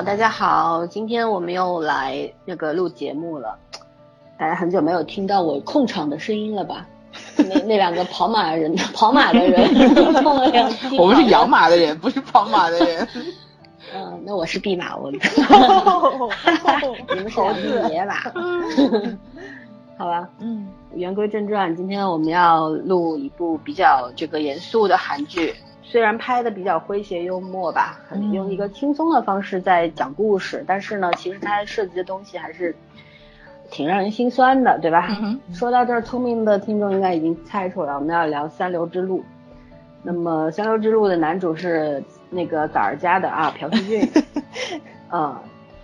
好，大家好，今天我们又来那个录节目了。大家很久没有听到我控场的声音了吧？那 那两个跑马人，跑马 的人。我们是养马的人，不是跑马的人。嗯，那我是弼马温。你们是野马。好吧，嗯，言归正传，今天我们要录一部比较这个严肃的韩剧。虽然拍的比较诙谐幽默吧，用一个轻松的方式在讲故事，但是呢，其实它涉及的东西还是挺让人心酸的，对吧？说到这儿，聪明的听众应该已经猜出来，我们要聊《三流之路》。那么，《三流之路》的男主是那个早儿家的啊，朴叙俊。嗯，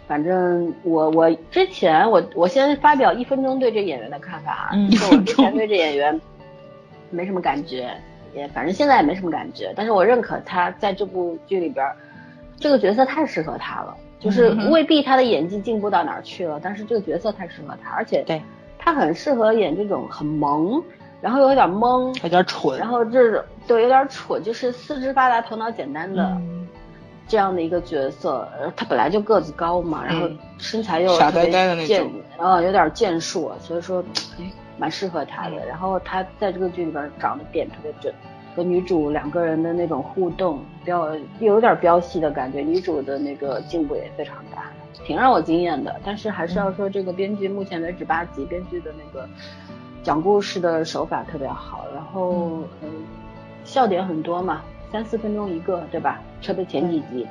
反正我我之前我我先发表一分钟对这演员的看法啊，我之前对这演员没什么感觉。也反正现在也没什么感觉，但是我认可他在这部剧里边，这个角色太适合他了，就是未必他的演技进步到哪儿去了，但是这个角色太适合他，而且对，他很适合演这种很萌，然后又有点懵，有点蠢，然后这种对有点蠢，就是四肢发达头脑简单的这样的一个角色，他本来就个子高嘛，然后身材又傻呆呆的那种，嗯，有点健硕，所以说。蛮适合他的，然后他在这个剧里边长得点特别准，和女主两个人的那种互动，比较有点飙戏的感觉，女主的那个进步也非常大，挺让我惊艳的。但是还是要说，这个编剧目前为止八集，编剧的那个讲故事的手法特别好，然后嗯，笑点很多嘛，三四分钟一个，对吧？特别前几集。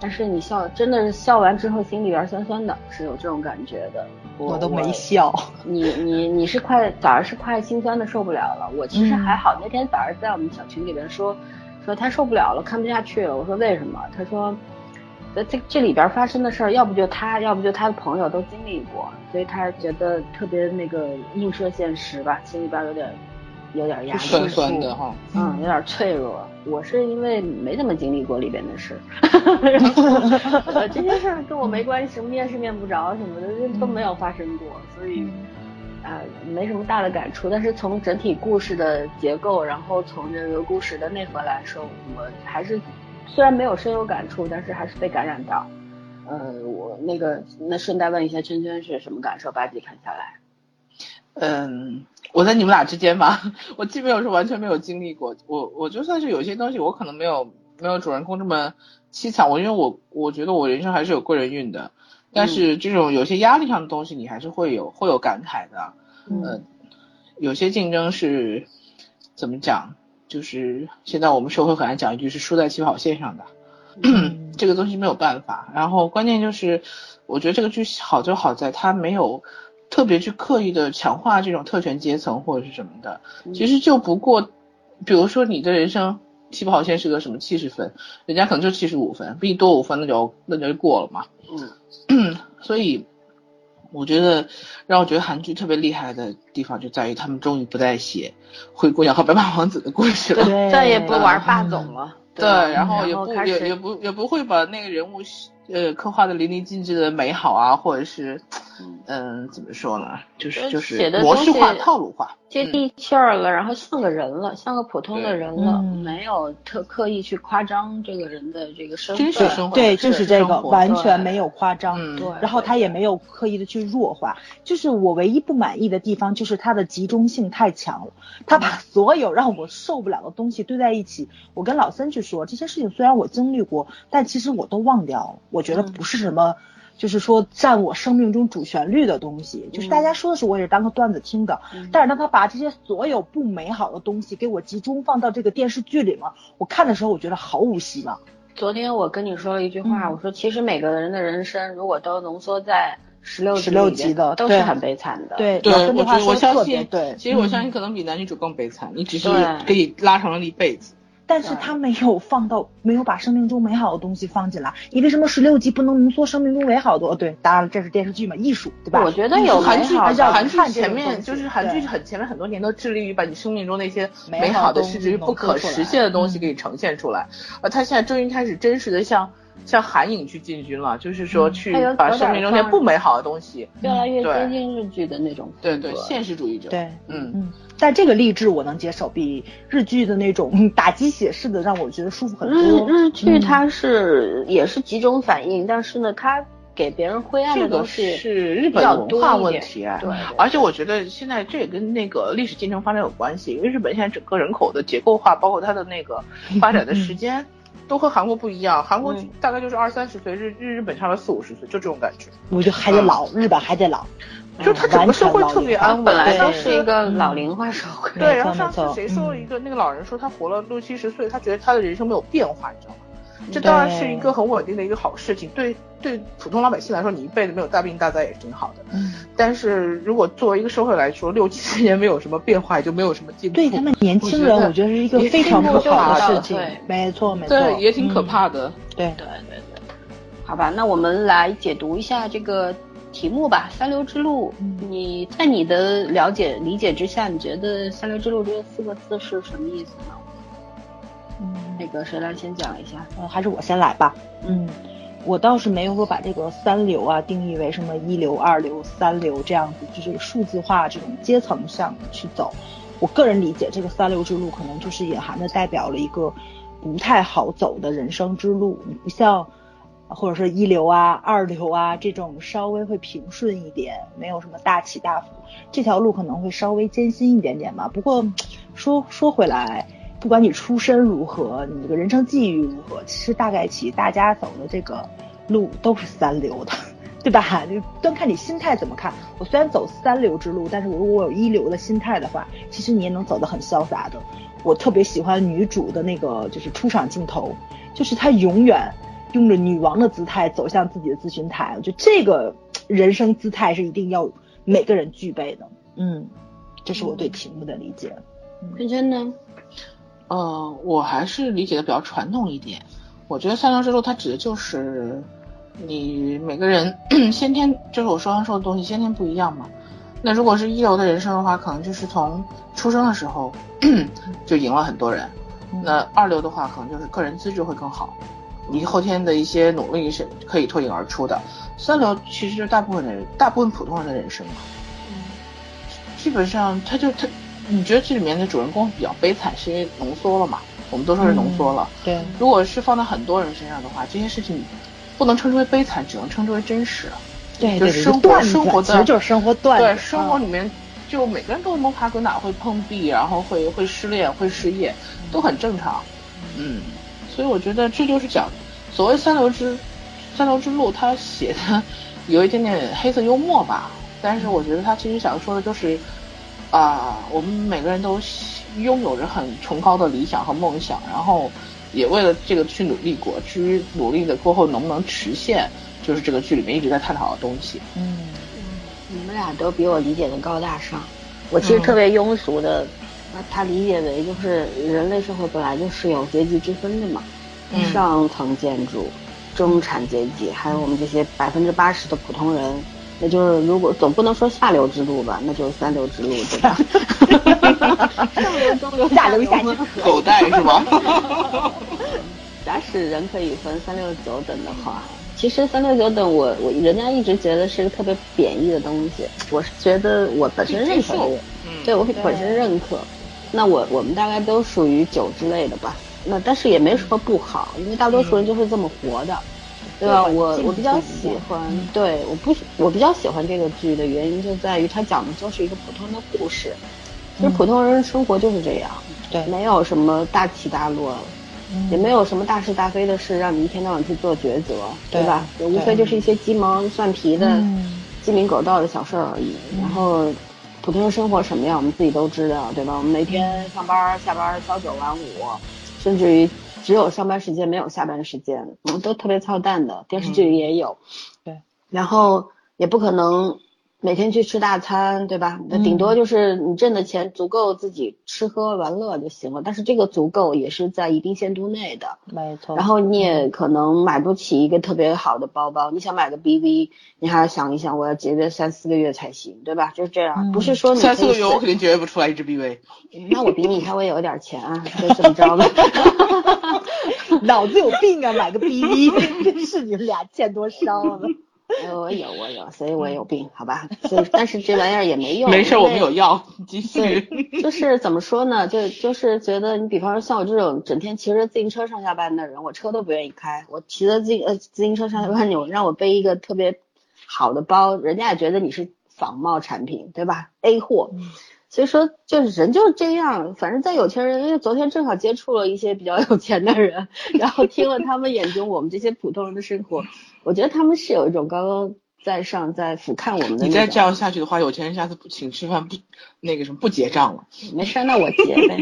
但是你笑，真的是笑完之后心里边酸酸的，是有这种感觉的。我都没笑。你你你是快早上是快心酸的受不了了，我其实还好。那天早上在我们小群里边说，说他受不了了，看不下去了。我说为什么？他说，在这这里边发生的事儿，要不就他，要不就他的朋友都经历过，所以他觉得特别那个映射现实吧，心里边有点。有点压力，酸酸的哈，嗯，有点脆弱。我是因为没怎么经历过里边的事，这些事儿跟我没关系，什么面试面不着什么的都没有发生过，所以啊没什么大的感触。但是从整体故事的结构，然后从这个故事的内核来说，我还是虽然没有深有感触，但是还是被感染到。呃，我那个那顺带问一下圈圈是什么感受？八集看下来，嗯。我在你们俩之间吧，我基本有是完全没有经历过。我我就算是有些东西，我可能没有没有主人公这么凄惨。我因为我我觉得我人生还是有贵人运的，但是这种有些压力上的东西，你还是会有会有感慨的。嗯，有些竞争是怎么讲？就是现在我们社会很爱讲一句是输在起跑线上的，这个东西没有办法。然后关键就是，我觉得这个剧好就好在它没有。特别去刻意的强化这种特权阶层或者是什么的，其实就不过，比如说你的人生起跑线是个什么七十分，人家可能就七十五分，比你多五分那就那就过了嘛。嗯，所以我觉得让我觉得韩剧特别厉害的地方就在于他们终于不再写灰姑娘和白马王子的故事了，再也不玩霸总了。对，然后也不也也不也不会把那个人物。呃，刻画的淋漓尽致的美好啊，或者是，嗯，怎么说呢？就是就是模式化、套路化。接地气儿了，然后像个人了，像个普通的人了，没有特刻意去夸张这个人的这个身份。对，就是这个，完全没有夸张。对，然后他也没有刻意的去弱化。就是我唯一不满意的地方，就是他的集中性太强了。他把所有让我受不了的东西堆在一起。我跟老森去说这些事情，虽然我经历过，但其实我都忘掉了。我觉得不是什么。就是说，占我生命中主旋律的东西，就是大家说的时候，我也是当个段子听的。但是当他把这些所有不美好的东西给我集中放到这个电视剧里嘛，我看的时候我觉得毫无希望。昨天我跟你说了一句话，我说其实每个人的人生如果都浓缩在十六十六集的，都是很悲惨的。对对，我我相信，对，其实我相信可能比男女主更悲惨，你只是可以拉长了一辈子。但是他没有放到，没有把生命中美好的东西放进来。你为什么十六集不能浓缩生命中美好的？对，当然了，这是电视剧嘛，艺术，对吧？我觉得有韩剧，韩剧前面就是韩剧很前面很多年都致力于把你生命中那些美好的，甚至于不可实现的东西给你呈现出来。呃，他现在终于开始真实的像向韩影去进军了，就是说去把生命中那些不美好的东西越来越接近日剧的那种，对对，现实主义者，对，嗯嗯。但这个励志我能接受，比日剧的那种打鸡血式的让我觉得舒服很多。日日剧它是也是集中反应，但是呢，它给别人灰暗的东西是日本文化问题。对，而且我觉得现在这也跟那个历史进程发展有关系，因为日本现在整个人口的结构化，包括它的那个发展的时间。都和韩国不一样，韩国大概就是二三十岁，日日日本差不多四五十岁，就这种感觉。我觉得还得老，日本还得老，就他整个社会特别安稳，本来就是一个老龄化社会。对，然后上次谁说一个那个老人说他活了六七十岁，他觉得他的人生没有变化，你知道吗？这当然是一个很稳定的一个好事情，对对，普通老百姓来说，你一辈子没有大病大灾也是挺好的。嗯。但是如果作为一个社会来说，六七十年没有什么变化，也就没有什么进步。对他们年轻人，我觉得是一个非常可怕的事情。没错没错。对，也挺可怕的。对对对对。好吧，那我们来解读一下这个题目吧。三流之路，你在你的了解理解之下，你觉得三流之路这四个字是什么意思呢？嗯，那个谁来先讲一下？嗯，还是我先来吧。嗯，我倒是没有说把这个三流啊定义为什么一流、二流、三流这样子，就这个数字化这种阶层上去走。我个人理解，这个三流之路可能就是隐含的代表了一个不太好走的人生之路。你不像，或者说一流啊、二流啊这种稍微会平顺一点，没有什么大起大伏。这条路可能会稍微艰辛一点点吧。不过说说回来。不管你出身如何，你这个人生际遇如何，其实大概其大家走的这个路都是三流的，对吧？就端看你心态怎么看。我虽然走三流之路，但是我如果有一流的心态的话，其实你也能走得很潇洒的。我特别喜欢女主的那个就是出场镜头，就是她永远用着女王的姿态走向自己的咨询台。我觉得这个人生姿态是一定要每个人具备的。嗯，这是我对题目的理解。坤真呢？呃，我还是理解的比较传统一点。我觉得三流之路它指的就是你每个人 先天，就是我说刚说的东西先天不一样嘛。那如果是一流的人生的话，可能就是从出生的时候 就赢了很多人。那二流的话，可能就是个人资质会更好，你后天的一些努力是可以脱颖而出的。三流其实大部分的人，大部分普通人的人生嘛，嗯基本上他就他。你觉得这里面的主人公比较悲惨，是因为浓缩了嘛？我们都说是浓缩了。对，如果是放在很多人身上的话，这些事情不能称之为悲惨，只能称之为真实。对，就是生活生活的，就是生活段。对，生活里面就每个人都摸爬滚打，会碰壁，然后会会失恋，会失业，都很正常。嗯，所以我觉得这就是讲所谓三流之三流之路，他写的有一点点黑色幽默吧。但是我觉得他其实想说的就是。啊，我们每个人都拥有着很崇高的理想和梦想，然后也为了这个去努力过。至于努力的过后能不能实现，就是这个剧里面一直在探讨的东西。嗯，你们俩都比我理解的高大上。我其实特别庸俗的，那他理解为就是人类社会本来就是有阶级之分的嘛，上层建筑、中产阶级，还有我们这些百分之八十的普通人。那就是如果总不能说下流之路吧，那就是三流之路，对吧？上流、中流、下流、下流，狗带是吗？假使人可以分三六九等的话，其实三六九等我我人家一直觉得是个特别贬义的东西，我是觉得我本身认可这个，对我本身认可。那我我们大概都属于九之类的吧，那但是也没什么不好，因为大多数人就是这么活的。对吧？我我比较喜欢，对，我不我比较喜欢这个剧的原因就在于它讲的就是一个普通的故事，其实普通人生活就是这样，对，没有什么大起大落，也没有什么大是大非的事让你一天到晚去做抉择，对吧？无非就是一些鸡毛蒜皮的鸡鸣狗盗的小事儿而已。然后普通人生活什么样，我们自己都知道，对吧？我们每天上班下班朝九晚五，甚至于。只有上班时间没有下班时间，我们都特别操蛋的。电视剧里也有，对，然后也不可能每天去吃大餐，对吧？那顶多就是你挣的钱足够自己吃喝玩乐就行了。但是这个足够也是在一定限度内的，没错。然后你也可能买不起一个特别好的包包，你想买个 BV，你还要想一想，我要节约三四个月才行，对吧？就是这样，不是说你三四个月我肯定节约不出来一只 BV。那我比你稍微有点钱啊，就这么着吧。脑子有病啊，买个 BV，真是你们俩欠多少了。我有我有，所以我有病，好吧？所以但是这玩意儿也没用。没事，我们有药。继续。就是怎么说呢？就就是觉得你比方说像我这种整天骑着自行车上下班的人，我车都不愿意开，我骑着自呃自行车上下班，你让我背一个特别好的包，人家也觉得你是仿冒产品，对吧？A 货。所以说，就是人就是这样，反正在有钱人，因为昨天正好接触了一些比较有钱的人，然后听了他们眼中我们这些普通人的生活，我觉得他们是有一种高高在上在俯瞰我们的。你再这样下去的话，有钱人下次不请吃饭不那个什么不结账了。没事，那我结呗。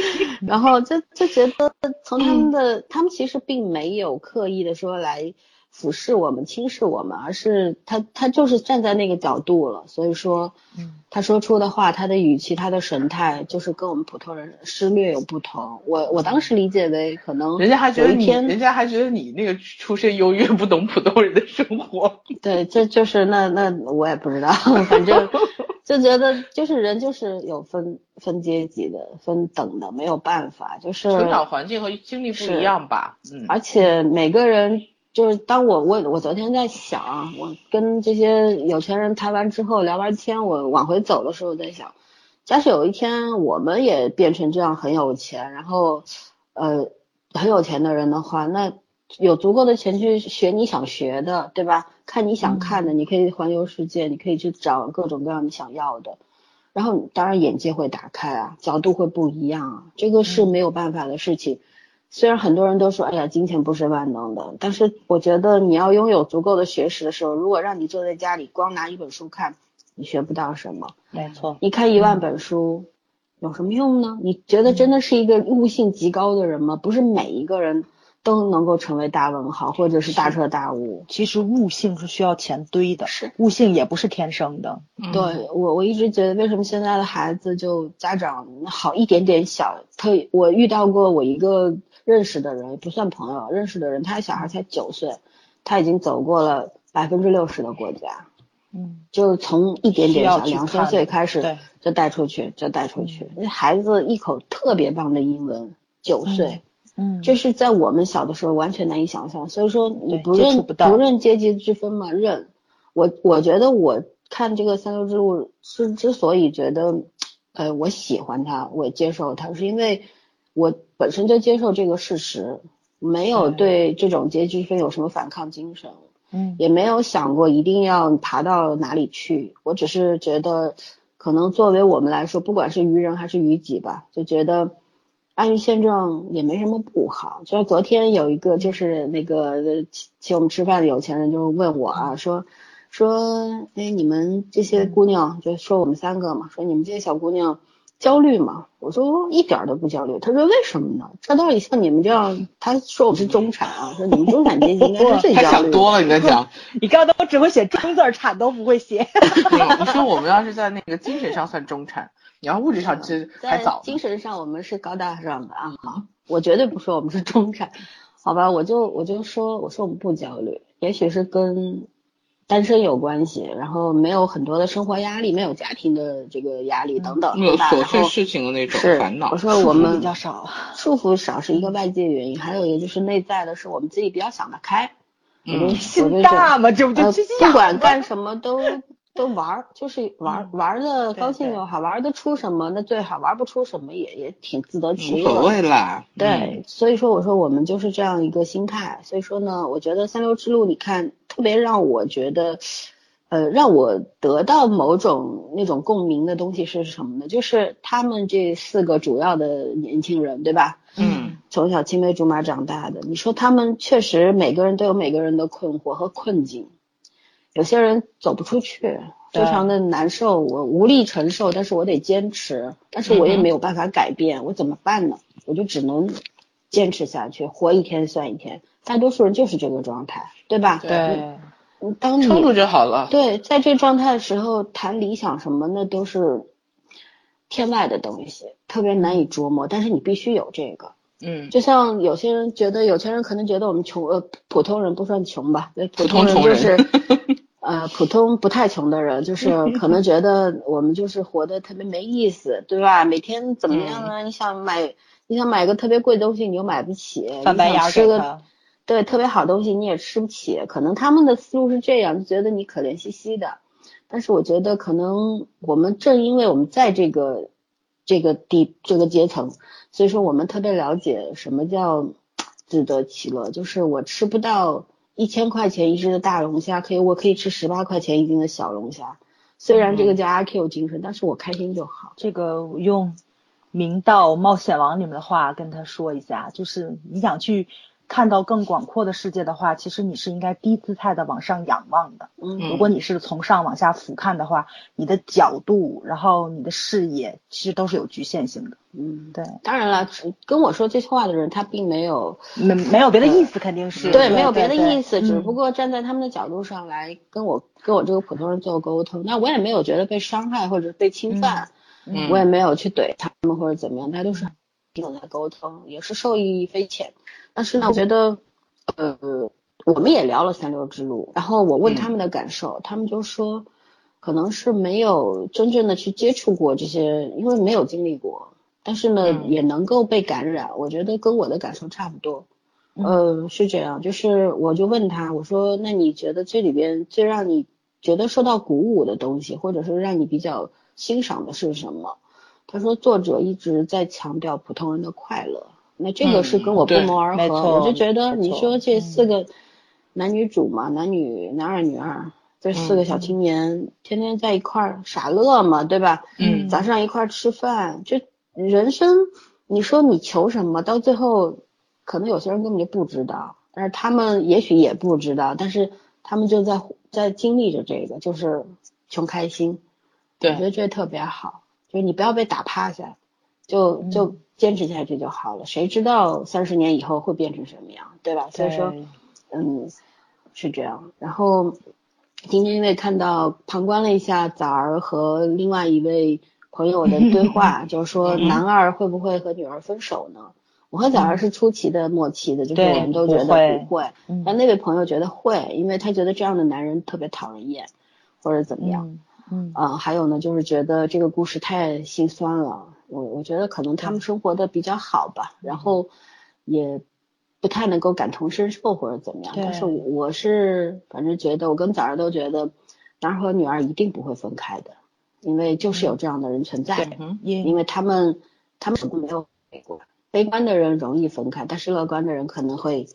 然后就就觉得从他们的，他们其实并没有刻意的说来。俯视我们、轻视我们，而是他他就是站在那个角度了，所以说，他说出的话、他的语气、他的神态，就是跟我们普通人是略有不同。我我当时理解为可能人家还觉得你，人家还觉得你那个出身优越，不懂普通人的生活。对，这就是那那我也不知道，反正 就觉得就是人就是有分分阶级的、分等的，没有办法，就是成长环境和经历不一样吧。嗯，而且每个人。就是当我我我昨天在想，我跟这些有钱人谈完之后聊完天，我往回走的时候在想，假使有一天我们也变成这样很有钱，然后呃很有钱的人的话，那有足够的钱去学你想学的，对吧？看你想看的，你可以环游世界，你可以去找各种各样你想要的，然后当然眼界会打开啊，角度会不一样啊，这个是没有办法的事情。虽然很多人都说，哎呀，金钱不是万能的，但是我觉得你要拥有足够的学识的时候，如果让你坐在家里光拿一本书看，你学不到什么。没错，你看一万本书有什么用呢？你觉得真的是一个悟性极高的人吗？不是每一个人都能够成为大文豪或者是大彻大悟。其实悟性是需要钱堆的，是悟性也不是天生的。对我我一直觉得，为什么现在的孩子就家长好一点点小，特我遇到过我一个。认识的人不算朋友，认识的人，他的小孩才九岁，他已经走过了百分之六十的国家，嗯，就是从一点点小两三岁开始就带出去，就带出去。那孩子一口特别棒的英文，九岁，嗯，这是在我们小的时候完全难以想象。所以说你不认不认阶级之分嘛？认。我我觉得我看这个三流之路是之所以觉得，呃，我喜欢他，我接受他，是因为。我本身就接受这个事实，没有对这种阶级分有什么反抗精神，嗯，也没有想过一定要爬到哪里去。我只是觉得，可能作为我们来说，不管是于人还是于己吧，就觉得安于现状也没什么不好。就昨天有一个就是那个请我们吃饭的有钱人就问我啊，说说哎你们这些姑娘，就说我们三个嘛，说你们这些小姑娘。焦虑吗？我说一点都不焦虑。他说为什么呢？这道理像你们这样，他说我们是中产啊，说你们中产阶级应该是 最焦虑。他想多了，你在讲。你刚刚都只会写中字，产都不会写。你说我们要是在那个精神上算中产，你要物质上这还早。精神上我们是高大上的啊，好，我绝对不说我们是中产，好吧？我就我就说，我说我们不焦虑，也许是跟。单身有关系，然后没有很多的生活压力，没有家庭的这个压力等等，没有琐碎事情的那种烦恼。我说我们比较少，束缚少是一个外界原因，还有一个就是内在的，是我们自己比较想得开。嗯，心大嘛，这不就不管干什么都。都玩儿，就是玩玩的高兴就好，玩得出什么那最好，玩不出什么也也挺自得其乐。无所谓啦。对，所以说我说我们就是这样一个心态。所以说呢，我觉得三流之路，你看特别让我觉得，呃，让我得到某种那种共鸣的东西是什么呢？就是他们这四个主要的年轻人，对吧？嗯。从小青梅竹马长大的，你说他们确实每个人都有每个人的困惑和困境。有些人走不出去，非常的难受，我无力承受，但是我得坚持，但是我也没有办法改变，我怎么办呢？我就只能坚持下去，活一天算一天。大多数人就是这个状态，对吧？对。当你撑住就好了。对，在这状态的时候谈理想什么，那都是天外的东西，特别难以琢磨。但是你必须有这个。嗯，就像有些人觉得，有钱人可能觉得我们穷，呃，普通人不算穷吧，普通人就是，呃，普通不太穷的人，就是可能觉得我们就是活得特别没意思，对吧？每天怎么样啊？你想买，你想买个特别贵的东西，你又买不起，翻白眼吃个，对，特别好东西你也吃不起，可能他们的思路是这样，就觉得你可怜兮兮的。但是我觉得，可能我们正因为我们在这个。这个地这个阶层，所以说我们特别了解什么叫自得其乐，就是我吃不到一千块钱一只的大龙虾，可以我可以吃十八块钱一斤的小龙虾，虽然这个叫阿 Q 精神，但是我开心就好。这个用明道冒险王里面的话跟他说一下，就是你想去。看到更广阔的世界的话，其实你是应该低姿态的往上仰望的。嗯，如果你是从上往下俯瞰的话，你的角度，然后你的视野，其实都是有局限性的。嗯，对。当然了，跟我说这些话的人，他并没有没没有别的意思，肯定是对，没有别的意思，只不过站在他们的角度上来跟我跟我这个普通人做沟通。那我也没有觉得被伤害或者被侵犯，我也没有去怼他们或者怎么样，他都是平等在沟通，也是受益匪浅。但是呢，我觉得，呃，我们也聊了三流之路，然后我问他们的感受，他们就说，可能是没有真正的去接触过这些，因为没有经历过，但是呢，也能够被感染。我觉得跟我的感受差不多，呃，是这样，就是我就问他，我说，那你觉得这里边最让你觉得受到鼓舞的东西，或者是让你比较欣赏的是什么？他说，作者一直在强调普通人的快乐。那这个是跟我不谋而合，我就觉得你说这四个男女主嘛，男女男二女二，这四个小青年天天在一块儿傻乐嘛，对吧？嗯。早上一块儿吃饭，就人生，你说你求什么？到最后，可能有些人根本就不知道，但是他们也许也不知道，但是他们就在在经历着这个，就是穷开心。对。我觉得这特别好，就是你不要被打趴下，就就。坚持下去就好了，谁知道三十年以后会变成什么样，对吧？所以说，嗯，是这样。然后今天因为看到旁观了一下枣儿和另外一位朋友的对话，就是说男二会不会和女儿分手呢？我和崽儿是出奇的默契的，就是我们都觉得不会。但那位朋友觉得会，因为他觉得这样的男人特别讨人厌，或者怎么样。嗯。啊，还有呢，就是觉得这个故事太心酸了。我我觉得可能他们生活的比较好吧，然后也不太能够感同身受或者怎么样。但是我是反正觉得，我跟早儿都觉得，男儿和女儿一定不会分开的，因为就是有这样的人存在。因为他们他们什么没有悲观，悲观的人容易分开，但是乐观的人可能会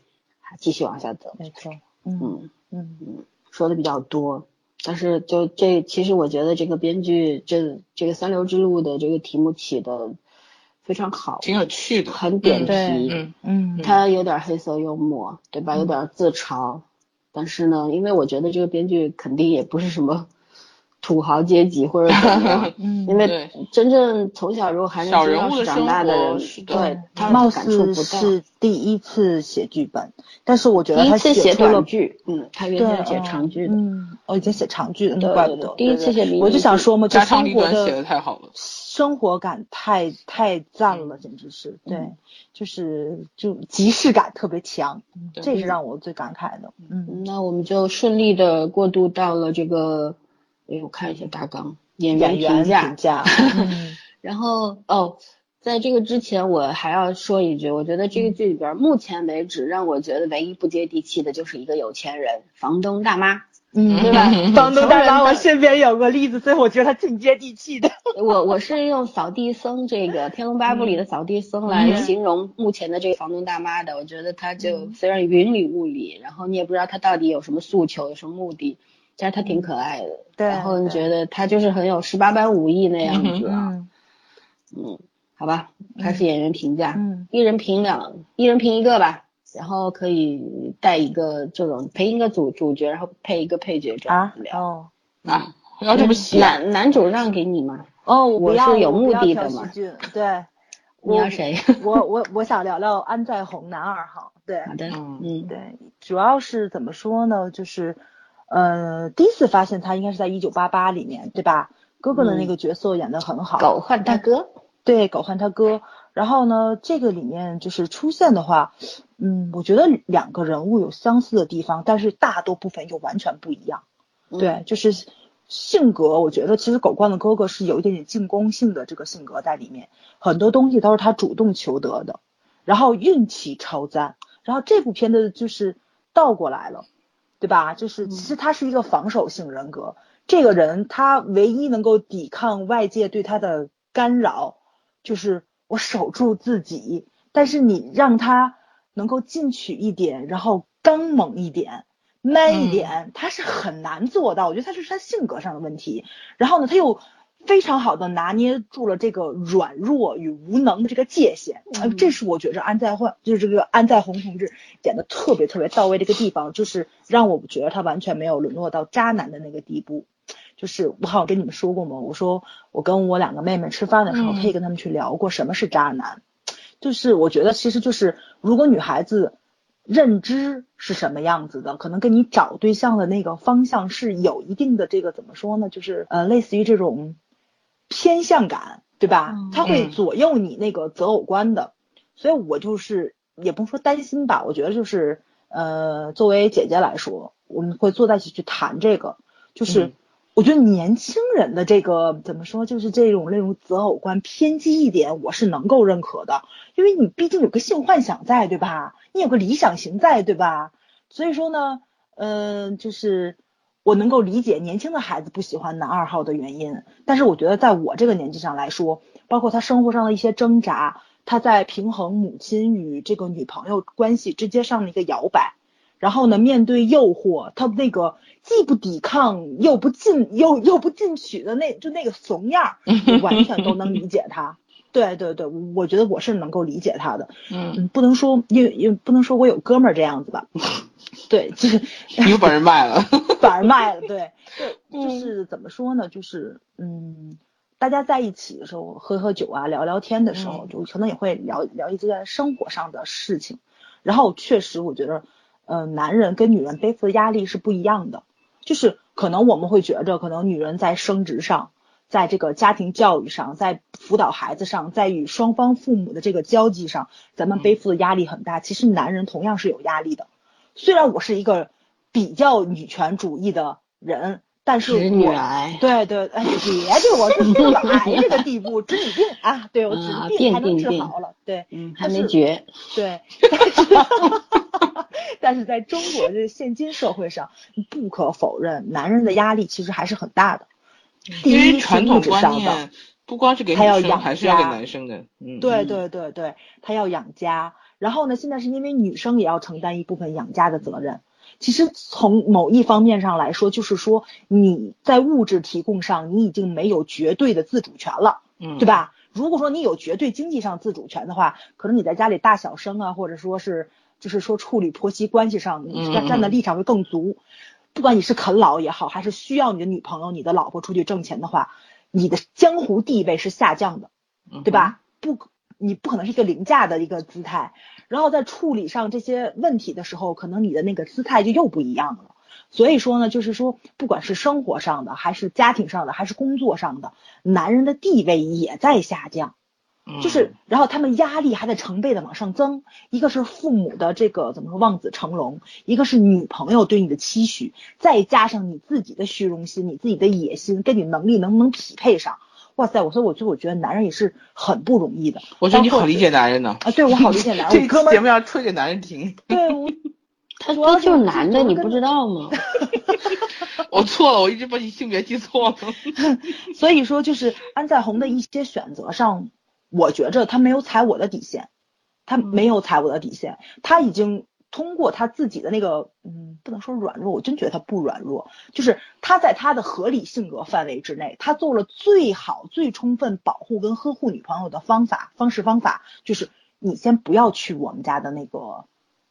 继续往下走。没错。嗯嗯嗯，说的比较多。但是就这，其实我觉得这个编剧这这个三流之路的这个题目起的非常好，挺有趣的，很点题，嗯嗯，他有点黑色幽默，对吧？有点自嘲，但是呢，因为我觉得这个编剧肯定也不是什么。土豪阶级或者怎么样？嗯，因为真正从小如寒人知识长大的人，对，他貌似是第一次写剧本，但是我觉得他写短剧，嗯，他原先写长剧的，嗯，哦，已经写长剧了，怪不得。第一次写，我就想说嘛，就生活的写的太好了，生活感太太赞了，简直是，对，就是就即视感特别强，这是让我最感慨的。嗯，那我们就顺利的过渡到了这个。哎，我看一下大纲，演员评价。然后哦，在这个之前，我还要说一句，我觉得这个剧里边，目前为止让我觉得唯一不接地气的就是一个有钱人房东大妈，嗯，对吧？房东大妈，我身边有个例子，所以我觉得他挺接地气的。我我是用扫地僧这个《天龙八部》里的扫地僧来形容目前的这个房东大妈的。我觉得他就虽然云里雾里，然后你也不知道他到底有什么诉求，有什么目的。但是他挺可爱的，对，然后你觉得他就是很有十八般武艺那样子啊，嗯，好吧，开始演员评价，嗯，一人评两，一人评一个吧，然后可以带一个这种陪一个主主角，然后配一个配角这样聊，哦，啊，要这么写，男男主让给你吗？哦，我是有目的的嘛，对，你要谁？我我我想聊聊安在红男二号，对，好的，嗯，对，主要是怎么说呢，就是。呃，第一次发现他应该是在一九八八里面，对吧？哥哥的那个角色演得很好，狗焕他哥，对，狗焕他哥。然后呢，这个里面就是出现的话，嗯，我觉得两个人物有相似的地方，但是大多部分又完全不一样。对，就是性格，我觉得其实狗冠的哥哥是有一点点进攻性的这个性格在里面，很多东西都是他主动求得的，然后运气超赞。然后这部片子就是倒过来了。对吧？就是其实他是一个防守性人格，这个人他唯一能够抵抗外界对他的干扰，就是我守住自己。但是你让他能够进取一点，然后刚猛一点，man 一点，他是很难做到。我觉得他是他性格上的问题。然后呢，他又。非常好的拿捏住了这个软弱与无能的这个界限，这是我觉着安在焕就是这个安在红同志演的特别特别到位的一个地方，就是让我觉得他完全没有沦落到渣男的那个地步。就是我好像跟你们说过吗？我说我跟我两个妹妹吃饭的时候，可以跟他们去聊过什么是渣男。就是我觉得其实就是如果女孩子认知是什么样子的，可能跟你找对象的那个方向是有一定的这个怎么说呢？就是呃类似于这种。偏向感，对吧？它会左右你那个择偶观的，所以我就是也不说担心吧，我觉得就是呃，作为姐姐来说，我们会坐在一起去谈这个，就是我觉得年轻人的这个怎么说，就是这种那种择偶观偏激一点，我是能够认可的，因为你毕竟有个性幻想在，对吧？你有个理想型在，对吧？所以说呢，嗯，就是。我能够理解年轻的孩子不喜欢男二号的原因，但是我觉得在我这个年纪上来说，包括他生活上的一些挣扎，他在平衡母亲与这个女朋友关系之间上的一个摇摆，然后呢，面对诱惑，他那个既不抵抗又不进又又不进取的那就那个怂样儿，完全都能理解他。对对对，我觉得我是能够理解他的。嗯，不能说因为因为不能说我有哥们儿这样子吧。对，就是你把人卖了，把人卖了，对，对，就是怎么说呢？就是嗯，大家在一起的时候喝喝酒啊，聊聊天的时候，就可能也会聊聊一些生活上的事情。然后确实，我觉得，呃，男人跟女人背负的压力是不一样的。就是可能我们会觉着，可能女人在升职上，在这个家庭教育上，在辅导孩子上，在与双方父母的这个交际上，咱们背负的压力很大。其实男人同样是有压力的。虽然我是一个比较女权主义的人，但是我癌，对对，哎，别对我是到了癌这个地步，治你病啊，对我治病还能治好了，对，嗯，还没绝，对，但是在中国的现今社会上，不可否认，男人的压力其实还是很大的。因为传统观念不光是给女生，还是要给男生的，嗯，对对对对，他要养家。然后呢？现在是因为女生也要承担一部分养家的责任。其实从某一方面上来说，就是说你在物质提供上，你已经没有绝对的自主权了，嗯，对吧？如果说你有绝对经济上自主权的话，可能你在家里大小声啊，或者说是就是说处理婆媳关系上，你站站的立场会更足。不管你是啃老也好，还是需要你的女朋友、你的老婆出去挣钱的话，你的江湖地位是下降的，对吧？不。你不可能是一个凌驾的一个姿态，然后在处理上这些问题的时候，可能你的那个姿态就又不一样了。所以说呢，就是说，不管是生活上的，还是家庭上的，还是工作上的，男人的地位也在下降。就是，然后他们压力还在成倍的往上增。一个是父母的这个怎么说望子成龙，一个是女朋友对你的期许，再加上你自己的虚荣心、你自己的野心，跟你能力能不能匹配上？哇塞！我说，我就我觉得男人也是很不容易的。我觉得你好理解男人呢。啊，对我好理解男人。这哥们节目要吹给男人听。对，他说就是男的，你不知道吗？我错了，我一直把你性别记错了。所以说，就是安在红的一些选择上，我觉着他没有踩我的底线，他没有踩我的底线，他已经。通过他自己的那个，嗯，不能说软弱，我真觉得他不软弱，就是他在他的合理性格范围之内，他做了最好、最充分保护跟呵护女朋友的方法方式方法，就是你先不要去我们家的那个，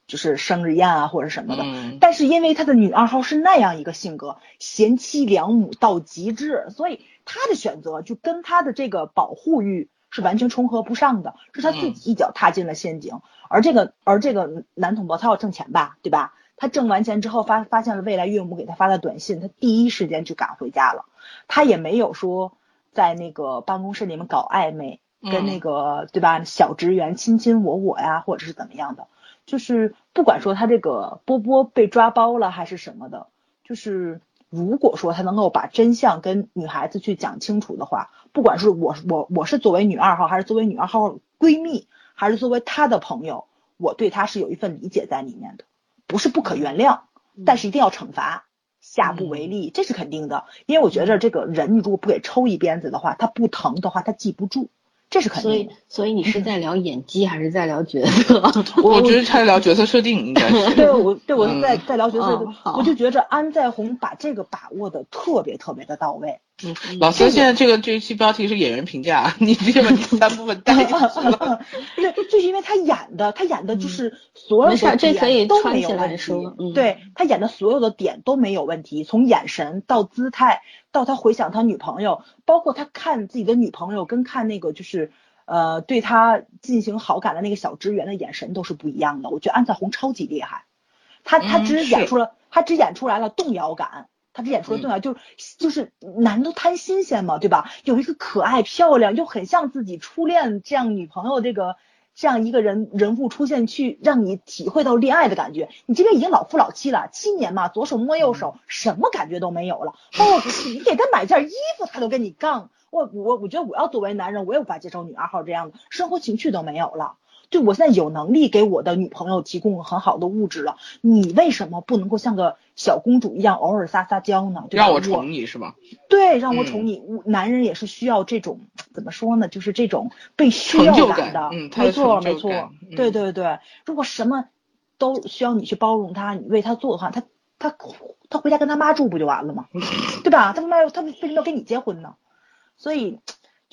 就是生日宴啊或者什么的。但是因为他的女二号是那样一个性格，贤妻良母到极致，所以他的选择就跟他的这个保护欲。是完全重合不上的，是他自己一脚踏进了陷阱，而这个而这个男同胞他要挣钱吧，对吧？他挣完钱之后发发现了未来岳母给他发的短信，他第一时间就赶回家了。他也没有说在那个办公室里面搞暧昧，跟那个对吧小职员卿卿我我呀，或者是怎么样的。就是不管说他这个波波被抓包了还是什么的，就是如果说他能够把真相跟女孩子去讲清楚的话，不管是我我我是作为女二号，还是作为女二号闺蜜，还是作为她的朋友，我对她是有一份理解在里面的。不是不可原谅，但是一定要惩罚，下不为例，这是肯定的。因为我觉得这个人，你如果不给抽一鞭子的话，他不疼的话，他记不住。这是肯定。所以，所以你是 在聊演技还是在聊角色？我觉得在聊角色设定，应该是。对，我对我在在聊角色，我就觉着安在红把这个把握的特别特别的到位。嗯，老师现在这个这一期标题是演员评价，你这个 三部分带进去了。对，就是因为他演的，他演的就是所有的点都没有问题。对他演的所有的点都没有问题，从眼神到姿态，到他回想他女朋友，包括他看自己的女朋友跟看那个就是呃对他进行好感的那个小职员的眼神都是不一样的。我觉得安在红超级厉害，他他只演出了他只演出来了动摇感。他这演出的重要，就是就是男都贪新鲜嘛，对吧？有一个可爱漂亮又很像自己初恋这样女朋友这个这样一个人人物出现，去让你体会到恋爱的感觉。你这边已经老夫老妻了，七年嘛，左手摸右手，什么感觉都没有了。包括你给他买件衣服，他都跟你杠。我我我觉得我要作为男人，我也无法接受女二号这样的生活情趣都没有了。就我现在有能力给我的女朋友提供很好的物质了，你为什么不能够像个小公主一样偶尔撒撒娇呢？让我宠你是吧？对，让我宠你。男人也是需要这种怎么说呢？就是这种被需要感的。没错没错，对对对。如果什么都需要你去包容他，你为他做的话，他他他回家跟他妈住不就完了吗？对吧？他妈他为什么要跟你结婚呢？所以。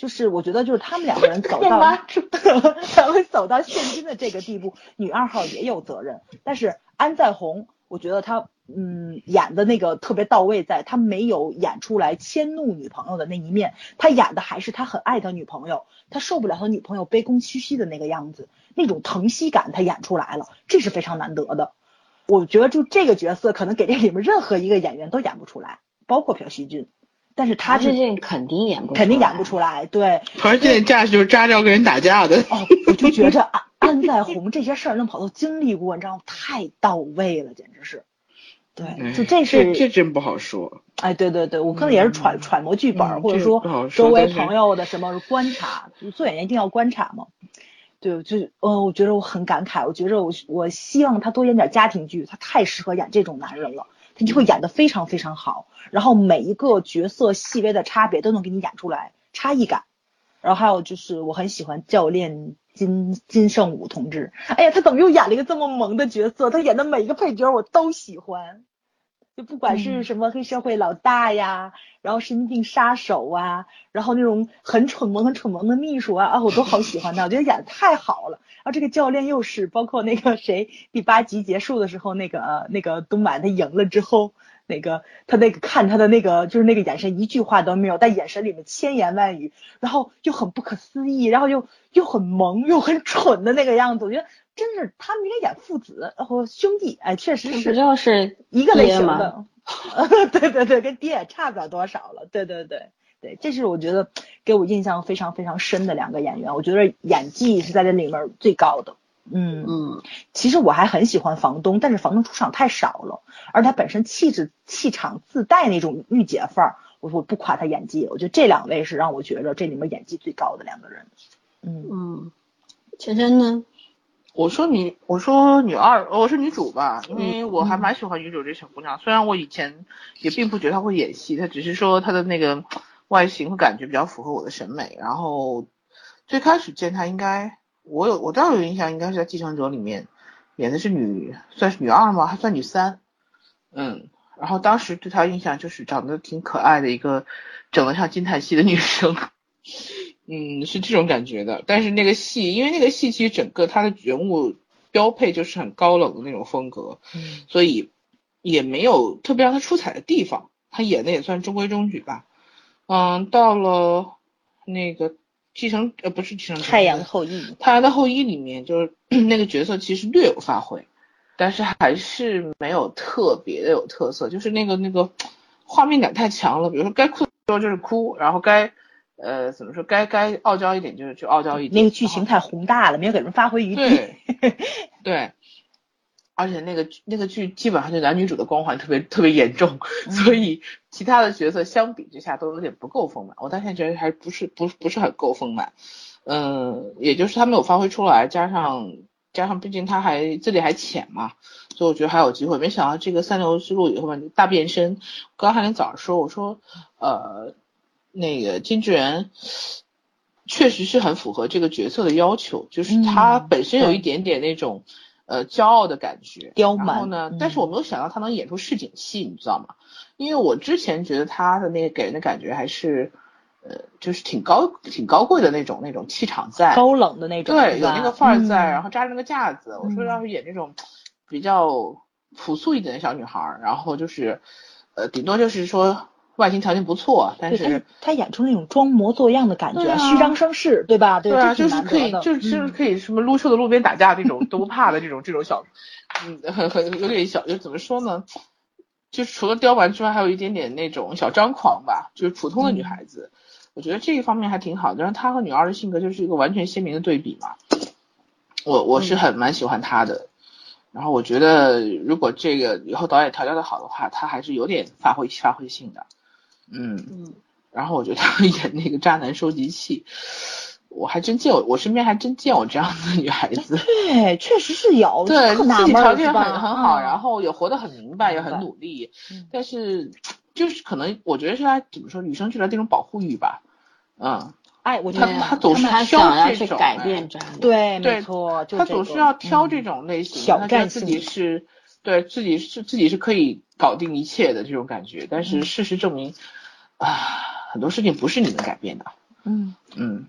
就是我觉得，就是他们两个人走到 咱 们走到现今的这个地步，女二号也有责任。但是安在红，我觉得他嗯演的那个特别到位，在他没有演出来迁怒女朋友的那一面，他演的还是他很爱他女朋友，他受不了他女朋友卑躬屈膝的那个样子，那种疼惜感他演出来了，这是非常难得的。我觉得就这个角色，可能给这里面任何一个演员都演不出来，包括朴熙俊。但是他最近肯定演不肯定演不出来，对。朴叙俊架势就是扎着要跟人打架的。哦，我就觉着安安在红这些事儿能跑到经历过，你知道吗？太到位了，简直是。对，就这是这真不好说。哎，对对对，我可能也是揣揣摩剧本，或者说周围朋友的什么观察。做演员一定要观察嘛。对，就嗯，我觉得我很感慨，我觉着我我希望他多演点家庭剧，他太适合演这种男人了。他就会演的非常非常好，然后每一个角色细微的差别都能给你演出来差异感，然后还有就是我很喜欢教练金金圣武同志，哎呀，他怎么又演了一个这么萌的角色？他演的每一个配角我都喜欢。就不管是什么黑社会老大呀，然后神经病杀手啊，然后那种很蠢萌、很蠢萌的秘书啊，啊，我都好喜欢他，我觉得演的太好了。然后这个教练又是，包括那个谁，第八集结束的时候，那个那个东满他赢了之后，那个他那个看他的那个就是那个眼神，一句话都没有，但眼神里面千言万语，然后又很不可思议，然后又又很萌又很蠢的那个样子，我觉得。真是他们应该演父子或兄弟，哎，确实是，不就是一个类型的，对对对，跟爹也差不了多少了，对对对对，这是我觉得给我印象非常非常深的两个演员，我觉得演技是在这里面最高的，嗯嗯，其实我还很喜欢房东，但是房东出场太少了，而他本身气质气场自带那种御姐范儿，我我不夸他演技，我觉得这两位是让我觉得这里面演技最高的两个人，嗯。嗯，芊芊呢？我说女，我说女二，我是女主吧，因为我还蛮喜欢女主这小姑娘。虽然我以前也并不觉得她会演戏，她只是说她的那个外形和感觉比较符合我的审美。然后最开始见她，应该我有我倒有印象，应该是在《继承者》里面演的是女，算是女二吗？还算女三？嗯，然后当时对她印象就是长得挺可爱的一个，整得像金泰熙的女生。嗯，是这种感觉的，但是那个戏，因为那个戏其实整个他的人物标配就是很高冷的那种风格，嗯，所以也没有特别让他出彩的地方，他演的也算中规中矩吧。嗯，到了那个继承呃不是继承太阳后裔，太阳的后裔里面就是 那个角色其实略有发挥，但是还是没有特别的有特色，就是那个那个画面感太强了。比如说该哭的时候就是哭，然后该呃怎么说该该傲娇一点就是去傲娇一点。那个剧情太宏大了，没有给人发挥余地。对 对，而且那个那个剧基本上就男女主的光环特别特别严重，所以其他的角色相比之下都有点不够丰满。我到现在觉得还不是不不是很够丰满，嗯，也就是他没有发挥出来，加上。加上毕竟他还这里还浅嘛，所以我觉得还有机会。没想到这个三流之路以后吧，大变身。刚才你早上说，我说呃那个金智媛确实是很符合这个角色的要求，就是他本身有一点点那种呃骄傲的感觉，刁蛮。然后呢，但是我没有想到他能演出市井戏，你知道吗？因为我之前觉得他的那个给人的感觉还是。呃，就是挺高、挺高贵的那种、那种气场在，高冷的那种，对，有那个范儿在，然后扎着那个架子。我说要是演那种比较朴素一点的小女孩，然后就是，呃，顶多就是说外形条件不错，但是他演出那种装模作样的感觉，虚张声势，对吧？对啊，就是可以，就是就是可以什么撸车的路边打架这种都不怕的这种这种小，嗯，很很有点小，就怎么说呢？就除了刁蛮之外，还有一点点那种小张狂吧，就是普通的女孩子。我觉得这一方面还挺好的，然后她和女二的性格就是一个完全鲜明的对比嘛。我我是很蛮喜欢她的，然后我觉得如果这个以后导演调教的好的话，她还是有点发挥发挥性的。嗯嗯，然后我觉得他演那个渣男收集器，我还真见我我身边还真见我这样的女孩子。对，确实是有。对，自己条件很很？好，然后也活得很明白，也很努力，但是。就是可能，我觉得是他怎么说，女生具的这种保护欲吧，嗯，哎，我。他他总是挑这种，对，没错，他总是要挑这种类型，挑战自己是，对自己是自己是可以搞定一切的这种感觉，但是事实证明，啊，很多事情不是你能改变的，嗯。嗯，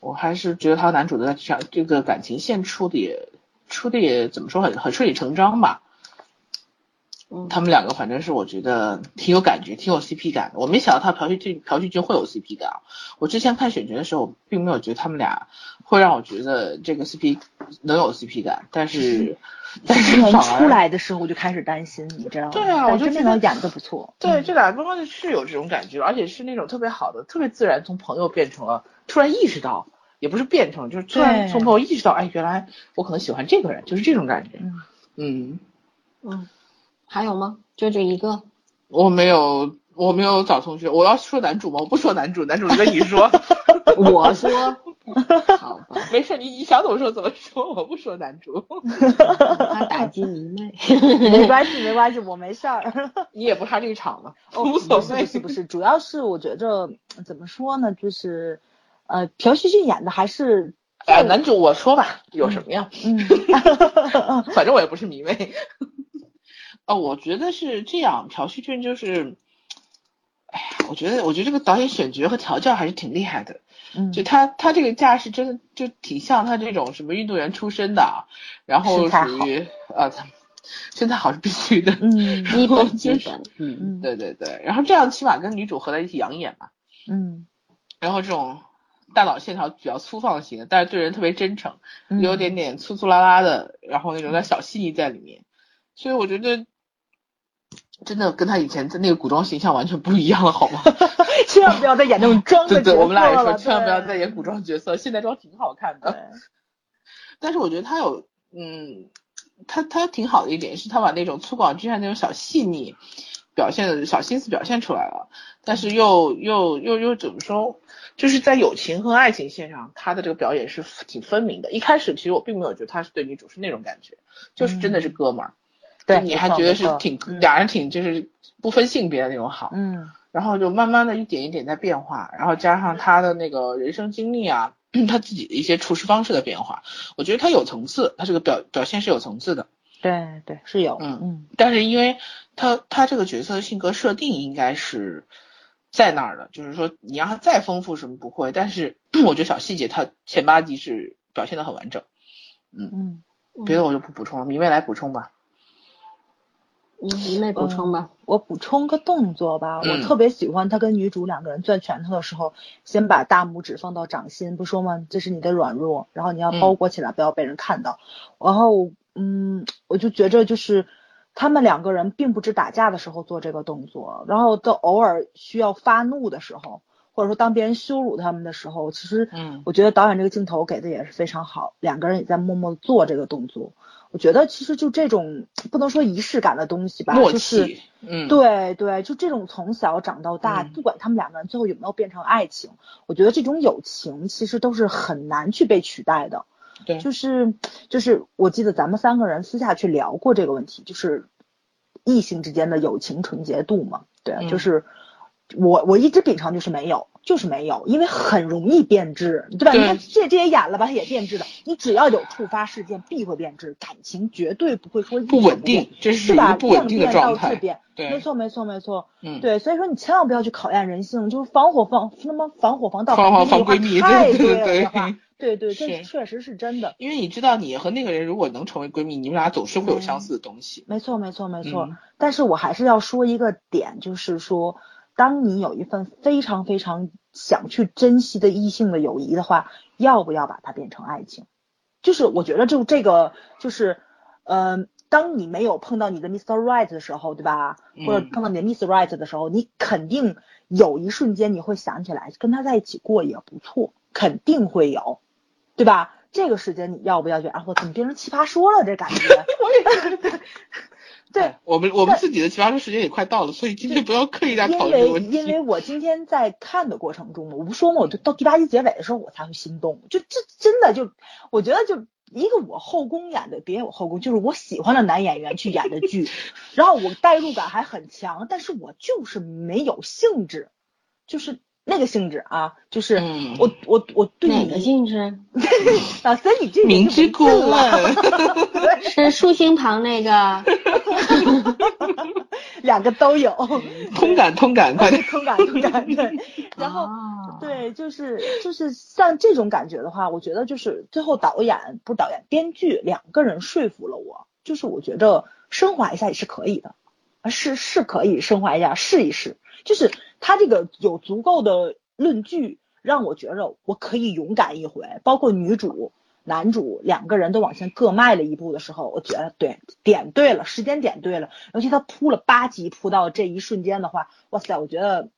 我还是觉得他男主的这这个感情线出的也出的也怎么说很很顺理成章吧。他们两个反正是我觉得挺有感觉，挺有 CP 感的。我没想到他朴叙俊朴叙俊会有 CP 感啊。我之前看选角的时候，并没有觉得他们俩会让我觉得这个 CP 能有 CP 感。但是，但是出来的时候我就开始担心，你知道吗？对啊，我觉得这个演的不错。对，这俩刚刚是有这种感觉，而且是那种特别好的，特别自然，从朋友变成了突然意识到，也不是变成，就是突然从朋友意识到，哎，原来我可能喜欢这个人，就是这种感觉。嗯嗯嗯。还有吗？就这一个？我没有，我没有找同学。我要说男主吗？我不说男主，男主跟你说。我说。好吧，没事，你你想怎么说怎么说，我不说男主。他打击迷妹。没关系，没关系，我没事儿。你也不差这场了，无所谓。不是不是，主要是我觉着怎么说呢，就是呃，朴叙俊演的还是。哎，男主我说吧，有什么呀？嗯。反正我也不是迷妹。哦，我觉得是这样，朴叙俊就是，哎呀，我觉得，我觉得这个导演选角和调教还是挺厉害的。嗯，就他他这个架势真的就挺像他这种什么运动员出身的，然后属于呃，身材好是必须的。嗯嗯，对对对，然后这样起码跟女主合在一起养眼嘛。嗯，然后这种大脑线条比较粗放型的，但是对人特别真诚，有点点粗粗拉拉的，然后那种点小细腻在里面，所以我觉得。真的跟他以前在那个古装形象完全不一样了，好吗？千万不要再演那种装的角色对对，我们俩也说，千万不要再演古装角色，现代装挺好看的。但是我觉得他有，嗯，他他挺好的一点是，他把那种粗犷之下那种小细腻表现的，小心思表现出来了。但是又又又又怎么说？就是在友情和爱情线上，他的这个表演是挺分明的。一开始其实我并没有觉得他是对女主是那种感觉，就是真的是哥们儿。对，你还觉得是挺俩人挺就是不分性别的那种好，嗯，然后就慢慢的一点一点在变化，然后加上他的那个人生经历啊，他自己的一些处事方式的变化，我觉得他有层次，他这个表表现是有层次的，对对是有，嗯嗯，但是因为他他这个角色的性格设定应该是在那儿的，就是说你让他再丰富什么不会，但是 我觉得小细节他前八集是表现的很完整，嗯嗯，别的我就不补充了，明媚来补充吧。嗯，你妹补充吧。我补充个动作吧，我特别喜欢他跟女主两个人攥拳头的时候，先把大拇指放到掌心，不说吗？这是你的软弱，然后你要包裹起来，不要被人看到。然后嗯，我就觉着就是他们两个人并不止打架的时候做这个动作，然后都偶尔需要发怒的时候。或者说，当别人羞辱他们的时候，其实，嗯，我觉得导演这个镜头给的也是非常好，两个人也在默默做这个动作。我觉得其实就这种不能说仪式感的东西吧，就是，嗯，对对，就这种从小长到大，不管他们两个人最后有没有变成爱情，我觉得这种友情其实都是很难去被取代的。对，就是就是，我记得咱们三个人私下去聊过这个问题，就是异性之间的友情纯洁度嘛，对，就是。我我一直秉承就是没有，就是没有，因为很容易变质，对吧？你看这这也演了吧，它也变质的。你只要有触发事件，必会变质。感情绝对不会说不稳定，这是吧？不稳定的状态。对，没错没错没错。嗯，对，所以说你千万不要去考验人性，就是防火防什么防火防盗防防闺蜜太对了，对对，这确实是真的。因为你知道，你和那个人如果能成为闺蜜，你们俩总是会有相似的东西。没错没错没错。但是我还是要说一个点，就是说。当你有一份非常非常想去珍惜的异性的友谊的话，要不要把它变成爱情？就是我觉得就这个就是，呃，当你没有碰到你的 Mr. Right 的时候，对吧？或者碰到你的 Miss Right 的时候，你肯定有一瞬间你会想起来跟他在一起过也不错，肯定会有，对吧？这个时间你要不要去？啊，我怎么变成奇葩说了？这感觉。对，我们我们自己的奇葩说时间也快到了，所以今天不要刻意在讨论因为因为我今天在看的过程中，我不说嘛，我就到第八集结尾的时候我才会心动，就这真的就我觉得就一个我后宫演的，别有后宫，就是我喜欢的男演员去演的剧，然后我代入感还很强，但是我就是没有兴致，就是。那个性质啊，就是我我我对哪个性质？老 三，你这明知故问，是竖心旁那个，两个都有，通感通感快点，通感通感对，然后对，就是就是像这种感觉的话，我觉得就是最后导演不是导演，编剧两个人说服了我，就是我觉得升华一下也是可以的，是是可以升华一下试一试，就是。他这个有足够的论据，让我觉着我可以勇敢一回。包括女主、男主两个人都往前各迈了一步的时候，我觉得对点对了，时间点对了。尤其他铺了八集，铺到这一瞬间的话，哇塞，我觉得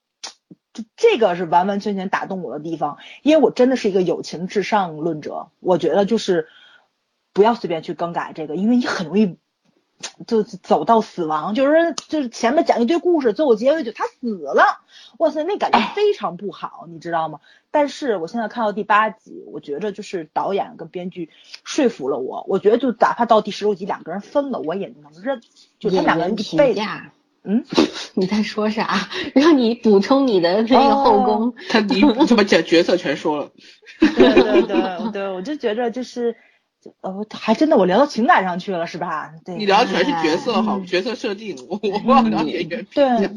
就这个是完完全全打动我的地方。因为我真的是一个友情至上论者，我觉得就是不要随便去更改这个，因为你很容易。就走到死亡，就是就是前面讲一堆故事，最后结尾就他死了，哇塞，那感觉非常不好，你知道吗？但是我现在看到第八集，我觉着就是导演跟编剧说服了我，我觉得就哪怕到第十六集两个人分了，我也能认。就他两个人评价，嗯，你在说啥？让你补充你的那个后宫，他你怎么讲角色全说了？对对对对，我就觉着就是。呃，还真的，我聊到情感上去了，是吧？对，你聊的全是角色好，角色设定，我我不聊演员。对，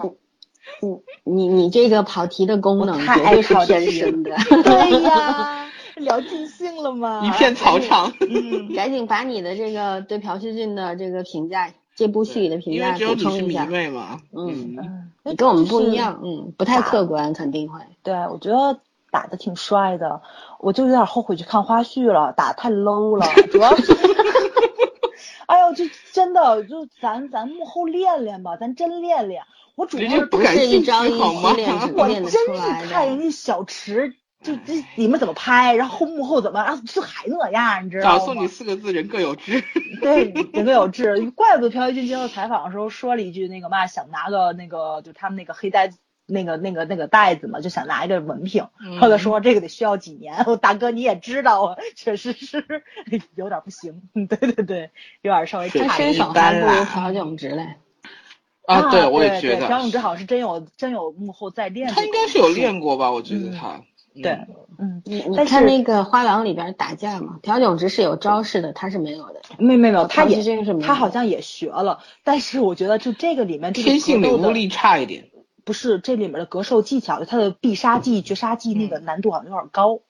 你你你这个跑题的功能绝对是天生的。对呀，聊尽兴了吗？一片草场。嗯，赶紧把你的这个对朴叙俊的这个评价，这部戏里的评价补充一下。因为你是迷妹嘛。嗯，你跟我们不一样，嗯，不太客观，肯定会。对，我觉得。打的挺帅的，我就有点后悔去看花絮了，打太 low 了，主要是，哎呦，这真的就咱咱幕后练练吧，咱真练练。我主要不是一张一好练，我真是看人家小池，就这你们怎么拍，然后幕后怎么，然后就还那样，你知道吗？送你四个字：人各有志。对，人各有志。怪不得朴叙俊接受采访的时候说了一句那个嘛，想拿个那个就他们那个黑带。那个那个那个袋子嘛，就想拿一个文凭。后来说这个得需要几年，大哥你也知道啊，确实是有点不行。对对对，有点稍微差一点。还不如朴炯植嘞。啊，对，我也觉得朴炯植好像是真有真有幕后在练。他应该是有练过吧？我觉得他。对，嗯，你你看那个花郎里边打架嘛，朴炯植是有招式的，他是没有的。没没没有，他也是他好像也学了，但是我觉得就这个里面天性领悟力差一点。不是这里面的格斗技巧，他的必杀技、绝杀技那个难度好像有点高，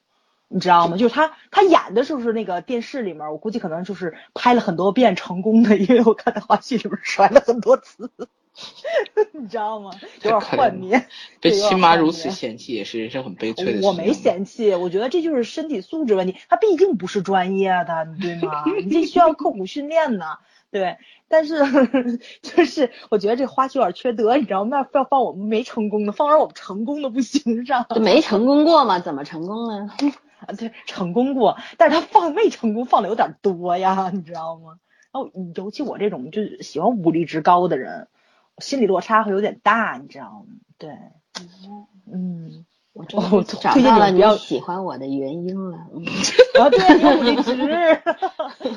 你知道吗？就是他他演的是不是那个电视里面？我估计可能就是拍了很多遍成功的，因为我看他花絮里面摔了很多次。你知道吗？有点幻灭。被亲妈如此嫌弃也是人生很悲催的事。我没嫌弃，我觉得这就是身体素质问题。他毕竟不是专业的，对吗？你这需要刻苦训练呢。对，但是 就是我觉得这花絮有点缺德，你知道吗？要放我们没成功的，放到我们成功的不行上。没成功过吗？怎么成功呢？啊，对，成功过，但是他放没成功放的有点多呀，你知道吗？然后尤其我这种就是喜欢武力值高的人，心理落差会有点大，你知道吗？对，嗯。我我找到了你喜欢我的原因了，啊 对，武力值，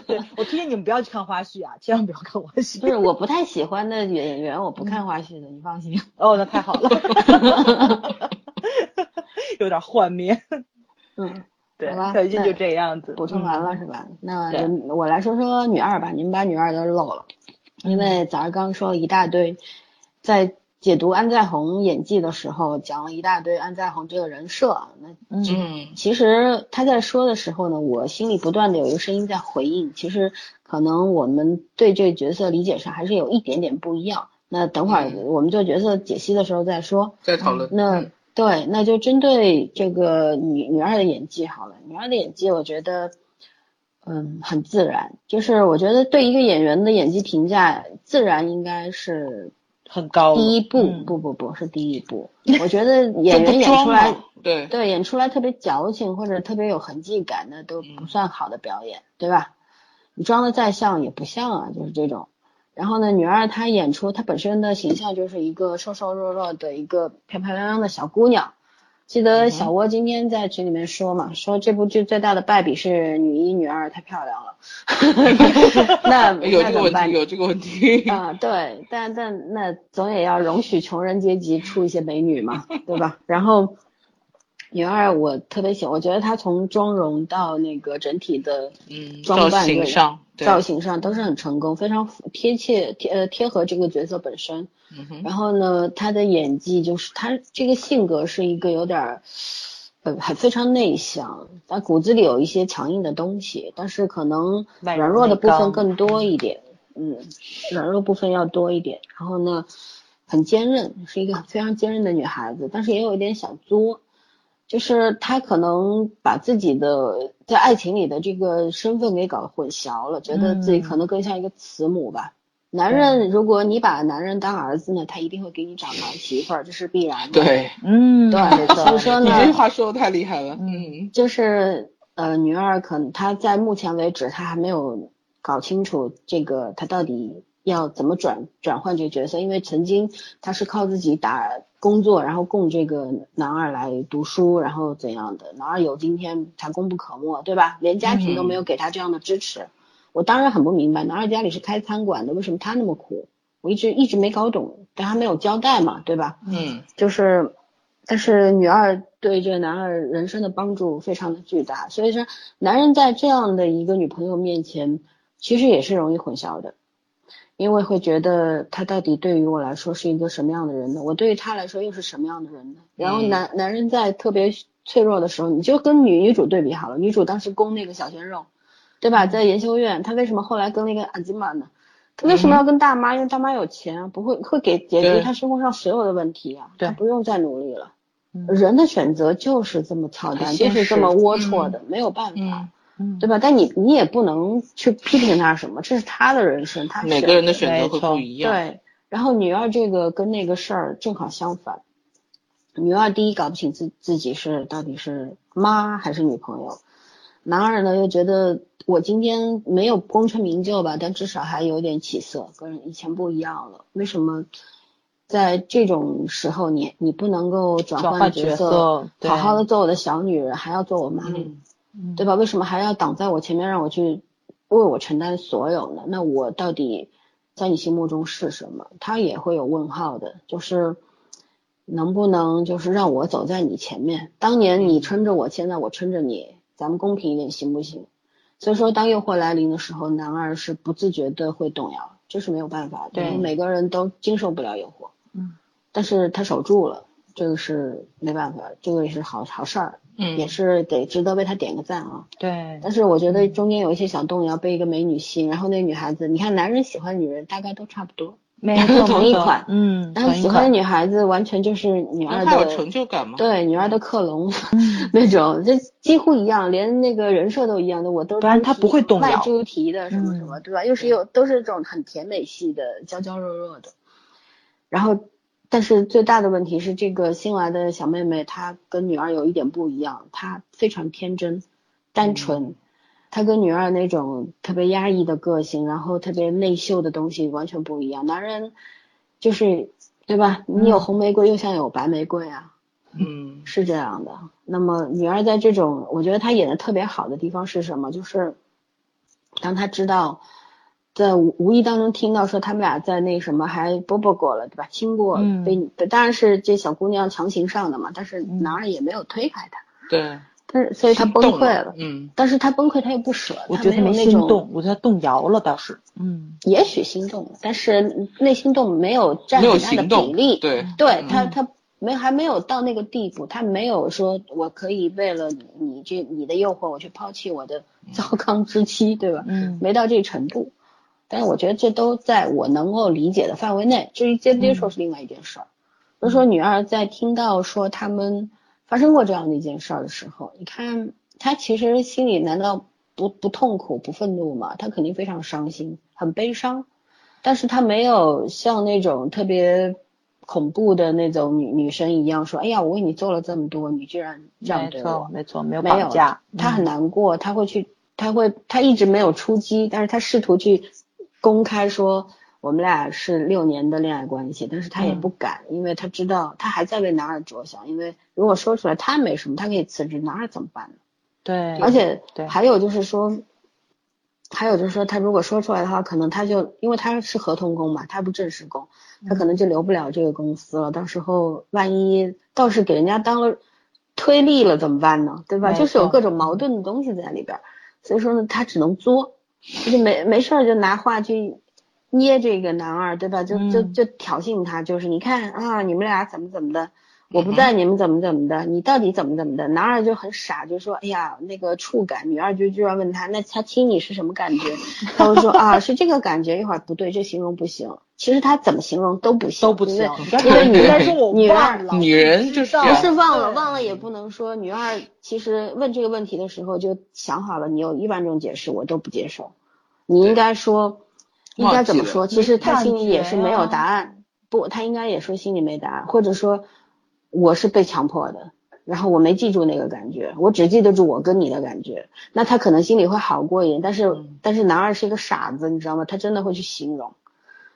对我推荐你们不要去看花絮啊，千万不要看花絮。不是，我不太喜欢的演员，我不看花絮的，你放心。哦，那太好了，有点幻灭。嗯，对，最近就这样子。补充完了是吧？那我来说说女二吧，你们把女二都漏了，因为早上刚说了一大堆，在。解读安在红演技的时候，讲了一大堆安在红这个人设。那嗯，其实他在说的时候呢，我心里不断的有一个声音在回应。其实可能我们对这个角色理解上还是有一点点不一样。那等会儿我们做角色解析的时候再说，再讨论。那对，那就针对这个女女二的演技好了。女二的演技，我觉得嗯很自然。就是我觉得对一个演员的演技评价，自然应该是。很高，第一部不不不是第一部，我觉得演员演出来，对对，演出来特别矫情或者特别有痕迹感的都不算好的表演，对吧？你装的再像也不像啊，就是这种。然后呢，女二她演出她本身的形象就是一个瘦瘦弱弱的一个漂漂亮亮的小姑娘。记得小窝今天在群里面说嘛，说这部剧最大的败笔是女一、女二太漂亮了。那有这个问题，有这个问题啊，对，但但那总也要容许穷人阶级出一些美女嘛，对吧？然后女二我特别喜欢，我觉得她从妆容到那个整体的嗯装扮上。造型上都是很成功，非常贴切贴呃贴合这个角色本身。然后呢，她的演技就是她这个性格是一个有点儿呃还非常内向，但骨子里有一些强硬的东西，但是可能软弱的部分更多一点。嗯，软弱部分要多一点。然后呢，很坚韧，是一个非常坚韧的女孩子，但是也有一点小作。就是他可能把自己的在爱情里的这个身份给搞混淆了，觉得自己可能更像一个慈母吧。男人，如果你把男人当儿子呢，他一定会给你找儿媳妇儿，这是必然的。对，嗯，对。所以说呢，你这句话说的太厉害了。嗯，就是呃，女二可能她在目前为止，她还没有搞清楚这个她到底要怎么转转换这个角色，因为曾经她是靠自己打。工作，然后供这个男二来读书，然后怎样的？男二有今天，他功不可没，对吧？连家庭都没有给他这样的支持，我当然很不明白，男二家里是开餐馆的，为什么他那么苦？我一直一直没搞懂，但他没有交代嘛，对吧？嗯，就是，但是女二对这个男二人生的帮助非常的巨大，所以说男人在这样的一个女朋友面前，其实也是容易混淆的。因为会觉得他到底对于我来说是一个什么样的人呢？我对于他来说又是什么样的人呢？然后男男人在特别脆弱的时候，你就跟女女主对比好了。女主当时攻那个小鲜肉，对吧？在研修院，他为什么后来跟那个阿基玛呢？他为什么要跟大妈？因为大妈有钱啊，不会会给解决他生活上所有的问题啊，他不用再努力了。人的选择就是这么操蛋，就是这么龌龊的，没有办法。嗯，对吧？但你你也不能去批评他什么，这是他的人生，他每个人的选择会不一样。对，然后女二这个跟那个事儿正好相反，女二第一搞不清自自己是到底是妈还是女朋友，男二呢又觉得我今天没有功成名就吧，但至少还有点起色，跟以前不一样了。为什么在这种时候你你不能够转换角色，好好的做我的小女人，还要做我妈？对吧？为什么还要挡在我前面，让我去为我承担所有呢？那我到底在你心目中是什么？他也会有问号的，就是能不能就是让我走在你前面？当年你撑着我，现在我撑着你，咱们公平一点行不行？所以说，当诱惑来临的时候，男二是不自觉的会动摇，这是没有办法，对，每个人都经受不了诱惑，嗯，但是他守住了，这个是没办法，这个也是好好事儿。嗯，也是得值得为他点个赞啊。对，但是我觉得中间有一些小动摇，被一个美女吸引，然后那女孩子，你看男人喜欢女人大概都差不多，没错，同一款，嗯，然后喜欢的女孩子完全就是女二的，有成就感吗？对，女二的克隆。那种，就几乎一样，连那个人设都一样的，我都不然他不会动卖猪蹄的什么什么，对吧？又是有都是这种很甜美系的，娇娇弱弱的。然后，但是最大的问题是，这个新来的小妹妹她跟女儿有一点不一样，她非常天真、单纯。她跟女儿那种特别压抑的个性，然后特别内秀的东西完全不一样。男人就是对吧？你有红玫瑰又像有白玫瑰啊，嗯，是这样的。那么女儿在这种，我觉得她演的特别好的地方是什么？就是当她知道在无意当中听到说他们俩在那什么还啵啵过了，对吧？亲过，被当然是这小姑娘强行上的嘛，但是男二也没有推开她。对。但是，所以他崩溃了。嗯，但是他崩溃，他又不舍。我觉得没心动，我觉得动摇了倒是。嗯，也许心动了，但是内心动没有占很大的比例。对，对他他没还没有到那个地步，他没有说我可以为了你这你的诱惑，我去抛弃我的 糟糠之妻，对吧？嗯，没到这程度。但是我觉得这都在我能够理解的范围内。至于接不接受是另外一件事儿。比如说女二在听到说他们。发生过这样的一件事儿的时候，你看她其实心里难道不不痛苦不愤怒吗？她肯定非常伤心，很悲伤，但是她没有像那种特别恐怖的那种女女生一样说，哎呀，我为你做了这么多，你居然这样对我，没错，没有绑架，她很难过，她会去，她会，她一直没有出击，但是她试图去公开说。我们俩是六年的恋爱关系，但是他也不敢，因为他知道他还在为男二着想，因为如果说出来他没什么，他可以辞职，男二怎么办呢？对，而且还有就是说，还有就是说，他如果说出来的话，可能他就因为他是合同工嘛，他不正式工，他可能就留不了这个公司了。到时候万一倒是给人家当了推力了怎么办呢？对吧？就是有各种矛盾的东西在里边，所以说呢，他只能作，就没没事儿就拿话去。捏这个男二，对吧？就就就挑衅他，就是你看啊，你们俩怎么怎么的，我不在，你们怎么怎么的，你到底怎么怎么的？男二就很傻，就说，哎呀，那个触感。女二就居然问他，那他亲你是什么感觉？他会说啊，是这个感觉。一会儿不对，这形容不行。其实他怎么形容都不行，都不行。因为女女二女人就是不是忘了忘了也不能说。女二其实问这个问题的时候就想好了，你有一万种解释，我都不接受。你应该说。应该怎么说？其实他心里也是没有答案。不，他应该也说心里没答案，或者说我是被强迫的，然后我没记住那个感觉，我只记得住我跟你的感觉。那他可能心里会好过一点。但是，但是男二是一个傻子，你知道吗？他真的会去形容。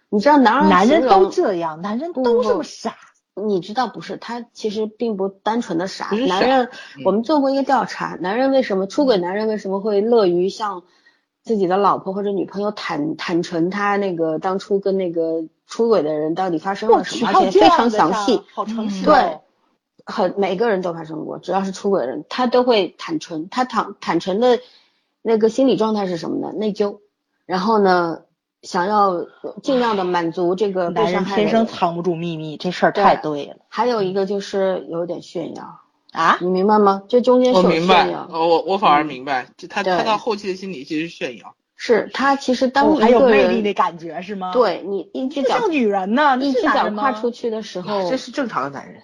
你知道男二男人都这样，男人都这么傻。你知道不是？他其实并不单纯的傻。男人，我们做过一个调查，男人为什么出轨？男人为什么会乐于向？自己的老婆或者女朋友坦坦诚他那个当初跟那个出轨的人到底发生了什么，而且非常详细，好诚实。对，很每个人都发生过，只要是出轨的人，他都会坦诚。他坦坦诚的那个心理状态是什么呢？内疚，然后呢，想要尽量的满足这个男人天生藏不住秘密，这事儿太对了。还有一个就是有点炫耀。啊，你明白吗？这中间是炫耀。我我我反而明白，就他他到后期的心理其实是炫耀。是他其实当还有魅力的感觉是吗？对你一只脚像女人呢，一只脚跨出去的时候，这是正常的男人，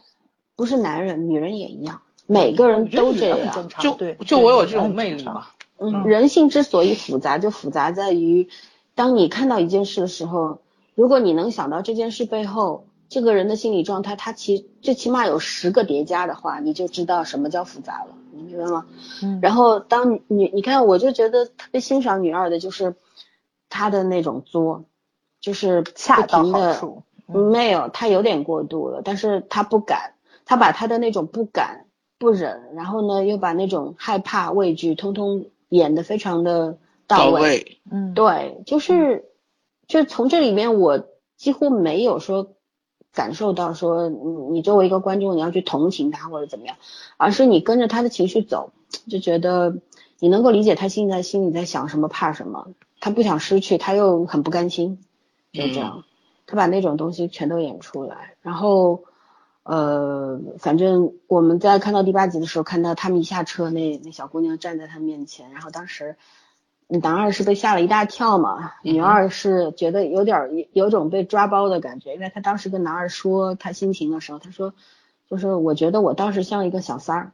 不是男人，女人也一样，每个人都这样。就就我有这种魅力嘛？嗯，人性之所以复杂，就复杂在于，当你看到一件事的时候，如果你能想到这件事背后。这个人的心理状态，他其最起码有十个叠加的话，你就知道什么叫复杂了，你明白吗？嗯。然后当你你看，我就觉得特别欣赏女二的，就是她的那种作，就是恰到好处。没有，她有点过度了，但是她不敢，她把他的那种不敢、不忍，然后呢又把那种害怕、畏惧，通通演得非常的到位。嗯。对，就是就从这里面，我几乎没有说。感受到说，你你作为一个观众，你要去同情他或者怎么样，而是你跟着他的情绪走，就觉得你能够理解他现在心里在想什么，怕什么，他不想失去，他又很不甘心，就这样，他把那种东西全都演出来。然后，呃，反正我们在看到第八集的时候，看到他们一下车，那那小姑娘站在他面前，然后当时男二是被吓了一大跳嘛，女二是觉得有点有种被抓包的感觉，因为他当时跟男二说他心情的时候，他说就是我觉得我当时像一个小三儿，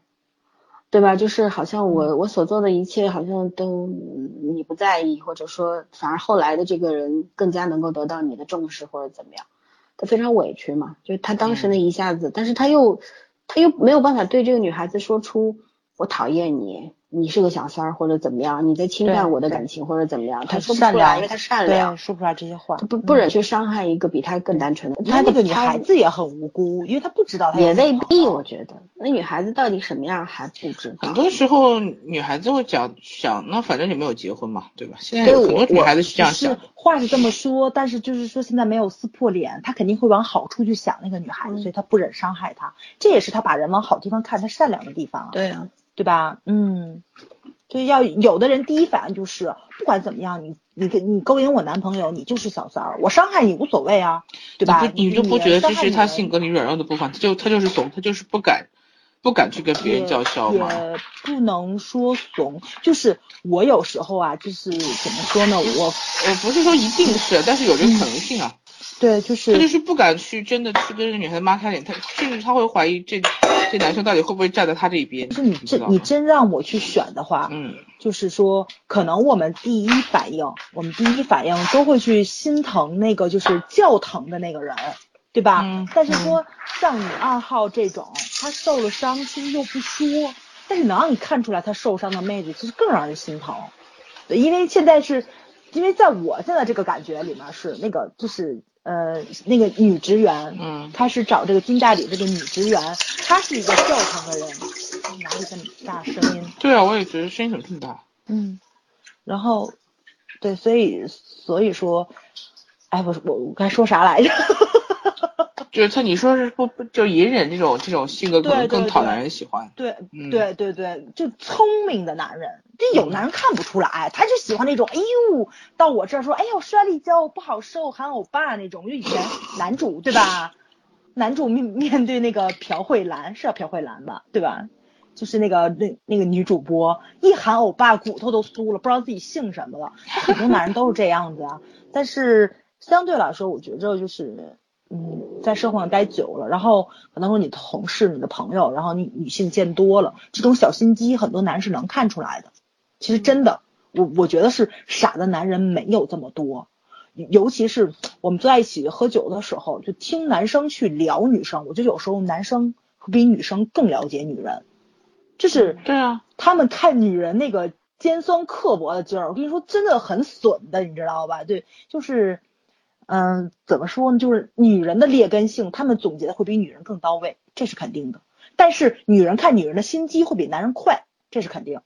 对吧？就是好像我我所做的一切好像都你不在意，或者说反而后来的这个人更加能够得到你的重视或者怎么样，他非常委屈嘛，就是他当时那一下子，但是他又他又没有办法对这个女孩子说出我讨厌你。你是个小三儿或者怎么样？你在侵犯我的感情或者怎么样？他说不出来，因为他善良，说不出来这些话。他不不忍去伤害一个比他更单纯的。他那个女孩子也很无辜，因为她不知道。也未必，我觉得那女孩子到底什么样还不知道。很多时候女孩子会讲想，那反正你没有结婚嘛，对吧？现在很多女孩子是这样想。话是这么说，但是就是说现在没有撕破脸，他肯定会往好处去想那个女孩子，所以他不忍伤害她。这也是他把人往好地方看，他善良的地方啊。对啊，对吧？嗯。就要有的人第一反应就是不管怎么样，你你你勾引我男朋友，你就是小三儿，我伤害你无所谓啊，对吧？你就不觉得这是他性格里软弱的部分？他就他就是怂，他就是不敢不敢去跟别人叫嚣吗？也不能说怂，就是我有时候啊，就是怎么说呢？我我不是说一定是，但是有这个可能性啊。对，就是他就是不敢去真的去跟这个女孩子抹开脸，他甚至他会怀疑这这男生到底会不会站在他这一边。就是你真你真让我去选的话，嗯，就是说可能我们第一反应，我们第一反应都会去心疼那个就是较疼的那个人，对吧？嗯。但是说像你二号这种，他受了伤，其实又不说，但是能让你看出来他受伤的妹子，其实更让人心疼。对，因为现在是，因为在我现在这个感觉里面是那个就是。呃，那个女职员，嗯，她是找这个金代理这个女职员，她是一个教堂的人，哪里这么大声音？对啊，我也觉得声音怎么这么大？嗯，然后，对，所以所以说，哎，我我我该说啥来着？就是他，你说是不不就隐忍这种这种性格可能更讨男人喜欢？对对对对，就聪明的男人，这有男人看不出来，他就喜欢那种，哎呦，到我这儿说，哎呦，摔了一跤不好受，喊欧巴那种。就以前 男主对吧？男主面面对那个朴慧兰是叫朴慧兰吧，对吧？就是那个那那个女主播一喊欧巴，骨头都酥了，不知道自己姓什么了。很多男人都是这样子啊，但是相对来说，我觉着就是。嗯，在社会上待久了，然后可能说你同事、你的朋友，然后你女性见多了，这种小心机，很多男人是能看出来的。其实真的，我我觉得是傻的男人没有这么多，尤其是我们坐在一起喝酒的时候，就听男生去聊女生，我觉得有时候男生会比女生更了解女人，就是对啊，他们看女人那个尖酸刻薄的劲儿，我跟你说真的很损的，你知道吧？对，就是。嗯，怎么说呢？就是女人的劣根性，他们总结的会比女人更到位，这是肯定的。但是女人看女人的心机会比男人快，这是肯定。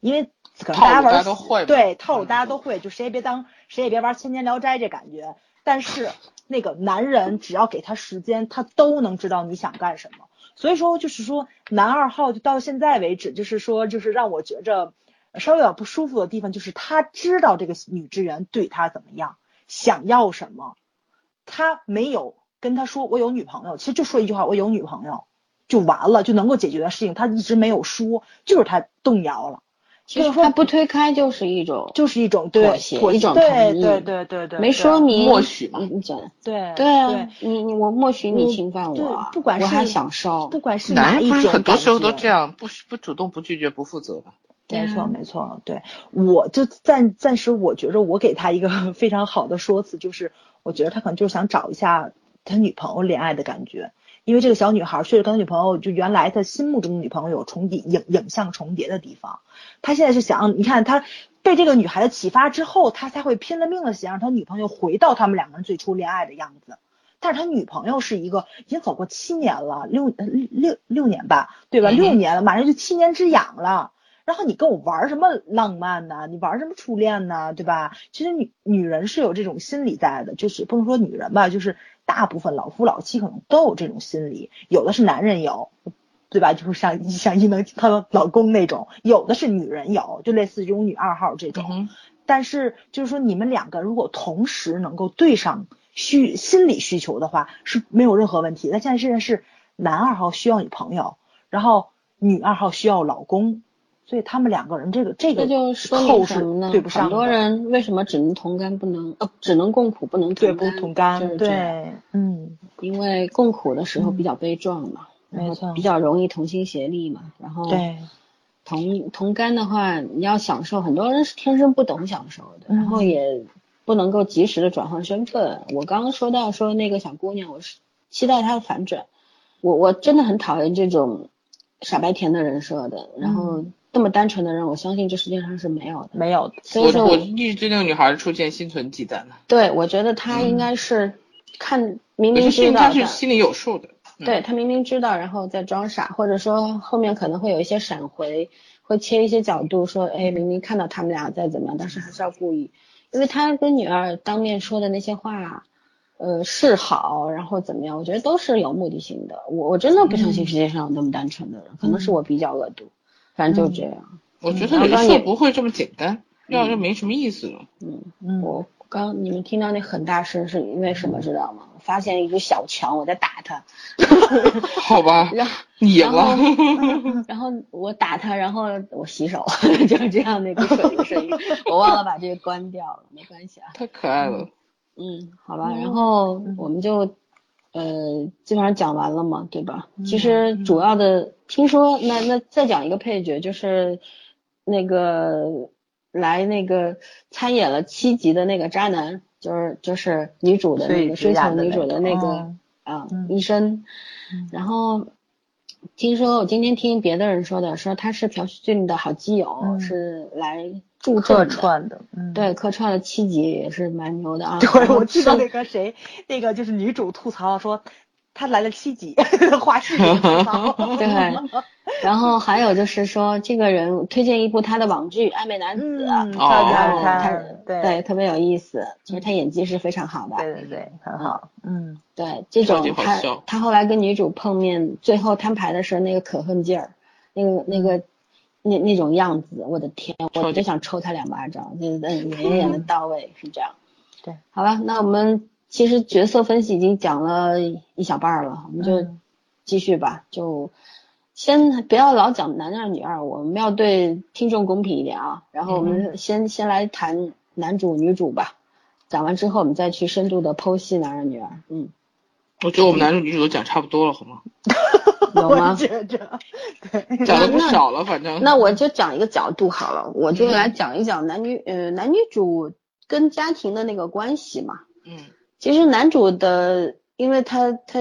因为可能大家都会对套路，大家都会，就谁也别当，谁也别玩千年聊斋这感觉。但是那个男人只要给他时间，他都能知道你想干什么。所以说，就是说男二号就到现在为止，就是说，就是让我觉着稍微有点不舒服的地方，就是他知道这个女职员对他怎么样。想要什么？他没有跟他说我有女朋友，其实就说一句话我有女朋友。就完了，就能够解决的事情，他一直没有说，就是他动摇了。其实他不推开就是一种，就是一种妥协，一种同意，对对对对，没说明默许嘛，你讲。对对啊，你你我默许你侵犯我，不管是我还享受，不管是哪一种，很多时候都这样，不不主动不拒绝不负责吧。没错，没错，对，我就暂暂时，我觉着我给他一个 非常好的说辞，就是我觉得他可能就是想找一下他女朋友恋爱的感觉，因为这个小女孩确实跟他女朋友就原来他心目中的女朋友有重叠影影像重叠的地方，他现在是想，你看他被这个女孩子启发之后，他才会拼了命的想让他女朋友回到他们两个人最初恋爱的样子，但是他女朋友是一个已经走过七年了，六六六年吧，对吧？六年了，马上就七年之痒了。然后你跟我玩什么浪漫呢？你玩什么初恋呢？对吧？其实女女人是有这种心理在的，就是不能说女人吧，就是大部分老夫老妻可能都有这种心理，有的是男人有，对吧？就是像像伊能她老公那种，有的是女人有，就类似这种女二号这种。但是就是说你们两个如果同时能够对上需心理需求的话，是没有任何问题。那现在现在是男二号需要女朋友，然后女二号需要老公。所以他们两个人这个这个就说明什么呢？对不上。很多人为什么只能同甘不能呃只能共苦不能同甘？同甘对，嗯，因为共苦的时候比较悲壮嘛，没错，比较容易同心协力嘛，然后对同同甘的话，你要享受，很多人是天生不懂享受的，然后也不能够及时的转换身份。我刚刚说到说那个小姑娘，我是期待她的反转，我我真的很讨厌这种傻白甜的人设的，然后。那么单纯的人，我相信这世界上是没有的，没有的。所以说，我一直对那个女孩出现心存忌惮的。对，我觉得她应该是看明明知道，她是心里有数的。对她明明知道，然后再装傻，或者说后面可能会有一些闪回，会切一些角度，说，哎，明明看到他们俩在怎么样，但是还是要故意，因为他跟女儿当面说的那些话，呃，示好，然后怎么样，我觉得都是有目的性的。我我真的不相信世界上有那么单纯的人，可能是我比较恶毒。反正就这样，我觉得人设不会这么简单，要就没什么意思了。嗯嗯，我刚你们听到那很大声是因为什么知道吗？发现一只小强，我在打他。好吧，然后赢了。然后我打他，然后我洗手，就是这样那个声音。我忘了把这个关掉了，没关系啊。太可爱了。嗯，好吧，然后我们就。呃，基本上讲完了嘛，对吧？其实主要的，听说那那再讲一个配角，就是那个来那个参演了七集的那个渣男，就是就是女主的那个追求女主的那个啊医生，然后听说我今天听别的人说的，说他是朴叙俊的好基友，是来。客串的，嗯，对，客串了七集也是蛮牛的啊。对，我知道那个谁，那个就是女主吐槽说，他来了七集，话视频吐槽。对，然后还有就是说，这个人推荐一部他的网剧《暧昧男子》，超级好看，对，特别有意思。其实他演技是非常好的，对对对，很好。嗯，对，这种他他后来跟女主碰面，最后摊牌的时候那个可恨劲儿，那个那个。那那种样子，我的天，我就想抽他两巴掌，就是 演员演的到位，是这样。对，好了，那我们其实角色分析已经讲了一小半了，我们就继续吧，就先不要老讲男二女二，我们要对听众公平一点啊。然后我们先先来谈男主女主吧，讲完之后我们再去深度的剖析男二女二。嗯，我觉得我们男主女主都讲差不多了，好吗？有吗？讲的不少了，反正。那我就讲一个角度好了，我就来讲一讲男女呃男女主跟家庭的那个关系嘛。嗯。其实男主的，因为他他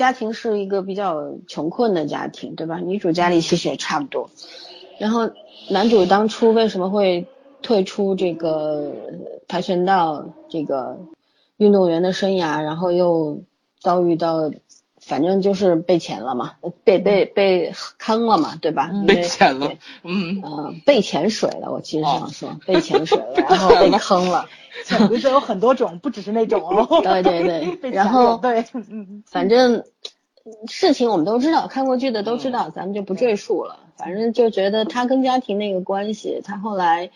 家庭是一个比较穷困的家庭，对吧？女主家里其实也差不多。然后男主当初为什么会退出这个跆拳道这个运动员的生涯，然后又遭遇到。反正就是被钱了嘛，被被被坑了嘛，对吧？被钱了，嗯嗯，被潜水了。我其实想说，被潜水了，然后被坑了。潜规则有很多种，不只是那种 哦。对对对，然后对，反正事情我们都知道，看过剧的都知道，咱们就不赘述了。反正就觉得他跟家庭那个关系，他后来，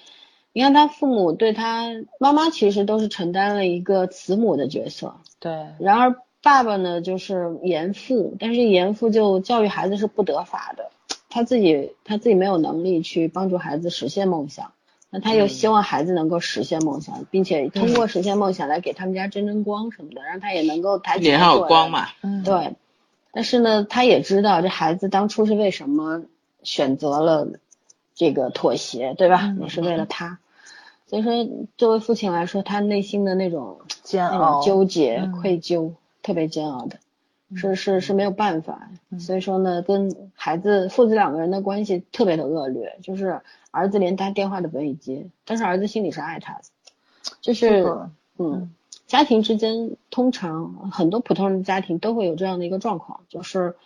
你看他父母对他妈妈其实都是承担了一个慈母的角色。对，然而。爸爸呢，就是严父，但是严父就教育孩子是不得法的，他自己他自己没有能力去帮助孩子实现梦想，那他又希望孩子能够实现梦想，并且通过实现梦想来给他们家争争光什么的，让他也能够抬起脸上有光嘛。嗯，对。但是呢，他也知道这孩子当初是为什么选择了这个妥协，对吧？也是为了他。所以说，作为父亲来说，他内心的那种煎熬、纠结、愧疚。特别煎熬的，是是是没有办法，所以说呢，跟孩子父子两个人的关系特别的恶劣，就是儿子连他电话都不愿意接，但是儿子心里是爱他的，就是嗯，家庭之间通常很多普通人的家庭都会有这样的一个状况，就是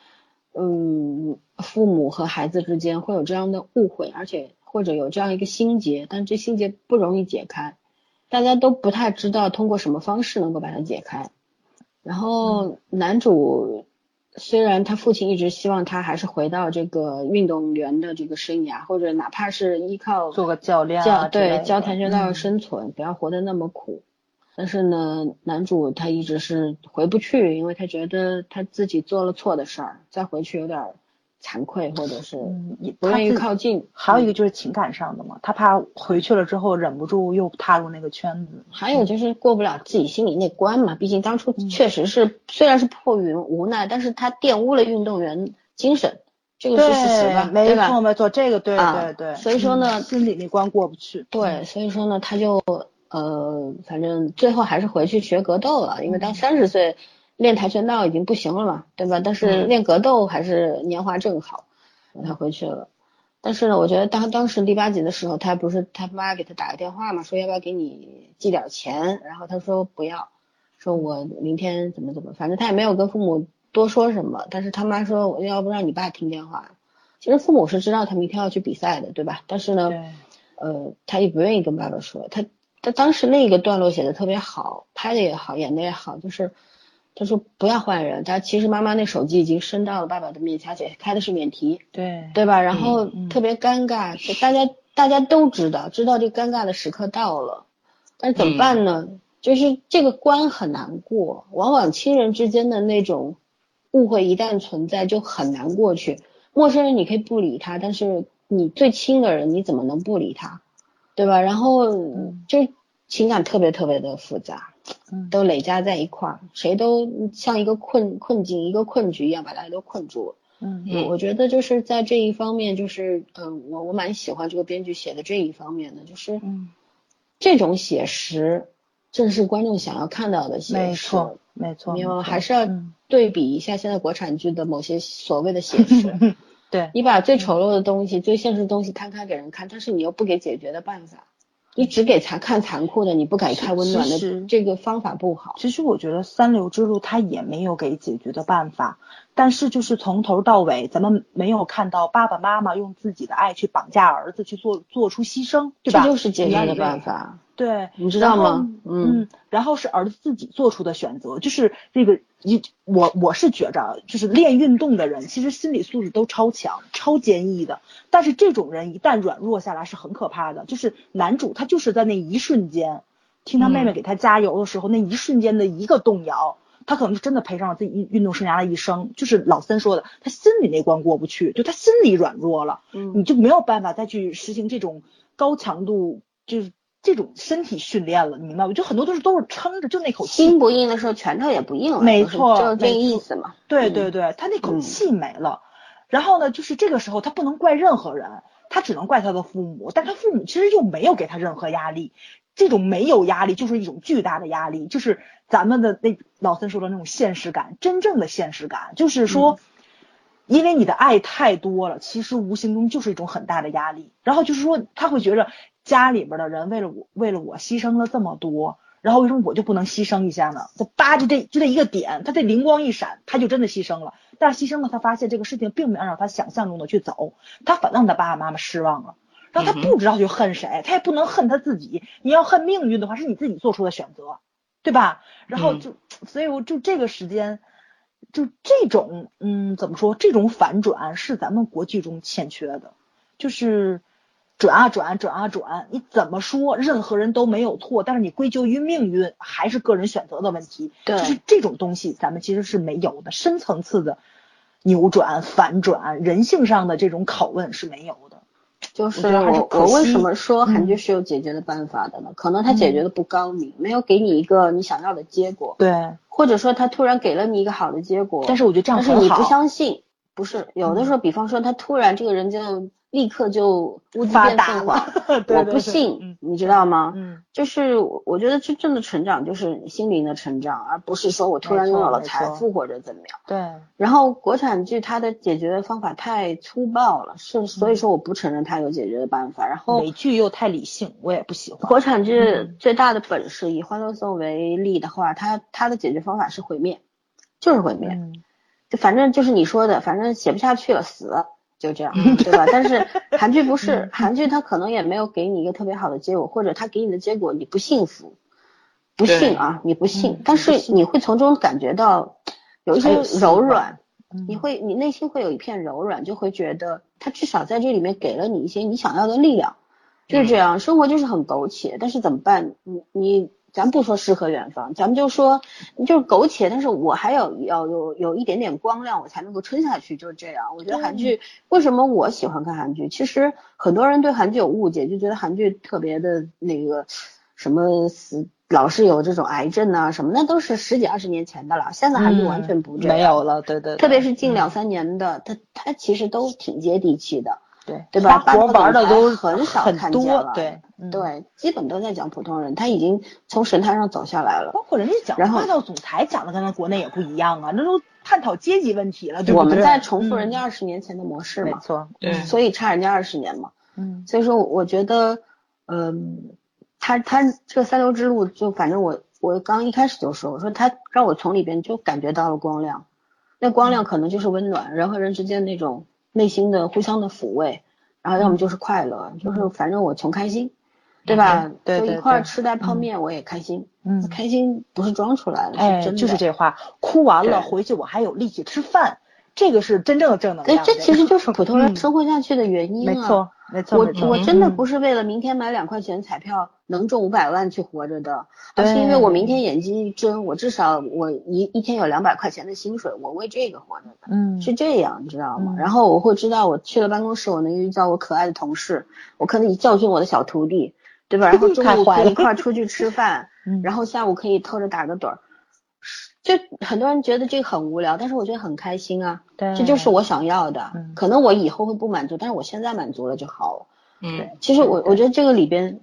嗯，父母和孩子之间会有这样的误会，而且或者有这样一个心结，但这心结不容易解开，大家都不太知道通过什么方式能够把它解开。然后男主虽然他父亲一直希望他还是回到这个运动员的这个生涯，或者哪怕是依靠做个教练，教对教跆拳道生存，不要活得那么苦。但是呢，男主他一直是回不去，因为他觉得他自己做了错的事儿，再回去有点惭愧，或者是不愿意靠近。还有一个就是情感上的嘛，他怕回去了之后忍不住又踏入那个圈子。还有就是过不了自己心里那关嘛，毕竟当初确实是虽然是迫于无奈，但是他玷污了运动员精神，这个是事实吧？没错没错，这个对对对。所以说呢，心里那关过不去。对，所以说呢，他就呃，反正最后还是回去学格斗了，因为到三十岁。练跆拳道已经不行了嘛，对吧？但是练格斗还是年华正好，他回去了。但是呢，我觉得当当时第八集的时候，他不是他妈给他打个电话嘛，说要不要给你寄点钱，然后他说不要，说我明天怎么怎么，反正他也没有跟父母多说什么。但是他妈说我要不让你爸听电话。其实父母是知道他明天要去比赛的，对吧？但是呢，呃，他也不愿意跟爸爸说。他他当时那个段落写的特别好，拍的也好，演的也好，就是。他说不要换人，他其实妈妈那手机已经伸到了爸爸的面前，而且开的是免提，对对吧？然后特别尴尬，大家大家都知道，知道这尴尬的时刻到了，但是怎么办呢？就是这个关很难过，往往亲人之间的那种误会一旦存在就很难过去。陌生人你可以不理他，但是你最亲的人你怎么能不理他，对吧？然后就情感特别特别的复杂。都累加在一块儿，谁都像一个困困境、一个困局一样，把大家都困住了。嗯，我我觉得就是在这一方面，就是嗯，我我蛮喜欢这个编剧写的这一方面的，就是嗯，这种写实正是观众想要看到的写实。没错，没错？还是要对比一下现在国产剧的某些所谓的写实。对，你把最丑陋的东西、最现实的东西摊开给人看，但是你又不给解决的办法。你只给残看残酷的，你不给看温暖的，这个方法不好。其实我觉得三流之路他也没有给解决的办法，但是就是从头到尾，咱们没有看到爸爸妈妈用自己的爱去绑架儿子，去做做出牺牲，对吧？这就是解决的办法。对，你知道吗？嗯，然后是儿子自己做出的选择，就是这个一我我是觉着，就是练运动的人，其实心理素质都超强、超坚毅的。但是这种人一旦软弱下来是很可怕的。就是男主他就是在那一瞬间，听他妹妹给他加油的时候，那一瞬间的一个动摇，他可能是真的赔上了自己运运动生涯的一生。就是老三说的，他心里那关过不去，就他心里软弱了，你就没有办法再去实行这种高强度，就是。这种身体训练了，你明白吗？就很多都是都是撑着，就那口气。心不硬的时候，拳头也不硬了。没错，就是这个意思嘛。对对对，他那口气没了。然后呢，就是这个时候他不能怪任何人，他只能怪他的父母。但他父母其实又没有给他任何压力，这种没有压力就是一种巨大的压力，就是咱们的那老三说的那种现实感，真正的现实感，就是说，因为你的爱太多了，其实无形中就是一种很大的压力。然后就是说，他会觉着。家里边的人为了我，为了我牺牲了这么多，然后为什么我就不能牺牲一下呢？他叭就这就这一个点，他这灵光一闪，他就真的牺牲了。但是牺牲了，他发现这个事情并没有按照他想象中的去走，他反让他爸爸妈妈失望了，然后他不知道去恨谁，他也不能恨他自己。你要恨命运的话，是你自己做出的选择，对吧？然后就，所以我就这个时间，就这种，嗯，怎么说？这种反转是咱们国剧中欠缺的，就是。转啊转，转啊转，你怎么说，任何人都没有错，但是你归咎于命运，还是个人选择的问题。对，就是这种东西，咱们其实是没有的，深层次的扭转、反转，人性上的这种拷问是没有的。就是我我为什么说韩剧是有解决的办法的呢？可能他解决的不高明，没有给你一个你想要的结果。对，或者说他突然给了你一个好的结果，但是我觉得这样很好。但是你不相信，不是有的时候，比方说他突然这个人就。立刻就乌鸡变凤凰，我不信，你知道吗？嗯，就是我觉得真正的成长就是心灵的成长，而不是说我突然拥有了财富或者怎么样。对。然后国产剧它的解决的方法太粗暴了，是所以说我不承认它有解决的办法。然后美剧又太理性，我也不喜欢。国产剧最大的本事，以《欢乐颂》为例的话，它它的解决方法是毁灭，就是毁灭，就反正就是你说的，反正写不下去了，死了。就这样，对吧？但是 韩剧不是韩剧，它可能也没有给你一个特别好的结果，或者它给你的结果你不幸福，不幸啊，你不幸，但是你会从中感觉到有一些柔软，你会你内心会有一片柔软，就会觉得它至少在这里面给了你一些你想要的力量，就是这样。生活就是很苟且，但是怎么办？你你咱不说诗和远方，咱们就说就是苟且，但是我还有要有有一点点光亮，我才能够撑下去，就是这样。我觉得韩剧为什么我喜欢看韩剧？其实很多人对韩剧有误解，就觉得韩剧特别的那个什么死。老是有这种癌症啊什么，那都是十几二十年前的了。现在韩剧完全不这样，没有了，对对。特别是近两三年的，它它其实都挺接地气的，对对吧？活玩的都很少看见了，对对，基本都在讲普通人，他已经从神坛上走下来了。包括人家讲霸道总裁讲的跟咱国内也不一样啊，那都探讨阶级问题了，对不对？我们在重复人家二十年前的模式嘛，没错，对，所以差人家二十年嘛，嗯，所以说我觉得，嗯，他他这个三流之路，就反正我。我刚一开始就说，我说他让我从里边就感觉到了光亮，那光亮可能就是温暖，人和人之间那种内心的互相的抚慰，然后要么就是快乐，就是反正我穷开心，对吧？对对。一块吃袋泡面我也开心，嗯，开心不是装出来的，哎。就是这话，哭完了回去我还有力气吃饭，这个是真正的正能量。对，这其实就是 普通人生活下去的原因啊。没错。我我真的不是为了明天买两块钱彩票能中五百万去活着的，而是因为我明天眼睛一睁，我至少我一一天有两百块钱的薪水，我为这个活着的，嗯，是这样，你知道吗？然后我会知道我去了办公室，我能遇到我可爱的同事，我可以教训我的小徒弟，对吧？然后中午可以一块出去吃饭，然后下午可以偷着打个盹儿。就很多人觉得这个很无聊，但是我觉得很开心啊。对，这就是我想要的。可能我以后会不满足，但是我现在满足了就好了。嗯，其实我我觉得这个里边，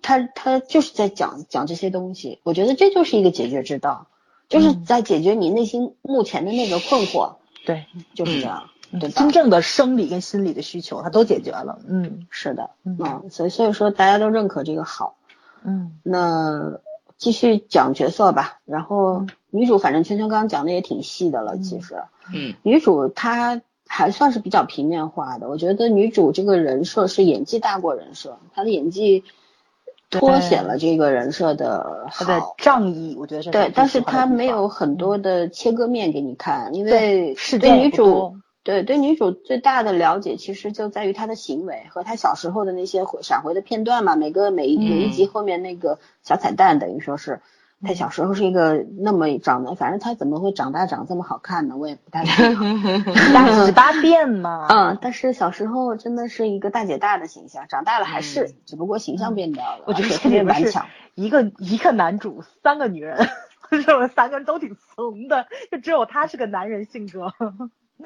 他他就是在讲讲这些东西。我觉得这就是一个解决之道，就是在解决你内心目前的那个困惑。对，就是这样。对，真正的生理跟心理的需求，他都解决了。嗯，是的。嗯，所以所以说大家都认可这个好。嗯，那。继续讲角色吧，然后女主反正圈圈刚刚讲的也挺细的了，其实，嗯，女主她还算是比较平面化的，我觉得女主这个人设是演技大过人设，她的演技凸显了这个人设的好，的仗义，我觉得是对，但是她没有很多的切割面给你看，因为对女主。对对，女主最大的了解其实就在于她的行为和她小时候的那些回闪回的片段嘛。每个每一每一集后面那个小彩蛋，等于说是她小时候是一个那么长得，反正她怎么会长大长这么好看呢？我也不太知道。大十八变嘛。嗯，但是小时候真的是一个大姐大的形象，长大了还是，只不过形象变掉了。我觉得特别顽强。一个一个男主，三个女人，是不是三个人都挺怂的？就只有他是个男人性格。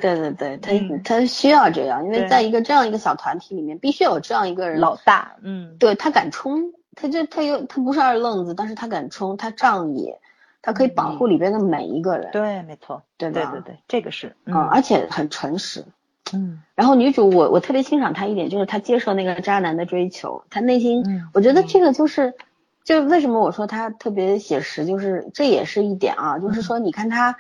对对对，他他需要这样，因为在一个这样一个小团体里面，必须有这样一个人老大，嗯，对他敢冲，他就他又他不是二愣子，但是他敢冲，他仗义，他可以保护里边的每一个人，对，没错，对对对对，这个是，嗯，而且很诚实，嗯，然后女主我我特别欣赏她一点，就是她接受那个渣男的追求，她内心，我觉得这个就是，就为什么我说她特别写实，就是这也是一点啊，就是说你看她。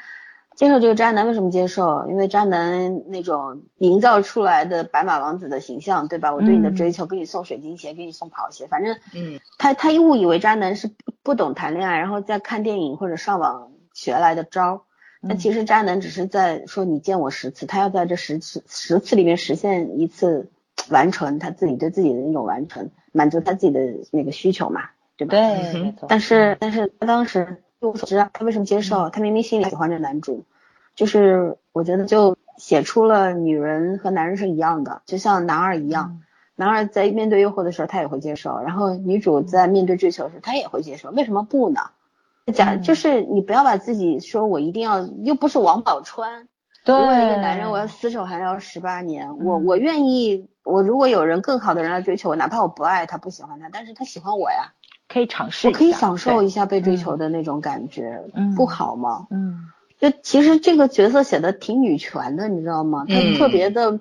接受这个渣男为什么接受？因为渣男那种营造出来的白马王子的形象，对吧？我对你的追求，给你送水晶鞋，给你送跑鞋，反正，嗯，他他误以为渣男是不懂谈恋爱，然后在看电影或者上网学来的招。但其实渣男只是在说你见我十次，他要在这十次十次里面实现一次完成他自己对自己的那种完成，满足他自己的那个需求嘛，对吧？对，但是但是他当时。一无所知啊，他为什么接受？他明明心里喜欢着男主，就是我觉得就写出了女人和男人是一样的，就像男二一样，男二在面对诱惑的时候他也会接受，然后女主在面对追求时她也会接受，为什么不呢？假就是你不要把自己说我一定要，又不是王宝钏，为了一个男人我要厮守还要十八年，我我愿意，我如果有人更好的人来追求我，哪怕我不爱他不喜欢他，但是他喜欢我呀。可以尝试，我可以享受一下被追求的那种感觉，不好吗？嗯，就其实这个角色写的挺女权的，你知道吗？他特别的，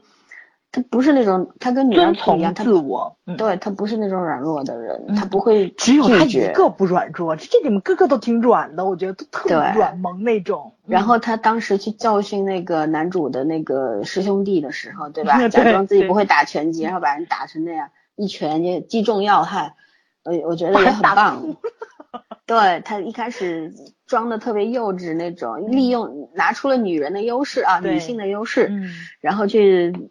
他不是那种他跟女人不一样，他自我，对他不是那种软弱的人，他不会只有他一个不软弱，这这里面个个都挺软的，我觉得都特别软萌那种。然后他当时去教训那个男主的那个师兄弟的时候，对吧？假装自己不会打拳击，然后把人打成那样，一拳就击中要害。我我觉得也很棒，对他一开始装的特别幼稚那种，利用拿出了女人的优势啊，女性的优势，然后去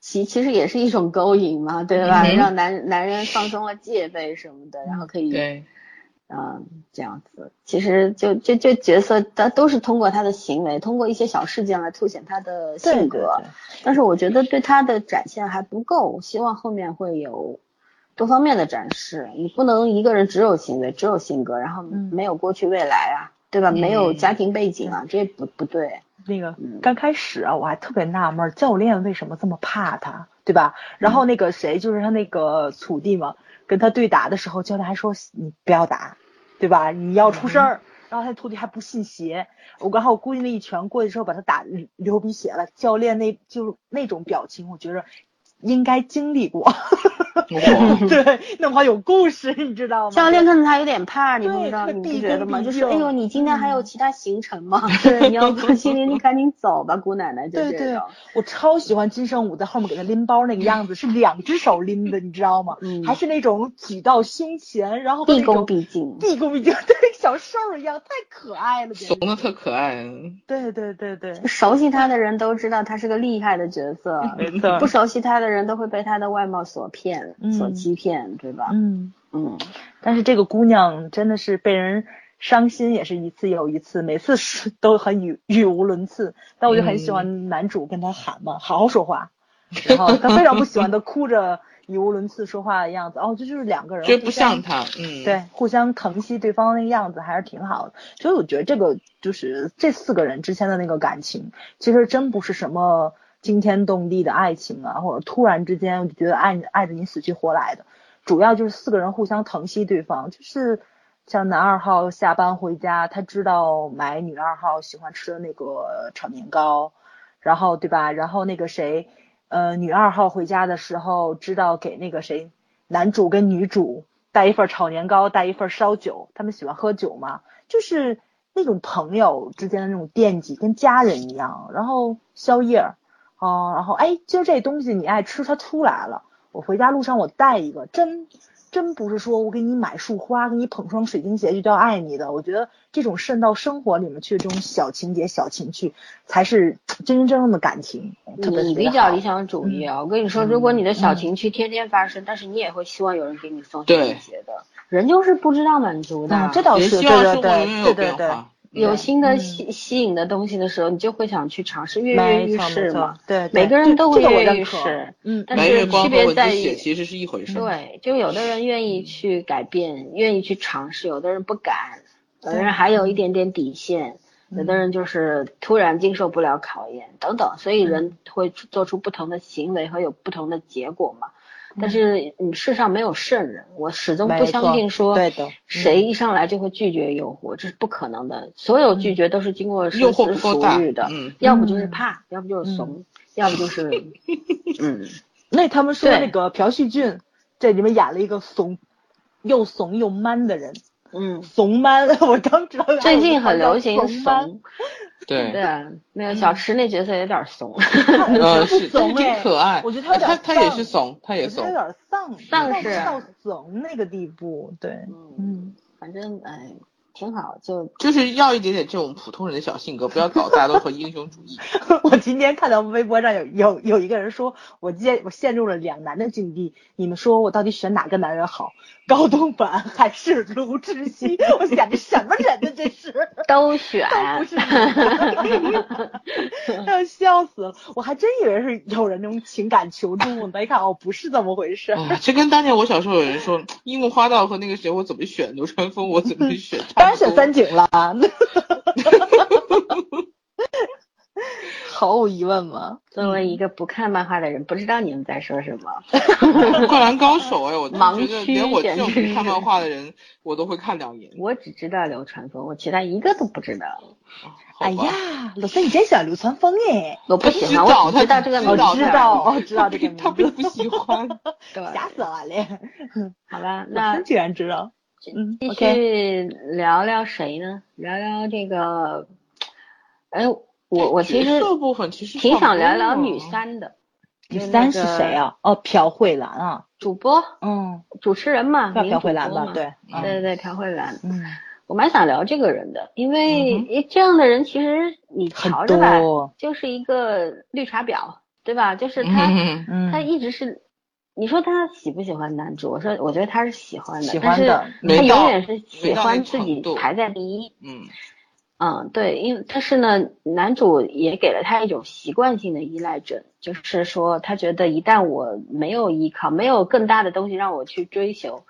其其实也是一种勾引嘛，对吧？让男男人放松了戒备什么的，然后可以，嗯，这样子，其实就就就角色，他都是通过他的行为，通过一些小事件来凸显他的性格。但是我觉得对他的展现还不够，希望后面会有多方面的展示。你不能一个人只有行为，只有性格，然后没有过去未来啊，对吧？没有家庭背景啊，这不不对。那个刚开始啊，我还特别纳闷，教练为什么这么怕他，对吧？然后那个谁，就是他那个徒弟嘛，跟他对打的时候，教练还说你不要打，对吧？你要出声儿。然后他徒弟还不信邪，我刚好我估计那一拳过去之后把他打流鼻血了。教练那就那种表情，我觉着。应该经历过，对，那么有故事，你知道吗？教练看着他有点怕，你不知道，你不觉得吗？就是哎呦，你今天还有其他行程吗？对，你要不行，你赶紧走吧，姑奶奶。对对，我超喜欢金圣武在后面给他拎包那个样子，是两只手拎的，你知道吗？嗯。还是那种举到胸前，然后毕恭毕敬，毕恭毕敬，对，小兽一样，太可爱了，怂的特可爱。对对对对，熟悉他的人都知道他是个厉害的角色，没错。不熟悉他的。人都会被她的外貌所骗，所欺骗，对吧？嗯嗯。但是这个姑娘真的是被人伤心，也是一次又一次，每次是都很语语无伦次。但我就很喜欢男主跟她喊嘛，好好说话。然后他非常不喜欢她哭着语无伦次说话的样子。哦，这就是两个人，这不像他。嗯，对，互相疼惜对方那个样子还是挺好的。所以我觉得这个就是这四个人之间的那个感情，其实真不是什么。惊天动地的爱情啊，或者突然之间我就觉得爱爱的你死去活来的，主要就是四个人互相疼惜对方，就是像男二号下班回家，他知道买女二号喜欢吃的那个炒年糕，然后对吧？然后那个谁，呃，女二号回家的时候知道给那个谁，男主跟女主带一份炒年糕，带一份烧酒，他们喜欢喝酒嘛，就是那种朋友之间的那种惦记，跟家人一样。然后宵夜。哦，然后哎，今儿这东西你爱吃，它出来了。我回家路上我带一个，真真不是说我给你买束花，给你捧双水晶鞋就叫爱你的。我觉得这种渗到生活里面去的这种小情节、小情趣，才是真真正正的感情。你比较理想主义啊！我跟你说，如果你的小情趣天天发生，但是你也会希望有人给你送水晶鞋的。人就是不知道满足的，这倒是对对对对对对。有新的吸吸引的东西的时候，你就会想去尝试，跃跃欲试嘛。对，每个人都会跃跃欲试。嗯，但是区别在于，其实是一回事。对，就有的人愿意去改变，愿意去尝试；有的人不敢，有的人还有一点点底线；有的人就是突然经受不了考验等等。所以人会做出不同的行为和有不同的结果嘛。但是你世上没有圣人，我始终不相信说谁一上来就会拒绝诱惑，这是不可能的。所有拒绝都是经过深思熟虑的，要不就是怕，要不就是怂，要不就是 嗯。那他们说那个朴叙俊这里面演了一个怂，又怂又 man 的人，嗯，怂 man，我刚知道。最近很流行怂。对对啊，那个小池那角色有点怂，呃是怂挺可爱，我觉得他他他也是怂，他也怂，有点丧丧是到怂那个地步，对，嗯，反正哎。挺好，就就是要一点点这种普通人的小性格，不要搞大家都和英雄主义。我今天看到微博上有有有一个人说，我陷我陷入了两难的境地，你们说我到底选哪个男人好，高东版还是卢志熙？我想这什么人呢？这是都选，都不是，要笑死了！我还真以为是有人那种情感求助呢，一看哦，不是这么回事。这跟当年我小时候有人说樱木花道和那个谁，我怎么选流川枫，我怎么选？当然选三井了，毫无疑问嘛。作为一个不看漫画的人，不知道你们在说什么。灌篮高手哎，我 盲区连我这种不看漫画的人，我都会看两眼。我只知道流川枫，我其他一个都不知道。哎呀，老三你真喜欢流川枫哎？我不喜欢，我知道这个名字，知道我，知道这个名字。他并不喜欢，吓死我了。好吧，那居然知道。嗯，继续聊聊谁呢？聊聊这个，哎，我我其实部分其实挺想聊聊女三的。女三是谁啊？哦，朴慧兰啊，主播，嗯，主持人嘛，朴慧兰吧？对，对对对，朴慧兰。嗯，我蛮想聊这个人的，因为这样的人其实你瞧着吧，就是一个绿茶婊，对吧？就是他，他一直是。你说他喜不喜欢男主？我说我觉得他是喜欢的，喜欢的，他永远是喜欢自己排在第一。嗯嗯，对，因为但是呢，男主也给了他一种习惯性的依赖症，就是说他觉得一旦我没有依靠，没有更大的东西让我去追求，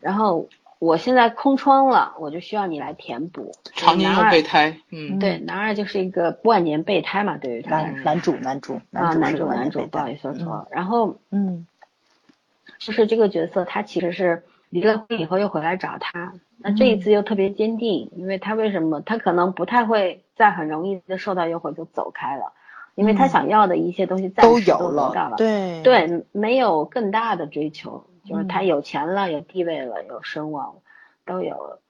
然后我现在空窗了，我就需要你来填补。常年有备胎，嗯，对，男二就是一个万年备胎嘛，对于他。男男主男主啊，男主男主，不好意思说错了。然后嗯。就是这个角色，他其实是离了婚以后又回来找他，那这一次又特别坚定，因为他为什么？他可能不太会再很容易的受到诱惑就走开了，因为他想要的一些东西暂时都得到了，对对，没有更大的追求，就是他有钱了，有地位了，有声望，都有了，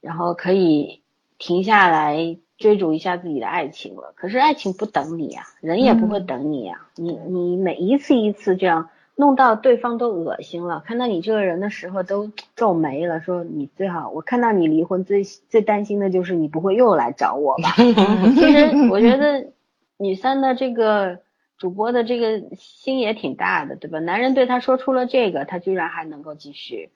然后可以停下来追逐一下自己的爱情了。可是爱情不等你呀，人也不会等你呀，你你每一次一次这样。弄到对方都恶心了，看到你这个人的时候都皱眉了，说你最好，我看到你离婚最最担心的就是你不会又来找我吧。其实我觉得女三的这个主播的这个心也挺大的，对吧？男人对她说出了这个，她居然还能够继续。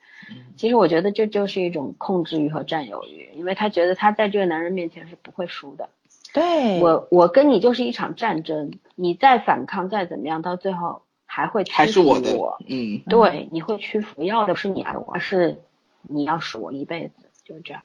其实我觉得这就是一种控制欲和占有欲，因为她觉得她在这个男人面前是不会输的。对我，我跟你就是一场战争，你再反抗再怎么样，到最后。还会还是我的，嗯，对，你会屈服，要的是你爱我，而是你要使我一辈子，就是这样。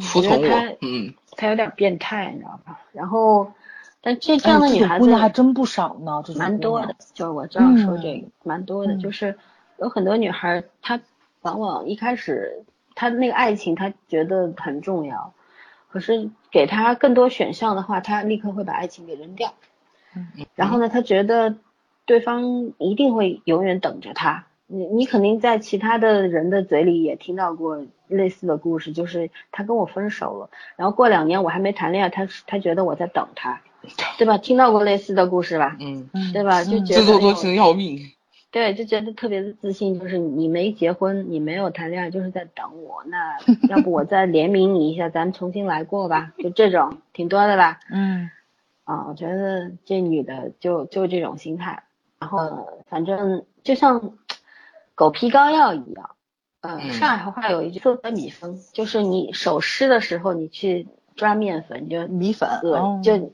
服从我，嗯，他有点变态，你知道吧？然后，但这这样的女孩子还真不少呢，蛮多的。就是我正要说这个，蛮多的，就是有很多女孩，她往往一开始她那个爱情她觉得很重要，可是给她更多选项的话，她立刻会把爱情给扔掉。嗯，然后呢，她觉得。对方一定会永远等着他，你你肯定在其他的人的嘴里也听到过类似的故事，就是他跟我分手了，然后过两年我还没谈恋爱，他他觉得我在等他，对吧？听到过类似的故事吧？嗯，对吧？就觉得自作多情要命。对，就觉得特别的自信，就是你没结婚，你没有谈恋爱，就是在等我。那 要不我再怜悯你一下，咱们重新来过吧？就这种挺多的吧？嗯，啊，我觉得这女的就就这种心态。然后反正就像狗皮膏药一样，呃，上海话有一句说的米粉，就是你手湿的时候，你去抓面粉，就米粉，就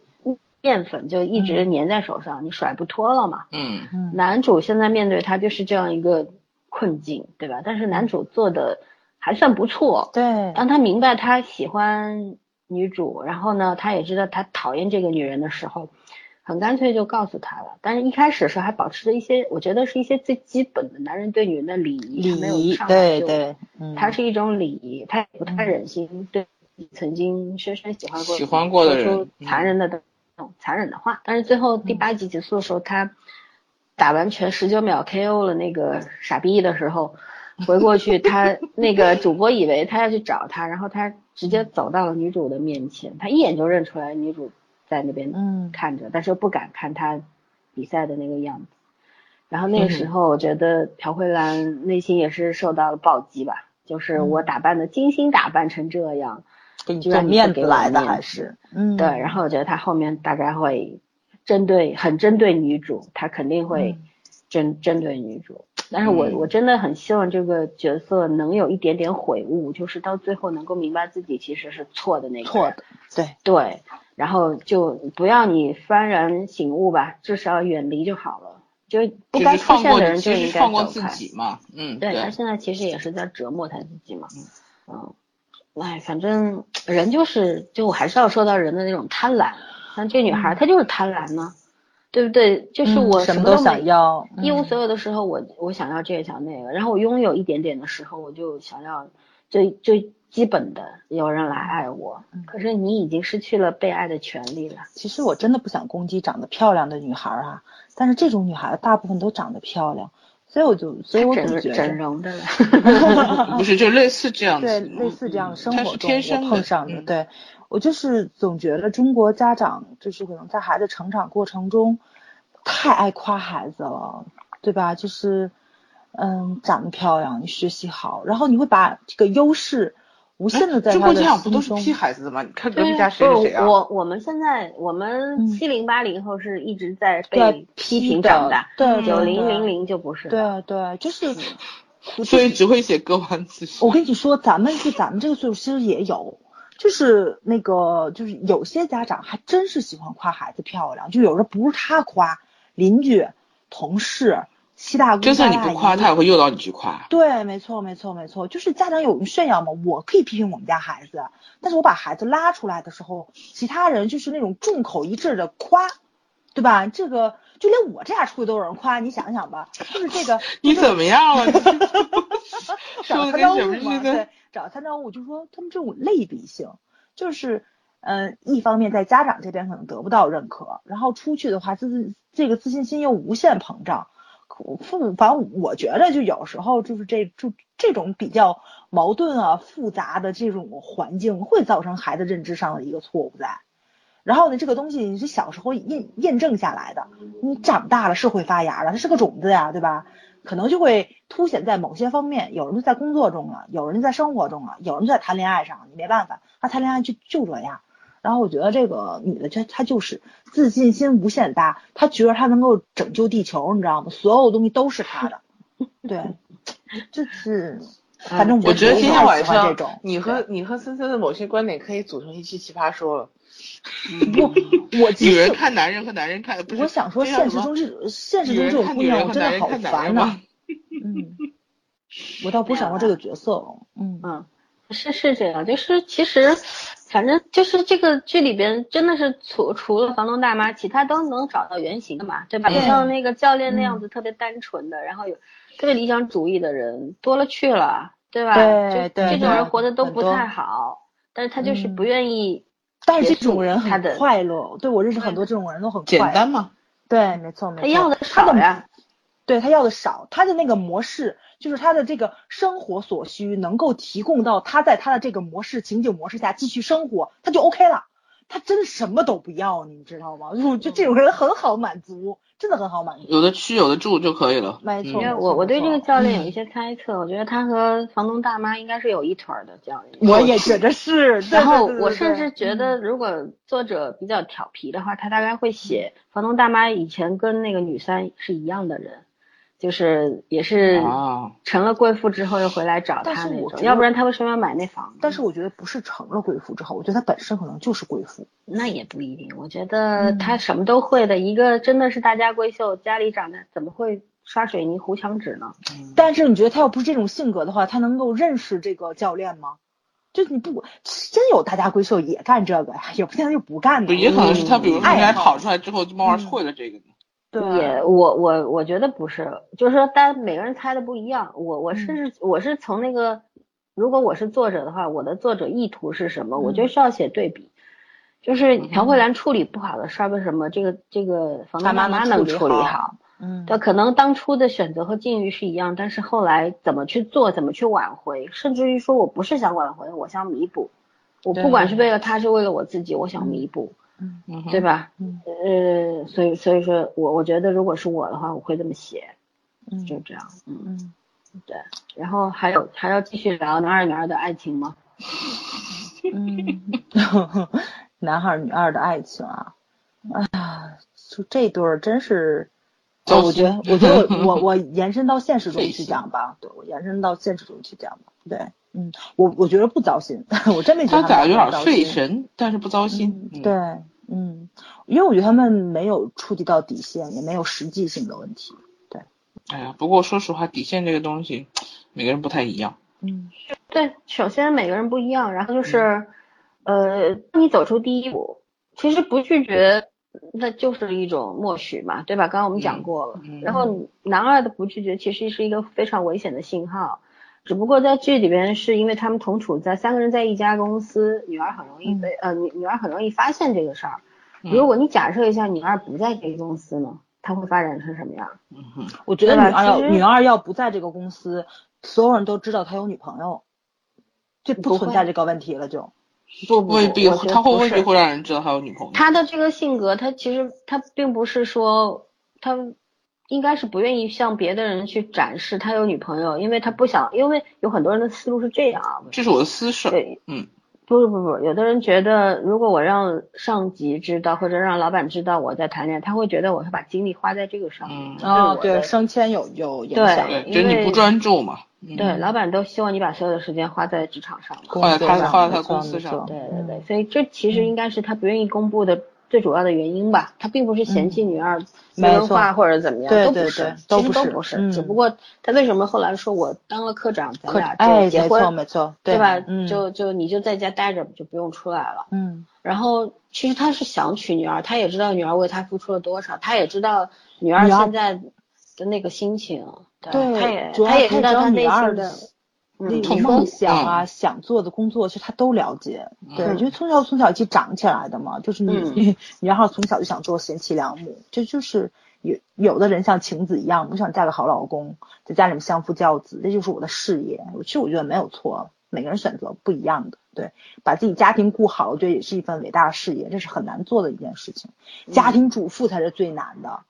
面粉就一直粘在手上，你甩不脱了嘛。嗯，男主现在面对他就是这样一个困境，对吧？但是男主做的还算不错。对，当他明白他喜欢女主，然后呢，他也知道他讨厌这个女人的时候。很干脆就告诉他了，但是一开始时候还保持着一些，我觉得是一些最基本的男人对女人的礼仪，礼仪，对对，他是一种礼仪，他也不太忍心对曾经深深喜欢过喜欢过的人说出残忍的、残忍的话。但是最后第八集结束的时候，他打完全十九秒 KO 了那个傻逼的时候，回过去，他 那个主播以为他要去找他，然后他直接走到了女主的面前，他一眼就认出来女主。在那边看着，但是又不敢看他比赛的那个样子。然后那个时候，我觉得朴慧兰内心也是受到了暴击吧，就是我打扮的精心打扮成这样，就让面子来的还是，嗯，对。然后我觉得他后面大概会针对，很针对女主，他肯定会针针对女主。但是我我真的很希望这个角色能有一点点悔悟，就是到最后能够明白自己其实是错的那个。错的，对对。然后就不要你幡然醒悟吧，至少远离就好了。就不该出现的人就应该放过自己嘛。嗯，对他现在其实也是在折磨他自己嘛。嗯，哎，反正人就是，就我还是要说到人的那种贪婪。像这女孩，她就是贪婪呢，对不对？就是我什么都想要，一无所有的时候，我我想要这个想那个，然后我拥有一点点的时候，我就想要最最。基本的有人来爱我，可是你已经失去了被爱的权利了。其实我真的不想攻击长得漂亮的女孩啊，但是这种女孩大部分都长得漂亮，所以我就，所以我总觉得整容的了，不是就类似这样子，对，类似这样的生活中我碰上的，对我就是总觉得中国家长就是可能在孩子成长过程中太爱夸孩子了，对吧？就是嗯，长得漂亮，你学习好，然后你会把这个优势。无限的在中国家长不都是批孩子的吗？你看隔壁家谁谁啊？我我们现在我们七零八零后是一直在被批评长大，对九零零零就不是。对对，就是。所以只会写割腕自我跟你说，咱们就咱们这个岁数，其实也有，就是那个，就是有些家长还真是喜欢夸孩子漂亮，就有时候不是他夸，邻居、同事、七大姑就算你不夸，他也会诱导你去夸。对，没错，没错，没错，就是家长有炫耀嘛。我可以批评我们家孩子，但是我把孩子拉出来的时候，其他人就是那种众口一致的夸，对吧？这个。就连我这样出去都有人夸，你想想吧，就是这个 你怎么样了？找参照物嘛，对，找参照物，就是说他们这种类比性，就是嗯，一方面在家长这边可能得不到认可，然后出去的话自自这个自信心又无限膨胀，父母反正我觉得就有时候就是这就这种比较矛盾啊复杂的这种环境会造成孩子认知上的一个错误在。然后呢，这个东西你是小时候验验证下来的，你长大了是会发芽的，它是个种子呀，对吧？可能就会凸显在某些方面，有人在工作中了，有人在生活中了，有人在谈恋爱上，你没办法，他谈恋爱就就这样。然后我觉得这个女的，她她就是自信心无限大，她觉得她能够拯救地球，你知道吗？所有东西都是她的，对，就是，反正我觉得今天晚上你和你和森森的某些观点可以组成一期奇葩说了。不，我 女人看男人和男人看，我想说现实中这现实中这种姑娘我真的好烦呐。嗯，我倒不想要这个角色。嗯嗯，是是这样，就是其实反正就是这个剧里边真的是除除了房东大妈，其他都能找到原型的嘛，对吧？像那个教练那样子特别单纯的，然后有特别理想主义的人多了去了，对吧？对对，这种人活得都不太好，但是他就是不愿意。但是这种人很快乐，对我认识很多这种人都很简单嘛。对，没错没错。他要的少呀，对他要的少，他的那个模式就是他的这个生活所需能够提供到他在他的这个模式情景模式下继续生活，他就 OK 了。他真的什么都不要，你知道吗？就就这种人很好满足。真的很好满足，有的吃有的住就可以了。没错，我我对这个教练有一些猜测，我觉得他和房东大妈应该是有一腿的教练。我也觉得是。然后我甚至觉得，如果作者比较调皮的话，他大概会写房东大妈以前跟那个女三是一样的人。就是也是成了贵妇之后又回来找他那种，要不然他为什么要买那房？但是我觉得不是成了贵妇之后，我觉得他本身可能就是贵妇。那也不一定，我觉得他什么都会的，一个真的是大家闺秀，家里长的怎么会刷水泥糊墙纸呢？但是你觉得他要不是这种性格的话，他能够认识这个教练吗？就你不真有大家闺秀也干这个呀？也不见得就不干的。也可能是他，比如说人家跑出来之后就慢慢会了这个。也我我我觉得不是，就是说，但每个人猜的不一样。我我是我是从那个，如果我是作者的话，我的作者意图是什么？我觉得是要写对比，就是朴慧兰处理不好的事儿，为什么这个这个房东妈妈能处理好？嗯，对，可能当初的选择和境遇是一样，但是后来怎么去做，怎么去挽回，甚至于说我不是想挽回，我想弥补，我不管是为了他，是为了我自己，我想弥补。嗯，对吧？嗯，呃，所以所以说我我觉得如果是我的话，我会这么写，嗯，就这样，嗯嗯，对。然后还有还要继续聊男二女二的爱情吗？嗯，男孩女二的爱情啊，哎呀，就这对儿真是，我觉得我觉得我我我延伸到现实中去讲吧，对我延伸到现实中去讲吧，对。嗯，我我觉得不糟心，我真没觉得他俩有点费神，但是不糟心。对，嗯，因为我觉得他们没有触及到底线，也没有实际性的问题。对，哎呀，不过说实话，底线这个东西，每个人不太一样。嗯，对，首先每个人不一样，然后就是，呃，你走出第一步，其实不拒绝，那就是一种默许嘛，对吧？刚刚我们讲过了。然后男二的不拒绝，其实是一个非常危险的信号。只不过在剧里边，是因为他们同处在三个人在一家公司，女儿很容易被呃女女儿很容易发现这个事儿。如果你假设一下女二不在这个公司呢，她会发展成什么样？我觉得女二要女二要不在这个公司，所有人都知道她有女朋友，就不存在这个问题了，就不未必他会未必会让人知道他有女朋友。他的这个性格，他其实他并不是说他。应该是不愿意向别的人去展示他有女朋友，因为他不想，因为有很多人的思路是这样啊。这是我的私事。对，嗯。不不不不，有的人觉得，如果我让上级知道，或者让老板知道我在谈恋爱，他会觉得我是把精力花在这个上面。哦，对，升迁有有影响，对，就你不专注嘛。对，老板都希望你把所有的时间花在职场上，花在他花在他公司上。对对对，所以这其实应该是他不愿意公布的。最主要的原因吧，他并不是嫌弃女二没文化或者怎么样，都不是，其实都不是，只不过他为什么后来说我当了科长，咱俩就结婚，没错，对吧？就就你就在家待着，就不用出来了。嗯。然后其实他是想娶女儿，他也知道女儿为他付出了多少，他也知道女儿现在的那个心情，对，他也他也知道他内心的。那种梦想啊，想做的工作，其实他都了解。对，因为从小从小一起长起来的嘛，就是女女孩从小就想做贤妻良母，这就是有有的人像晴子一样，我想嫁个好老公，在家里面相夫教子，这就是我的事业。其实我觉得没有错，每个人选择不一样的。对，把自己家庭顾好，我觉得也是一份伟大的事业，这是很难做的一件事情。家庭主妇才是最难的，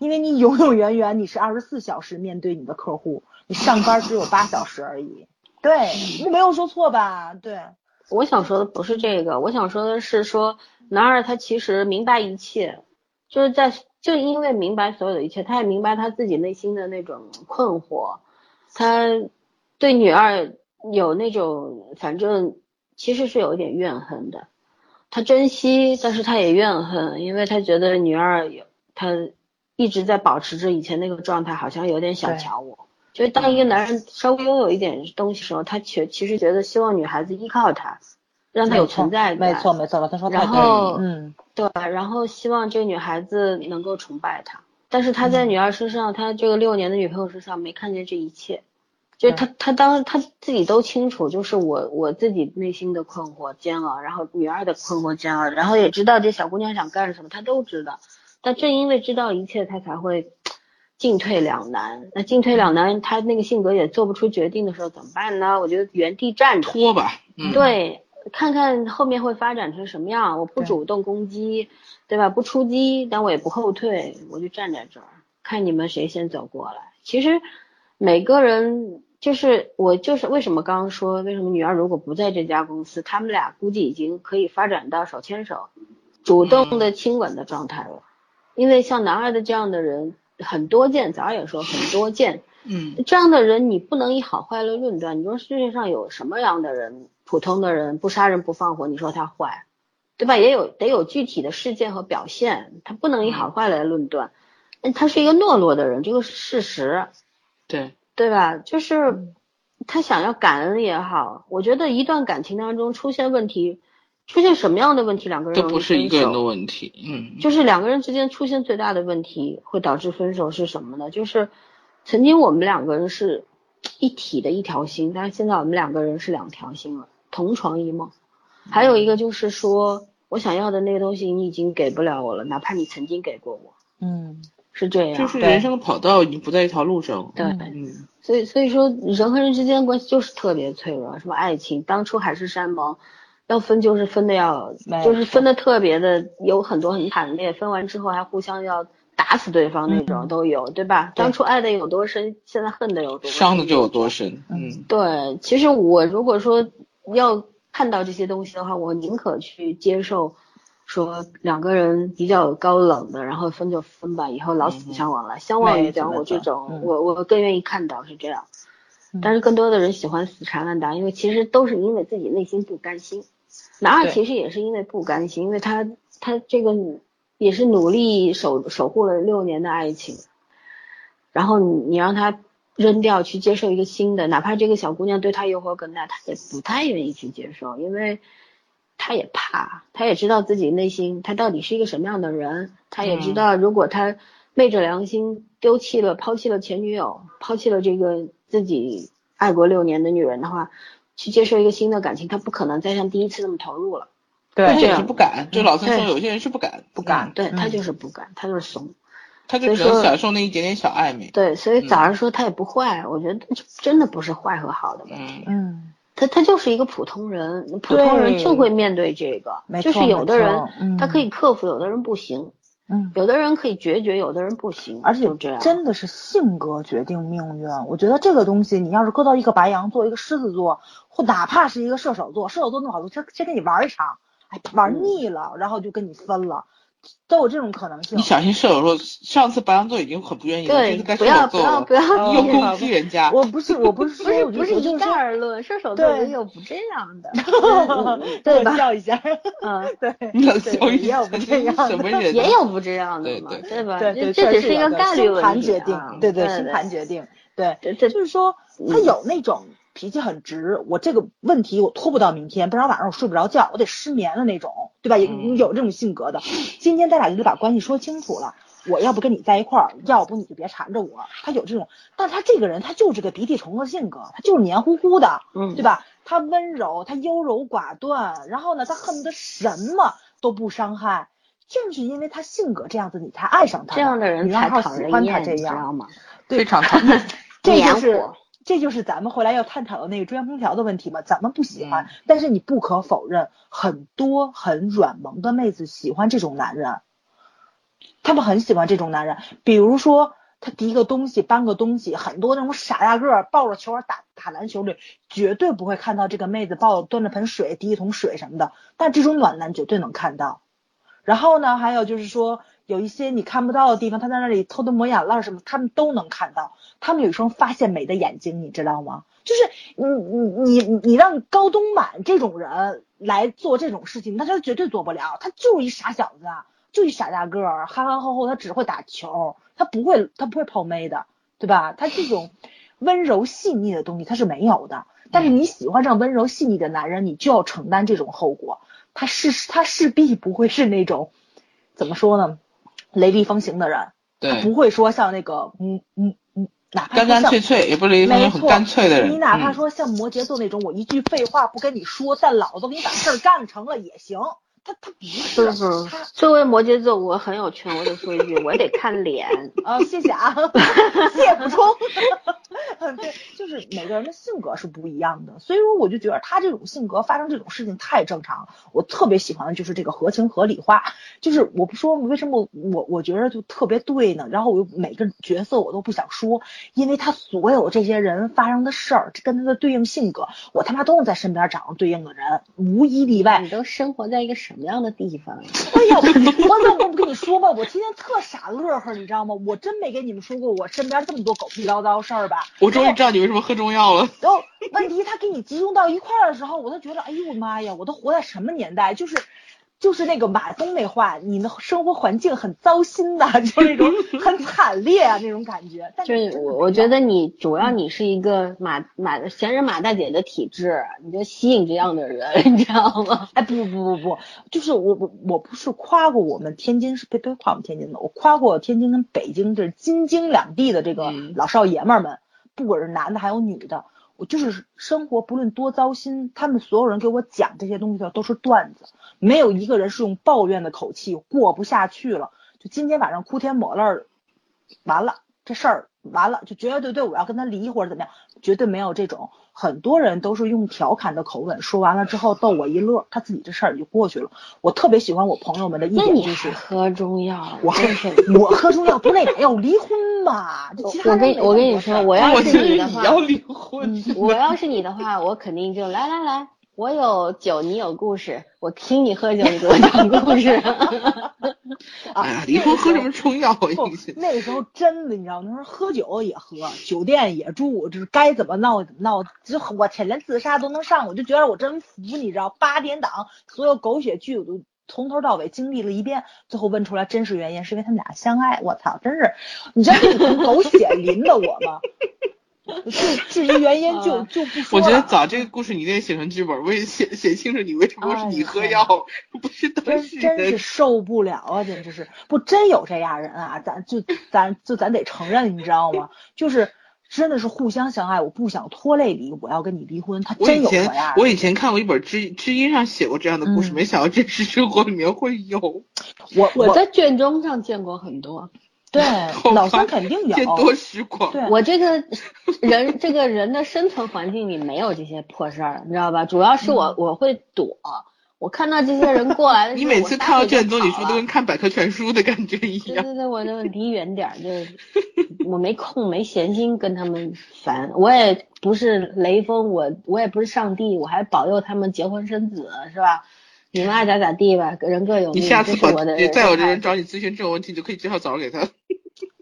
因为你永永远远你是二十四小时面对你的客户，你上班只有八小时而已。对，我没有说错吧？对，我想说的不是这个，我想说的是说，男二他其实明白一切，就是在就因为明白所有的一切，他也明白他自己内心的那种困惑，他对女二有那种反正其实是有一点怨恨的，他珍惜，但是他也怨恨，因为他觉得女二有他一直在保持着以前那个状态，好像有点小瞧我。就是当一个男人稍微拥有一点东西的时候，他其其实觉得希望女孩子依靠他，让他有存在感。没错没错了，他说然后嗯，对，然后希望这个女孩子能够崇拜他。但是他在女儿身上，他这个六年的女朋友身上没看见这一切。就他他当他自己都清楚，就是我我自己内心的困惑煎熬，然后女儿的困惑煎熬，然后也知道这小姑娘想干什么，他都知道。但正因为知道一切，他才会。进退两难，那进退两难，他那个性格也做不出决定的时候怎么办呢？我觉得原地站着，拖吧，对，看看后面会发展成什么样。我不主动攻击，对吧？不出击，但我也不后退，我就站在这儿，看你们谁先走过来。其实每个人就是我，就是为什么刚刚说，为什么女儿如果不在这家公司，他们俩估计已经可以发展到手牵手、主动的亲吻的状态了，因为像男二的这样的人。很多见，早也说很多见，嗯，这样的人你不能以好坏来论断。你说世界上有什么样的人，普通的人不杀人不放火，你说他坏，对吧？也有得有具体的事件和表现，他不能以好坏来论断。嗯，他是一个懦弱的人，这个是事实，对对吧？就是他想要感恩也好，我觉得一段感情当中出现问题。出现什么样的问题，两个人都不是一个人的问题，嗯，就是两个人之间出现最大的问题会导致分手是什么呢？就是曾经我们两个人是一体的一条心，但是现在我们两个人是两条心了，同床异梦。还有一个就是说我想要的那个东西你已经给不了我了，哪怕你曾经给过我，嗯，是这样，就是人生的跑道已经不在一条路上了，对，嗯，所以所以说人和人之间关系就是特别脆弱，什么爱情当初海誓山盟。要分就是分的要，就是分的特别的有很多很惨烈，分完之后还互相要打死对方那种都有，对吧？当初爱的有多深，现在恨的有多伤的就有多深。嗯，对，其实我如果说要看到这些东西的话，我宁可去接受，说两个人比较高冷的，然后分就分吧，以后老死不相往来，相忘于江湖这种，我我更愿意看到是这样。但是更多的人喜欢死缠烂打，因为其实都是因为自己内心不甘心。男二其实也是因为不甘心，因为他他这个也是努力守守护了六年的爱情，然后你你让他扔掉去接受一个新的，哪怕这个小姑娘对他诱惑更大，他也不太愿意去接受，因为他也怕，他也知道自己内心他到底是一个什么样的人，他也知道如果他昧着良心丢弃了抛弃了前女友，抛弃了这个自己爱过六年的女人的话。去接受一个新的感情，他不可能再像第一次那么投入了。对，这是不敢。就老三说，有些人是不敢，不敢。对他就是不敢，他就是怂。他就只能享受那一点点小暧昧。对，所以早上说他也不坏，我觉得真的不是坏和好的问题。嗯，他他就是一个普通人，普通人就会面对这个。就是有的人他可以克服，有的人不行。嗯，有的人可以决绝，有的人不行，而且这样，真的是性格决定命运。我觉得这个东西，你要是搁到一个白羊座、一个狮子座，或哪怕是一个射手座，射手座那么好，先先跟你玩一场，哎，玩腻了，然后就跟你分了。都有这种可能性。你小心射手座，上次白羊座已经很不愿意了，这次该射手座了，不要不要又攻击人家。我不是我不是不是不是一概而论，射手座也有不这样的，对吧？笑一下，嗯，对，笑一下，也有不这样的，也有不这样的嘛，对吧？对，这只是一个概率问题，对对，星盘决定，对，这就是说他有那种。脾气很直，我这个问题我拖不到明天，不然晚上我睡不着觉，我得失眠的那种，对吧？有有这种性格的，今天咱俩就得把关系说清楚了。我要不跟你在一块儿，要不你就别缠着我。他有这种，但他这个人他就是个鼻涕虫的性格，他就是黏糊糊的，嗯，对吧？他温柔，他优柔寡断，然后呢，他恨不得什么都不伤害。正是因为他性格这样子，你才爱上他。这样的人才讨人厌，知道吗？非常 讨厌，这就是。这就是咱们后来要探讨的那个中央空调的问题嘛？咱们不喜欢？但是你不可否认，很多很软萌的妹子喜欢这种男人，他们很喜欢这种男人。比如说，他提个东西，搬个东西，很多那种傻大个儿抱着球打打篮球的，绝对不会看到这个妹子抱端着盆水，提一桶水什么的。但这种暖男绝对能看到。然后呢，还有就是说。有一些你看不到的地方，他在那里偷偷抹眼泪什么，他们都能看到。他们有一双发现美的眼睛，你知道吗？就是你你你你让高东满这种人来做这种事情，那他绝对做不了。他就是一傻小子，就一傻大个儿，憨憨厚厚，他只会打球，他不会他不会泡妹的，对吧？他这种温柔细腻的东西他是没有的。但是你喜欢上温柔细腻的男人，你就要承担这种后果。他是他势必不会是那种怎么说呢？雷厉风行的人，他不会说像那个，嗯嗯嗯，哪怕干干脆脆，也不雷厉风行，很干脆的人。你哪怕说像摩羯座那种，我一句废话不跟你说，但老子给你把事儿干成了也行。他他不是，他作为摩羯座，我很有权，我得说一句，我得看脸。啊，谢谢啊，谢谢补充。对，就是每个人的性格是不一样的，所以说我就觉得他这种性格发生这种事情太正常。我特别喜欢的就是这个合情合理化，就是我不说为什么我我觉得就特别对呢？然后我又每个角色我都不想说，因为他所有这些人发生的事儿，跟他的对应性格，我他妈都能在身边找上对应的人，无一例外。你都生活在一个什？什么样的地方？哎呀，我我我不跟你说吧，我今天特傻乐呵，你知道吗？我真没跟你们说过我身边这么多狗屁叨叨事儿吧？我终于知道你为什么喝中药了。然后问题他给你集中到一块儿的时候，我都觉得，哎呦我妈呀，我都活在什么年代？就是。就是那个马东那话，你的生活环境很糟心的，就那种 很惨烈啊那种感觉。就是我我觉得你主要你是一个马马闲人马大姐的体质，你就吸引这样的人，你知道吗？哎不不不不，就是我我我不是夸过我们天津是别别夸我们天津的，我夸过天津跟北京这京津两地的这个老少爷们们，不管是男的还有女的。我就是生活不论多糟心，他们所有人给我讲这些东西的都是段子，没有一个人是用抱怨的口气过不下去了。就今天晚上哭天抹泪，完了这事儿完了，就绝对对我要跟他离或者怎么样，绝对没有这种。很多人都是用调侃的口吻说完了之后逗我一乐，他自己这事儿也就过去了。我特别喜欢我朋友们的一点就是，喝中药，我喝我喝中药不是那啥要离婚吧？我跟我跟你说，我要是你的话，要离婚。我要是你的话，我肯定就来来来。我有酒，你有故事，我听你喝酒，你给我讲故事。哎呀，离婚喝什么中药？那个时候真的，你知道，那时候喝酒也喝，酒店也住，就是该怎么闹怎么闹。就我天，连自杀都能上，我就觉得我真服，你知道，八点档所有狗血剧我都从头到尾经历了一遍，最后问出来真实原因是因为他们俩相爱。我操，真是，你知道这种狗血淋的我吗？至至于原因就就不说我觉得早这个故事你得写成剧本，为写写清楚你为什么是你喝药，不是真真是受不了啊！简直是不真有这样人啊！咱就咱就咱得承认，你知道吗？就是真的是互相相爱，我不想拖累你，我要跟你离婚。他真有这样。我以前看过一本知知音上写过这样的故事，没想到真实生活里面会有。我我在卷宗上见过很多。对，老三肯定 有。多识广。对，我这个人，这个人的生存环境里没有这些破事儿，你知道吧？主要是我我会躲，我看到这些人过来的时候，你每次看到卷宗，你说都跟看百科全书的感觉一样。对对对，我就离远点儿，就我没空没闲心跟他们烦。我也不是雷锋，我我也不是上帝，我还保佑他们结婚生子，是吧？你们爱咋咋地吧，人各有命。你下次我的再有人找你咨询这种问题，你就可以介绍早给他。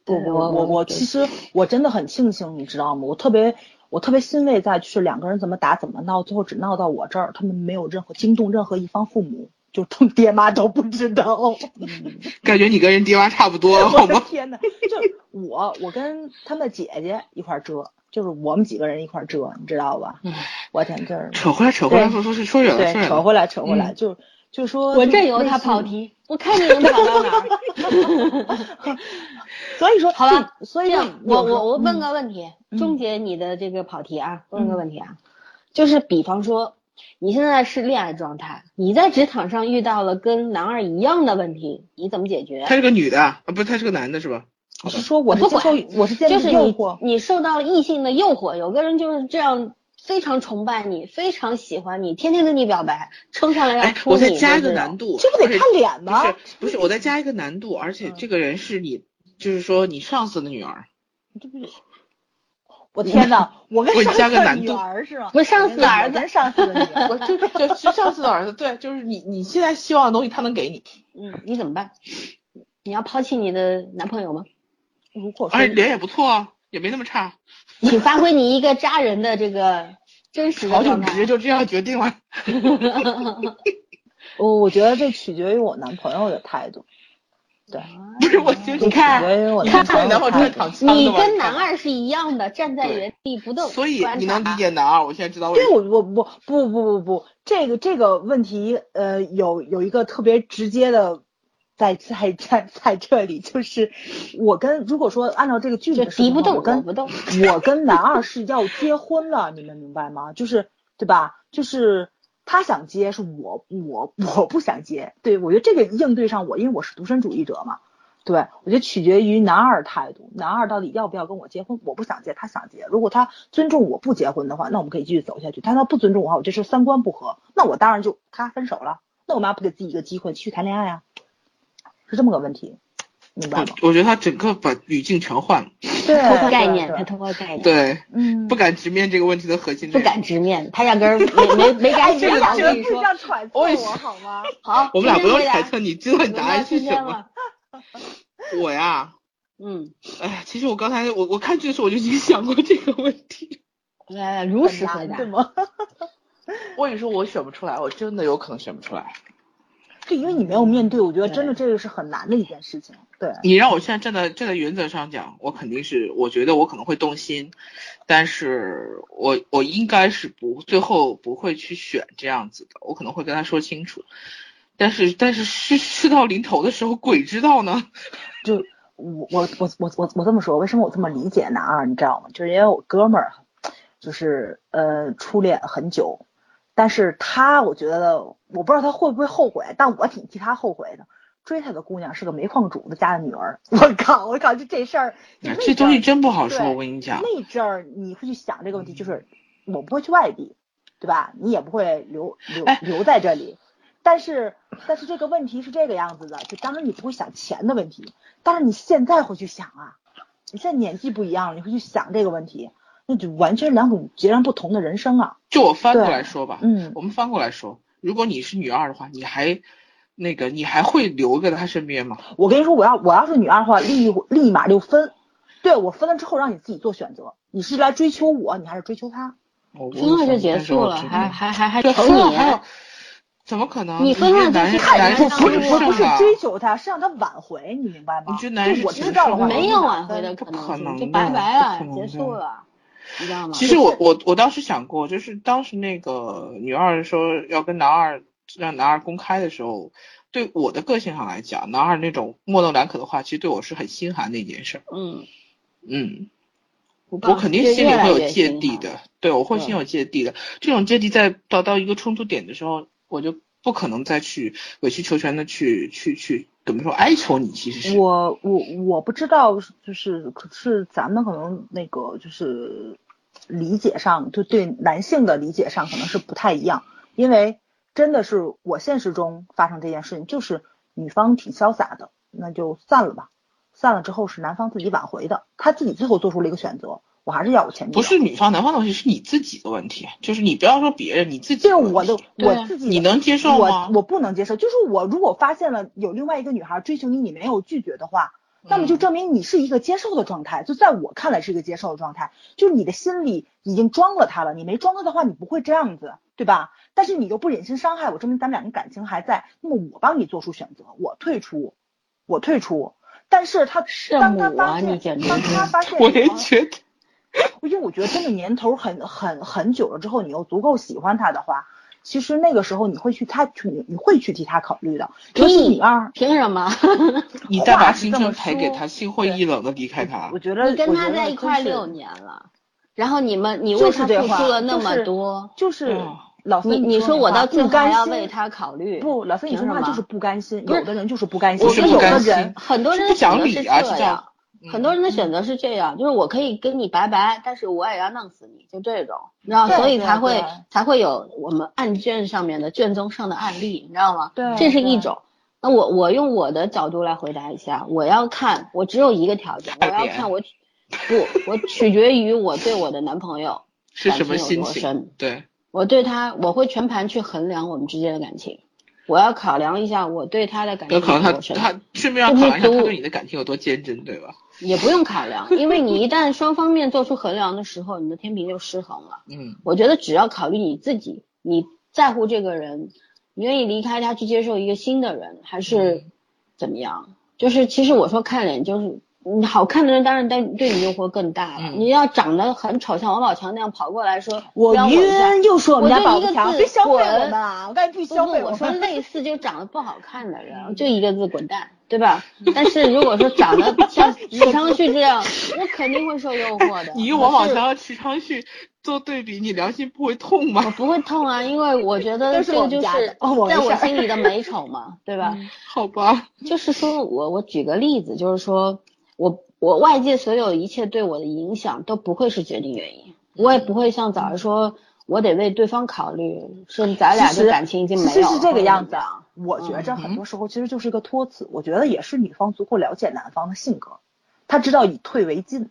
对，我我我其实我真的很庆幸，你知道吗？我特别。我特别欣慰，在就是两个人怎么打怎么闹，最后只闹到我这儿，他们没有任何惊动任何一方父母，就他们爹妈都不知道。感觉你跟人爹妈差不多，好吗？天呐，就我我跟他们姐姐一块遮，就是我们几个人一块遮，你知道吧？我天，这扯回来扯回来说说是说远了，对，扯回来扯回来就。就说我任由他跑题，我看你能跑到哪儿。所以说，好了，所以我我我问个问题，终结你的这个跑题啊，问个问题啊，就是比方说你现在是恋爱状态，你在职场上遇到了跟男二一样的问题，你怎么解决？他是个女的啊，不是他是个男的，是吧？我是说我是接受，我是接受诱惑，你受到了异性的诱惑，有个人就是这样。非常崇拜你，非常喜欢你，天天跟你表白，撑上来要出你。我再加一个难度，这不得看脸吗？不是，不是，我再加一个难度，而且这个人是你，就是说你上司的女儿。这不是？我天哪！我跟上司的女儿是吗？不是上司的儿子，上司的女儿。我就就是上司的儿子，对，就是你，你现在希望的东西他能给你。嗯，你怎么办？你要抛弃你的男朋友吗？如果说，哎，脸也不错啊。也没那么差，请发挥你一个渣人的这个真实的状态。直接就这样决定了。我我觉得这取决于我男朋友的态度。对，不是我就是你看，你看你男朋友躺枪你跟男二是一样的，站在原地不动。所以你能理解男二？我现在知道为什么。对，我我不不不不不，这个这个问题呃有有一个特别直接的。在 在在在这里，就是我跟如果说按照这个剧的敌不动，我跟我跟男二是要结婚了，你们明白吗？就是对吧？就是他想结，是我我我不想结。对我觉得这个应对上我，因为我是独身主义者嘛。对我觉得取决于男二态度，男二到底要不要跟我结婚？我不想结，他想结。如果他尊重我不结婚的话，那我们可以继续走下去。他要不尊重我话，我这是三观不合，那我当然就他分手了。那我们还不给自己一个机会继续谈恋爱啊？是这么个问题，明白吗？我觉得他整个把语境全换了，对，偷换概念，他偷换概念，对，嗯，不敢直面这个问题的核心，不敢直面，他压根儿没没没 敢直面。我跟你说，我好吗？好，我们俩不用揣测，你知道你答案是什么？我呀，嗯，哎呀，其实我刚才我我看剧的时候我就已经想过这个问题，来来，如实回答，对吗？我跟你说，我选不出来，我真的有可能选不出来。对，因为你没有面对，我觉得真的这个是很难的一件事情。对你让我现在站在站在原则上讲，我肯定是，我觉得我可能会动心，但是我我应该是不最后不会去选这样子的，我可能会跟他说清楚。但是但是事事到临头的时候，鬼知道呢。就我我我我我我这么说，为什么我这么理解男二？你知道吗？就是因为我哥们儿，就是呃初恋很久。但是他，我觉得我不知道他会不会后悔，但我挺替他后悔的。追他的姑娘是个煤矿主的家的女儿，我靠，我靠，就这事儿，这东西真不好说。我跟你讲，那阵儿你会去想这个问题，就是我不会去外地，对吧？你也不会留留留在这里。但是，但是这个问题是这个样子的，就当然你不会想钱的问题，但是你现在会去想啊，你现在年纪不一样了，你会去想这个问题。那就完全两种截然不同的人生啊！就我翻过来说吧，嗯，我们翻过来说，如果你是女二的话，你还那个，你还会留在他身边吗？我跟你说，我要我要是女二的话，立立马就分。对我分了之后，让你自己做选择，你是来追求我，你还是追求他？分了就结束了，还还还还求你？怎么可能？你分了就是男不不不是追求他，是让他挽回，你明白吗？你觉得男我知道了，没有挽回的可能，就拜拜了，结束了。你知道吗？其实我我我当时想过，就是当时那个女二说要跟男二让男二公开的时候，对我的个性上来讲，男二那种模棱两可的话，其实对我是很心寒的一件事。嗯嗯，我肯定心里会有芥蒂的，对我会心有芥蒂的。这种芥蒂在到到一个冲突点的时候，我就不可能再去委曲求全的去去去。怎么说哀求你？其实是我我我不知道，就是可是咱们可能那个就是理解上，就对男性的理解上可能是不太一样，因为真的是我现实中发生这件事情，就是女方挺潇洒的，那就散了吧。散了之后是男方自己挽回的，他自己最后做出了一个选择，我还是要我前女友。不是女方男方的问题，是你自己的问题，就是你不要说别人，你自己。就是我的我自己，你能接受吗？我我不能接受，就是我如果发现了有另外一个女孩追求你，你没有拒绝的话，那么就证明你是一个接受的状态，就在我看来是一个接受的状态，就是你的心里已经装了他了，你没装他的话，你不会这样子，对吧？但是你又不忍心伤害我，证明咱们两个感情还在，那么我帮你做出选择，我退出，我退出。但是他当他发现，当他发现，我也觉得，因为我觉得真的年头很很很久了之后，你又足够喜欢他的话，其实那个时候你会去他去你会去替他考虑的。尤其女二，凭什么？你再把青春赔给他，心灰意冷的离开他。我觉得你跟他在一块六年了，然后你们你为他付出了那么多，就是。老你你说我到最后还要为他考虑？不，老三你说话就是不甘心。有的人就是不甘心。我有的人很多人的选择是这样，很多人的选择是这样，就是我可以跟你拜拜，但是我也要弄死你，就这种，你知道，所以才会才会有我们案卷上面的卷宗上的案例，你知道吗？对，这是一种。那我我用我的角度来回答一下，我要看，我只有一个条件，我要看我不，我取决于我对我的男朋友是什么心情，对。我对他，我会全盘去衡量我们之间的感情，我要考量一下我对他的感情有多深，他他顺便要考量一下他对你的感情有多坚贞，对吧？也不用考量，因为你一旦双方面做出衡量的时候，你的天平就失衡了。嗯，我觉得只要考虑你自己，你在乎这个人，你愿意离开他去接受一个新的人，还是怎么样？就是其实我说看脸就是。你好看的人当然对对你诱惑更大了。你要长得很丑，像王宝强那样跑过来说，我晕，又说我们家宝强，别消费我们啊！我刚才不消费我说类似就长得不好看的人，就一个字滚蛋，对吧？但是如果说长得 像池昌旭这样，我肯定会受诱惑的。你用王宝强和池昌旭做对比，你良心不会痛吗？我不会痛啊，因为我觉得这个就是在我心里的美丑嘛，对吧？好吧。就是说我我举个例子，就是说。我我外界所有一切对我的影响都不会是决定原因，我也不会像早上说，我得为对方考虑，是咱俩的感情已经没有。其实是这个样子啊，我觉着很多时候其实就是一个托词，我觉得也是女方足够了解男方的性格，他知道以退为进。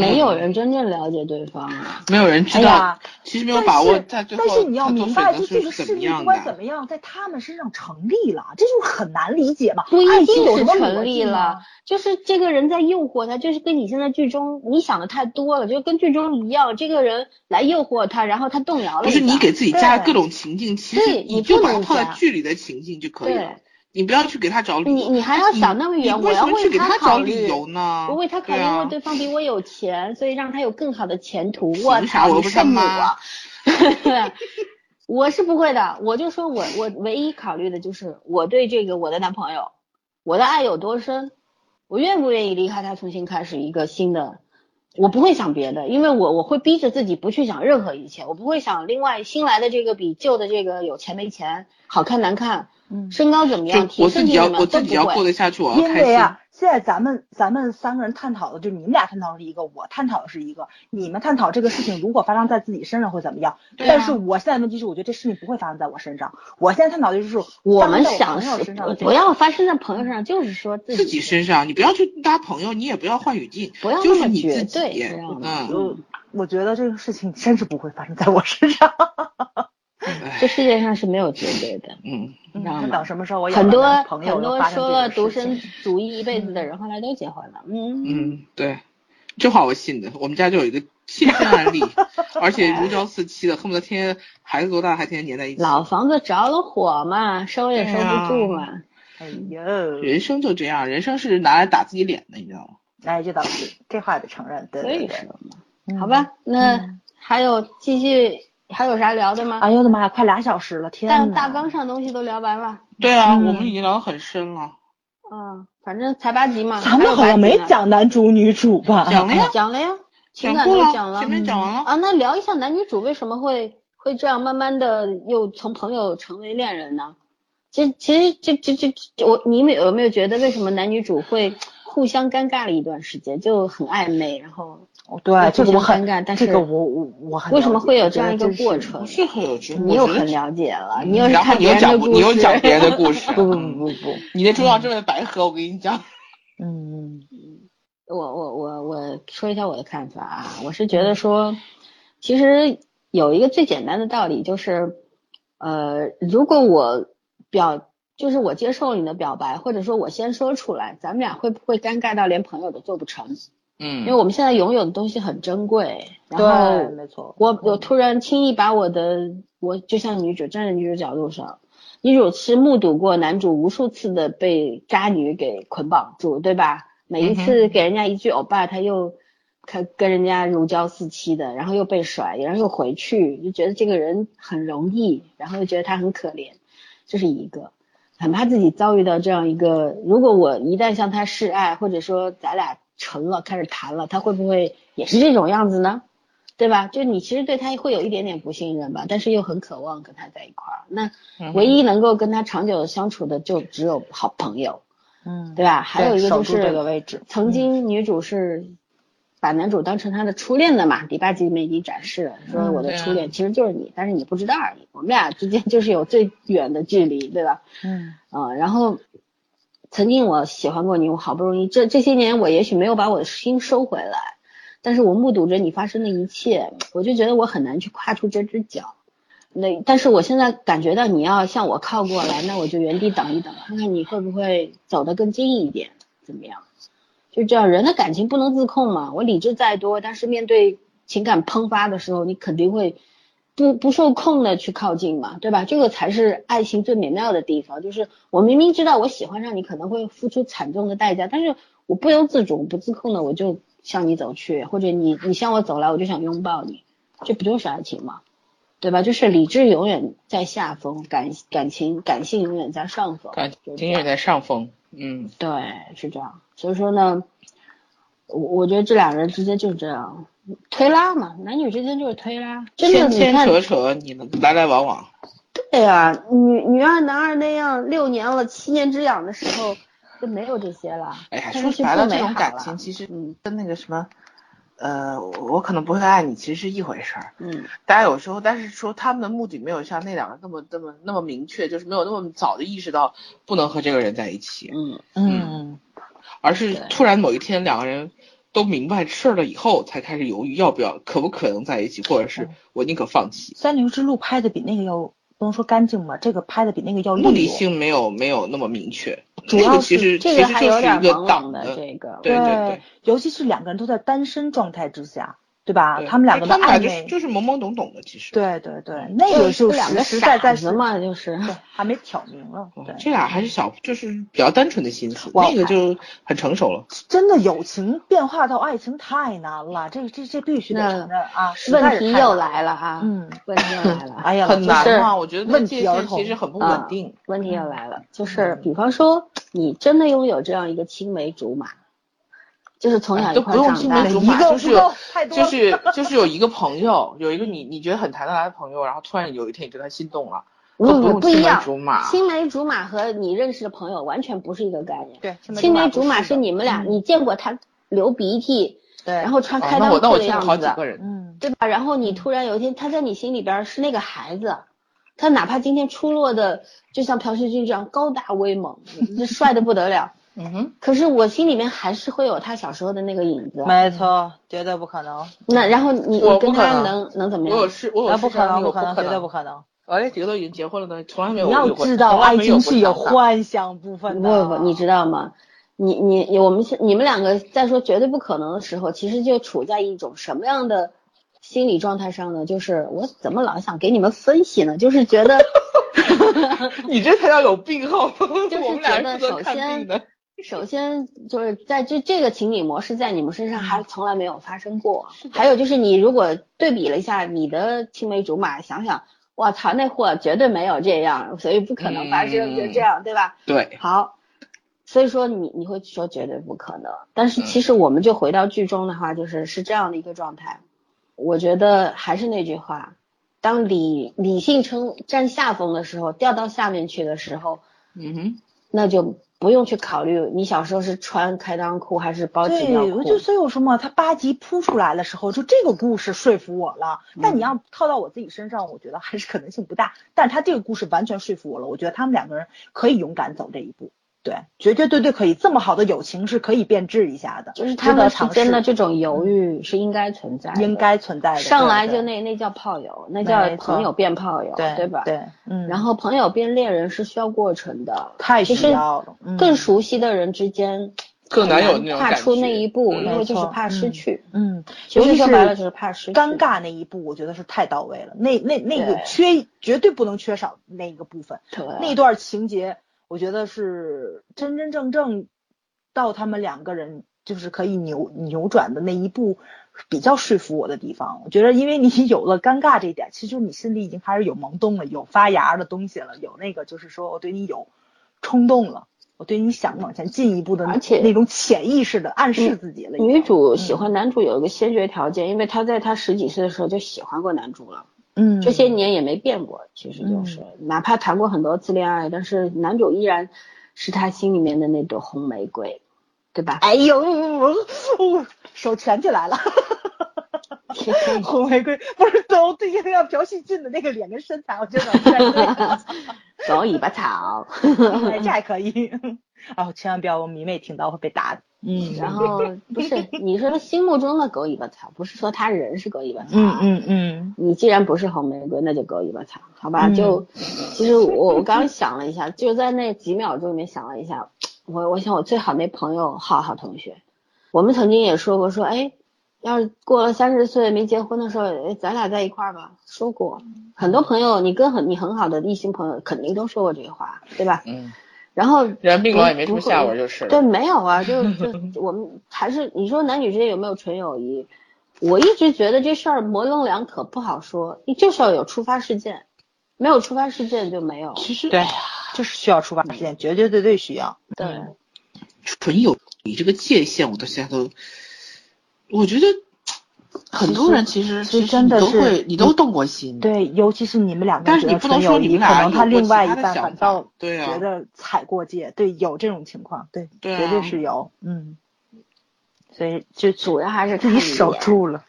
没有人真正了解对方，没有人知道，其实没有把握在最后。但是你要明白，就这个事情不管怎么样，在他们身上成立了，这就很难理解嘛。不一定是成立了，就是这个人在诱惑他，就是跟你现在剧中你想的太多了，就跟剧中一样，这个人来诱惑他，然后他动摇了。不是你给自己加各种情境，其实你就把它套在剧里的情境就可以了。你不要去给他找理由，你你还要想那么远，我要为他找理由呢。我为他考虑，因为对方比我有钱，所以让他有更好的前途。我操，你圣母啊！我是不会的，我就说我我唯一考虑的就是我对这个我的男朋友，我的爱有多深，我愿不愿意离开他，重新开始一个新的。我不会想别的，因为我我会逼着自己不去想任何一切，我不会想另外新来的这个比旧的这个有钱没钱，好看难看。身高怎么样？我自己要我自己要过得下去，我要开心。现在咱们咱们三个人探讨的，就是你们俩探讨的是一个，我探讨的是一个。你们探讨这个事情如果发生在自己身上会怎么样？但是我现在问题是，我觉得这事情不会发生在我身上。我现在探讨的就是我们想不要发生在朋友身上，就是说自己身上。你不要去搭朋友，你也不要换语境，不要就是你自己。嗯，我觉得这个事情真是不会发生在我身上。这世界上是没有绝对的，嗯，你知道吗？等什么时候我很多很多说了独身主义一辈子的人，后来都结婚了，嗯嗯，对，这话我信的，我们家就有一个亲身案例，而且如胶似漆的，恨不得天天孩子多大还天天黏在一起。老房子着了火嘛，收也收不住嘛。哎呦，人生就这样，人生是拿来打自己脸的，你知道吗？哎，这倒是，这话得承认，对对对。好吧，那还有继续。还有啥聊的吗？哎呦我的妈呀，快俩小时了，天但大纲上东西都聊完了。对啊，我们已经聊得很深了。嗯，反正才八集嘛。咱们好像没讲男主女主吧？讲了呀，讲了呀，情感都讲了，前面讲完了。啊，那聊一下男女主为什么会会这样慢慢的又从朋友成为恋人呢？其实其实这这这我你们有没有觉得为什么男女主会互相尴尬了一段时间，就很暧昧，然后哦，对，这个我很尴尬，但是这个我我我很为什么会有这样一个过程？不是很有趣，你又很了解了，你又是看别人的故事，你又讲别人的故 事，不不不不不，你的中药这么白喝，我跟你讲。嗯嗯，我我我我说一下我的看法啊，我是觉得说，其实有一个最简单的道理就是，呃，如果我表就是我接受你的表白，或者说我先说出来，咱们俩会不会尴尬到连朋友都做不成？嗯，因为我们现在拥有的东西很珍贵，然后没错，我我突然轻易把我的我就像女主站在女主角度上，女主是目睹过男主无数次的被渣女给捆绑住，对吧？每一次给人家一句欧巴，他又他跟人家如胶似漆的，然后又被甩，然后又回去，就觉得这个人很容易，然后又觉得他很可怜，这是一个，很怕自己遭遇到这样一个，如果我一旦向他示爱，或者说咱俩。成了，开始谈了，他会不会也是这种样子呢？对吧？就你其实对他会有一点点不信任吧，但是又很渴望跟他在一块儿。那唯一能够跟他长久相处的，就只有好朋友，嗯，对吧？还有一个就是这个位置，曾经女主是把男主当成她的初恋的嘛，第八集里面已经展示了，说我的初恋其实就是你，但是你不知道而已。我们俩之间就是有最远的距离，对吧？嗯，啊，然后。曾经我喜欢过你，我好不容易这这些年我也许没有把我的心收回来，但是我目睹着你发生的一切，我就觉得我很难去跨出这只脚。那但是我现在感觉到你要向我靠过来，那我就原地等一等，看看你会不会走得更近一点，怎么样？就这样，人的感情不能自控嘛。我理智再多，但是面对情感喷发的时候，你肯定会。不不受控的去靠近嘛，对吧？这个才是爱情最美妙的地方。就是我明明知道我喜欢上你可能会付出惨重的代价，但是我不由自主、不自控的我就向你走去，或者你你向我走来，我就想拥抱你，这不就是爱情吗？对吧？就是理智永远在下风，感感情感性永远在上风，感情永远在上风。嗯，对，是这样。所以说呢，我我觉得这两人之间就是这样。推拉嘛，男女之间就是推拉，牵牵扯扯，你们来来往往。对呀，女女二男二那样六年了七年之痒的时候就没有这些了。哎呀，说白了，这种感情其实跟那个什么，呃，我可能不会爱你，其实是一回事儿。嗯。大家有时候，但是说他们的目的没有像那两个那么那么那么明确，就是没有那么早的意识到不能和这个人在一起。嗯嗯。而是突然某一天两个人。都明白事儿了以后，才开始犹豫要不要，可不可能在一起，或者是我宁可放弃。三流之路拍的比那个要不能说干净吧，这个拍的比那个要目的性没有没有那么明确，主要其实这个还有点懵懂的这个，对对对，尤其是两个人都在单身状态之下。对吧？他们两个的暧昧就是懵懵懂懂的，其实。对对对，那个就两个实在在什么就是还没挑明了。对，这俩还是小，就是比较单纯的心思，那个就很成熟了。真的友情变化到爱情太难了，这这这必须得承认啊！问题又来了啊！嗯，问题又来了。哎呀，很难嘛，我觉得问题其实很不稳定。问题又来了，就是比方说，你真的拥有这样一个青梅竹马。就是从小都不用青梅竹马，就是就是 就是有一个朋友，有一个你你觉得很谈得来的朋友，然后突然有一天你对他心动了，不不不一样。青梅竹马和你认识的朋友完全不是一个概念。对，青梅竹马是你们俩，你见过他流鼻涕，对，然后穿开裆裤的样子，嗯，对吧？然后你突然有一天他在你心里边是那个孩子，他哪怕今天出落的就像朴叙俊这样高大威猛，帅的不得了。嗯哼，可是我心里面还是会有他小时候的那个影子。没错，绝对不可能。那然后你你跟他能能怎么样？我是我不可能，不可能，绝对不可能。哎，几个都已经结婚了呢，从来没有。你要知道，爱情是有幻想部分的。不不，你知道吗？你你我们你们两个在说绝对不可能的时候，其实就处在一种什么样的心理状态上呢？就是我怎么老想给你们分析呢？就是觉得，你这才叫有病号。就是觉得首先。首先就是在这这个情景模式在你们身上还从来没有发生过。还有就是你如果对比了一下你的青梅竹马，想想，我操，那货绝对没有这样，所以不可能发生，就这样，对吧？对。好，所以说你你会说绝对不可能，但是其实我们就回到剧中的话，就是是这样的一个状态。我觉得还是那句话，当理理性称占下风的时候，掉到下面去的时候，嗯哼，那就。不用去考虑你小时候是穿开裆裤还是包紧对，我就所以我说嘛，他八集铺出来的时候，就这个故事说服我了。但你要套到我自己身上，我觉得还是可能性不大。但是他这个故事完全说服我了，我觉得他们两个人可以勇敢走这一步。对，绝绝对对可以，这么好的友情是可以变质一下的，就是他们之间的这种犹豫是应该存在，应该存在的。上来就那那叫炮友，那叫朋友变炮友，对吧？对，嗯。然后朋友变恋人是需要过程的，太需要了。更熟悉的人之间更难有那踏出那一步，因为就是怕失去。嗯，其实说白了就是怕失去。尴尬那一步，我觉得是太到位了。那那那个缺绝对不能缺少那一个部分，那段情节。我觉得是真真正正到他们两个人就是可以扭扭转的那一步，比较说服我的地方。我觉得，因为你有了尴尬这一点，其实你心里已经开始有萌动了，有发芽的东西了，有那个就是说我对你有冲动了，我对你想往前进一步的，而且那种潜意识的暗示自己了。女主喜欢男主有一个先决条件，因为她在她十几岁的时候就喜欢过男主了。嗯，这些年也没变过，其实就是，哪怕谈过很多次恋爱，但是男主依然是他心里面的那朵红玫瑰，对吧？哎呦，手蜷起来了，红玫瑰不是都对那个朴叙俊的那个脸跟身材，我觉得狗尾巴草，这还可以，哦，千万不要我迷妹听到会被打。嗯，然后 不是你说他心目中的狗尾巴草，不是说他人是狗尾巴草。嗯嗯嗯。你既然不是红玫瑰，那就狗尾巴草，好吧？就其实我我刚刚想了一下，就在那几秒钟里面想了一下，我我想我最好那朋友浩浩同学，我们曾经也说过说，哎，要是过了三十岁没结婚的时候，哎，咱俩在一块儿吧。说过，很多朋友，你跟很你很好的异性朋友肯定都说过这个话，对吧？嗯。然后人病了也没什么下文，就是对，没有啊，就就 我们还是你说男女之间有没有纯友谊？我一直觉得这事儿模棱两可，不好说。你就是要有触发事件，没有触发事件就没有。其实对，就是需要触发事件，绝绝对对需要。对，纯友谊这个界限，我到现在都，我觉得。很多人其实其实真的是你都动过心，对，尤其是你们两个，但是你不能说你们俩可能他另外一半反倒对觉得踩过界，对，有这种情况，对，绝对是有，嗯，所以就主要还是 自己守住了，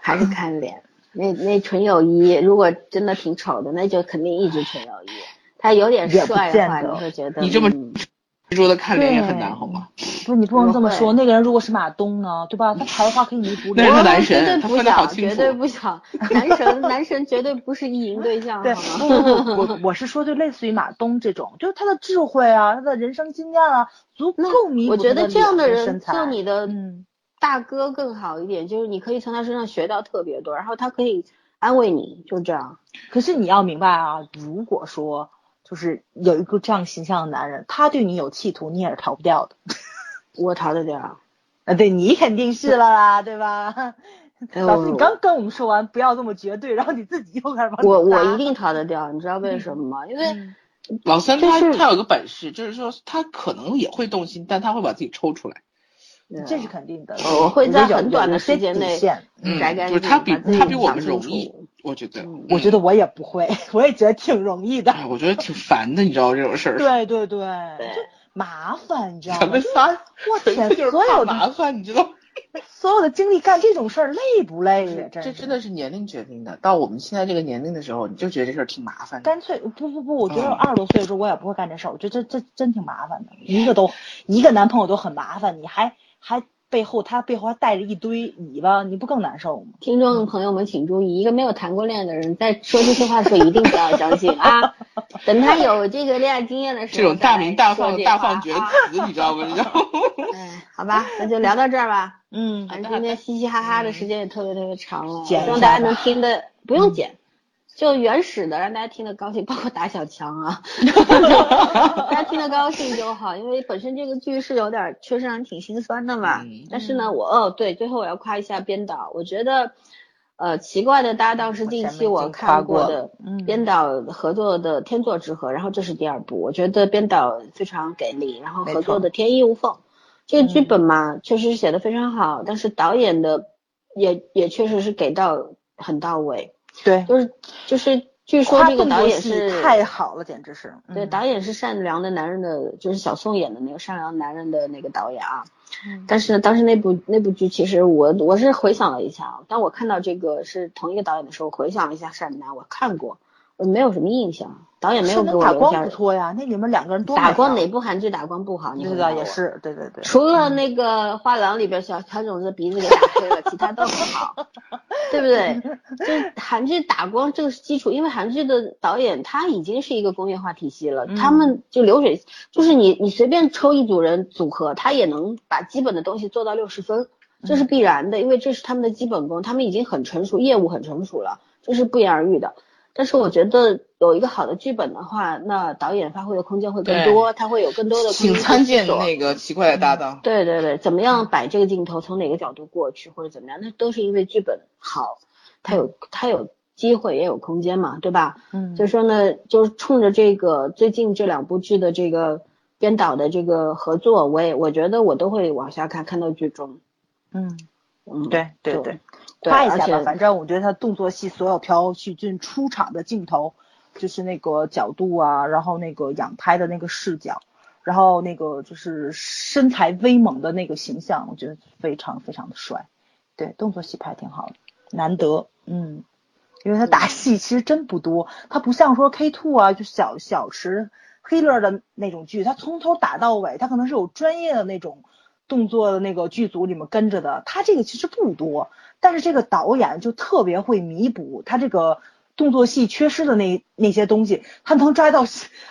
还是看脸。那那纯友谊，如果真的挺丑的，那就肯定一直纯友谊。他有点帅的话，你会觉得你这么。执着的看脸也很难，好吗？不是你不能这么说。那个人如果是马东呢，对吧？他才华可以弥补。那是男神，绝对不小，绝对不想。男神，男神绝对不是意淫对象。对，我我是说，就类似于马东这种，就是他的智慧啊，他的人生经验啊，足够弥补我觉得这样的人做你的大哥更好一点，就是你可以从他身上学到特别多，然后他可以安慰你，就这样。可是你要明白啊，如果说。就是有一个这样形象的男人，他对你有企图，你也是逃不掉的。我逃得掉，啊，对你肯定是了啦，对吧？老师，你刚跟我们说完不要这么绝对，然后你自己又开始我我一定逃得掉，你知道为什么吗？因为老三他他有个本事，就是说他可能也会动心，但他会把自己抽出来，这是肯定的。我会在很短的时间内改改，就是他比他比我们容易。我觉得，我觉得我也不会，我也觉得挺容易的。我觉得挺烦的，你知道这种事儿。对对对，就麻烦，你知道吗？咱们仨，我天，所有的麻烦，你知道？所有的精力干这种事儿累不累呀？这真的是年龄决定的。到我们现在这个年龄的时候，你就觉得这事儿挺麻烦。干脆不不不，我觉得二十多岁的时候我也不会干这事儿。我觉得这这真挺麻烦的，一个都一个男朋友都很麻烦，你还还。背后他背后还带着一堆尾巴，你不更难受吗？听众朋友们请注意，一个没有谈过恋爱的人在说这些话的时候一定不要相信啊！等他有这个恋爱经验的时候，这种大名大放大放厥词，你知道吗？你知道吗？哎，好吧，那就聊到这儿吧。嗯，反正今天嘻嘻哈哈的时间也特别特别长了，希望大家能听的不用剪。就原始的，让大家听得高兴，包括打小强啊，大家听得高兴就好，因为本身这个剧是有点确实让人挺心酸的嘛。但是呢，我哦对，最后我要夸一下编导，我觉得呃奇怪的搭档是近期我看过的编导合作的《天作之合》，然后这是第二部，我觉得编导非常给力，然后合作的天衣无缝。这个剧本嘛，确实是写的非常好，但是导演的也也确实是给到很到位。对，就是就是据说这个导演是太好了，简直是。对，导演是善良的男人的，就是小宋演的那个善良男人的那个导演啊。但是呢当时那部那部剧，其实我我是回想了一下，当我看到这个是同一个导演的时候，回想了一下《善男》，我看过，我没有什么印象。导演没有给我留下。不错呀，那你们两个人多打光哪部韩剧打光不好？你知道也是，对对对。除了那个画廊里边小乔种子鼻子给打黑了，其他都很好，对不对？就 韩剧打光这个是基础，因为韩剧的导演他已经是一个工业化体系了，他们就流水，就是你你随便抽一组人组合，他也能把基本的东西做到六十分，这是必然的，因为这是他们的基本功，他们已经很成熟，业务很成熟了，这是不言而喻的。但是我觉得有一个好的剧本的话，那导演发挥的空间会更多，他会有更多的。请参见那个奇怪的搭档。对对对，怎么样摆这个镜头，从哪个角度过去或者怎么样，那都是因为剧本好，他有他有机会也有空间嘛，对吧？嗯。所以说呢，就是冲着这个最近这两部剧的这个编导的这个合作，我也我觉得我都会往下看，看到剧终。嗯嗯，对对对。夸一下吧，反正我觉得他动作戏所有朴叙俊出场的镜头，就是那个角度啊，然后那个仰拍的那个视角，然后那个就是身材威猛的那个形象，我觉得非常非常的帅。对，动作戏拍挺好的，难得，嗯，因为他打戏其实真不多，他不像说 K two 啊，就小小池黑乐的那种剧，他从头打到尾，他可能是有专业的那种。动作的那个剧组里面跟着的，他这个其实不多，但是这个导演就特别会弥补他这个动作戏缺失的那那些东西，他能抓到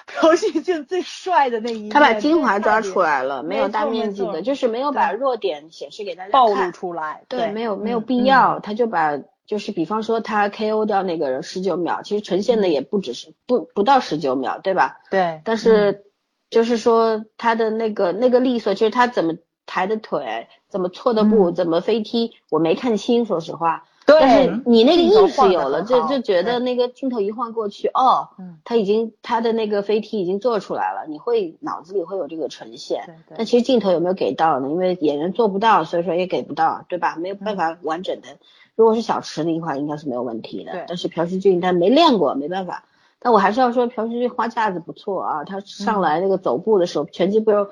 朴信俊最帅的那一面，他把精华抓出来了，没有大面积的，就是没有把弱点显示给大家暴露出来，对，没有没有必要，他就把就是比方说他 KO 掉那个人十九秒，其实呈现的也不只是不不到十九秒，对吧？对，但是就是说他的那个那个利索，就是他怎么。抬的腿怎么错的步怎么飞踢，我没看清，说实话。对。但是你那个意识有了，就就觉得那个镜头一晃过去，哦，他已经他的那个飞踢已经做出来了，你会脑子里会有这个呈现。对对。但其实镜头有没有给到呢？因为演员做不到，所以说也给不到，对吧？没有办法完整的。如果是小池那块，应该是没有问题的。但是朴叙俊他没练过，没办法。但我还是要说朴叙俊花架子不错啊，他上来那个走步的时候，拳击不是。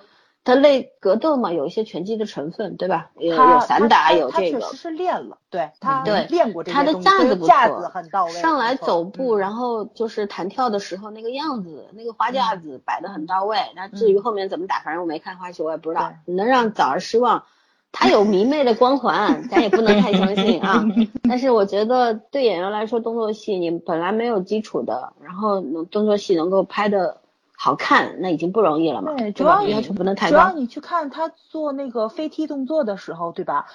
他类格斗嘛，有一些拳击的成分，对吧？有有散打，有这个。他确实是练了，对他对练过这他的架子不错，架子很到位。上来走步，然后就是弹跳的时候那个样子，那个花架子摆的很到位。那至于后面怎么打，反正我没看花絮，我也不知道。能让早儿失望，他有迷妹的光环，咱也不能太相信啊。但是我觉得对演员来说，动作戏你本来没有基础的，然后能动作戏能够拍的。好看，那已经不容易了嘛。对，主要要求不能太高。主要你去看他做那个飞踢动作的时候，对吧？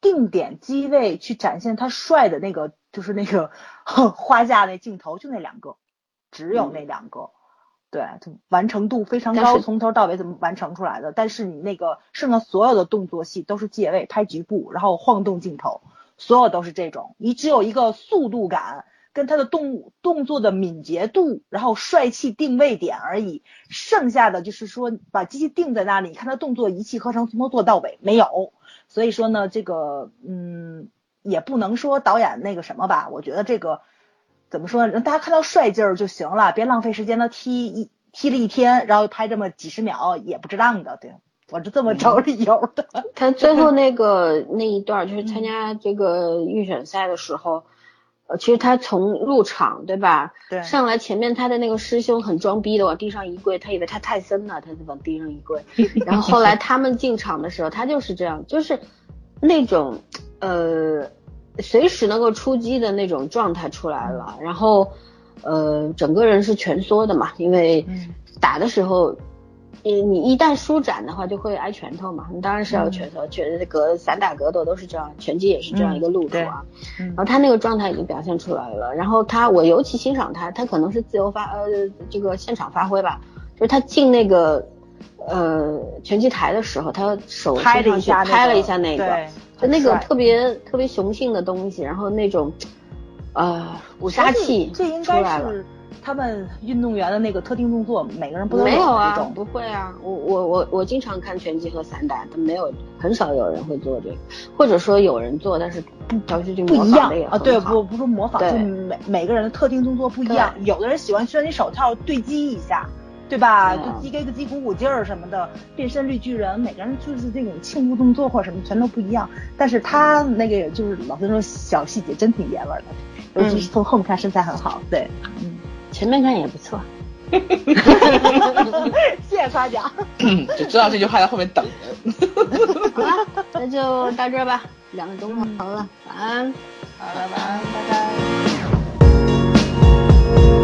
定点机位去展现他帅的那个，就是那个花架那镜头，就那两个，只有那两个。对，完成度非常高，从头到尾怎么完成出来的？但是你那个剩下所有的动作戏都是借位拍局部，然后晃动镜头，所有都是这种。你只有一个速度感。跟他的动动作的敏捷度，然后帅气定位点而已，剩下的就是说把机器定在那里，你看他动作一气呵成，从头做到尾没有。所以说呢，这个嗯，也不能说导演那个什么吧，我觉得这个怎么说，让大家看到帅劲儿就行了，别浪费时间了，踢一踢了一天，然后拍这么几十秒也不值当的，对我是这么找理由的。他最后那个 那一段就是参加这个预选赛的时候。其实他从入场对吧？对。上来前面他的那个师兄很装逼的往地上一跪，他以为他泰森呢，他就往地上一跪。然后后来他们进场的时候，他就是这样，就是那种呃随时能够出击的那种状态出来了。然后呃整个人是蜷缩的嘛，因为打的时候。你你一旦舒展的话，就会挨拳头嘛。你当然是要拳头，拳格散打格斗都是这样，拳击也是这样一个路数啊。然后他那个状态已经表现出来了。然后他，我尤其欣赏他，他可能是自由发呃这个现场发挥吧。就是他进那个呃拳击台的时候，他手拍了一下拍了一下那个，就那个特别特别雄性的东西，然后那种呃杀气这应该是他们运动员的那个特定动作，每个人不都没有啊？不会啊，我我我我经常看拳击和散打，他没有很少有人会做这个，或者说有人做，但是不不一样啊。对，不不是模仿，就每每个人的特定动作不一样。有的人喜欢拳击手套对击一下，对吧？就击给个击鼓鼓劲儿什么的，变身绿巨人，每个人就是这种庆祝动作或者什么全都不一样。但是他那个就是老孙说小细节真挺爷们儿的。尤其是从后面看身材很好，对，嗯，前面看也不错，谢谢夸奖，就知道这句话在后面等着。好了，那就到这吧，两个钟头了，晚安，好，了，晚安，拜拜。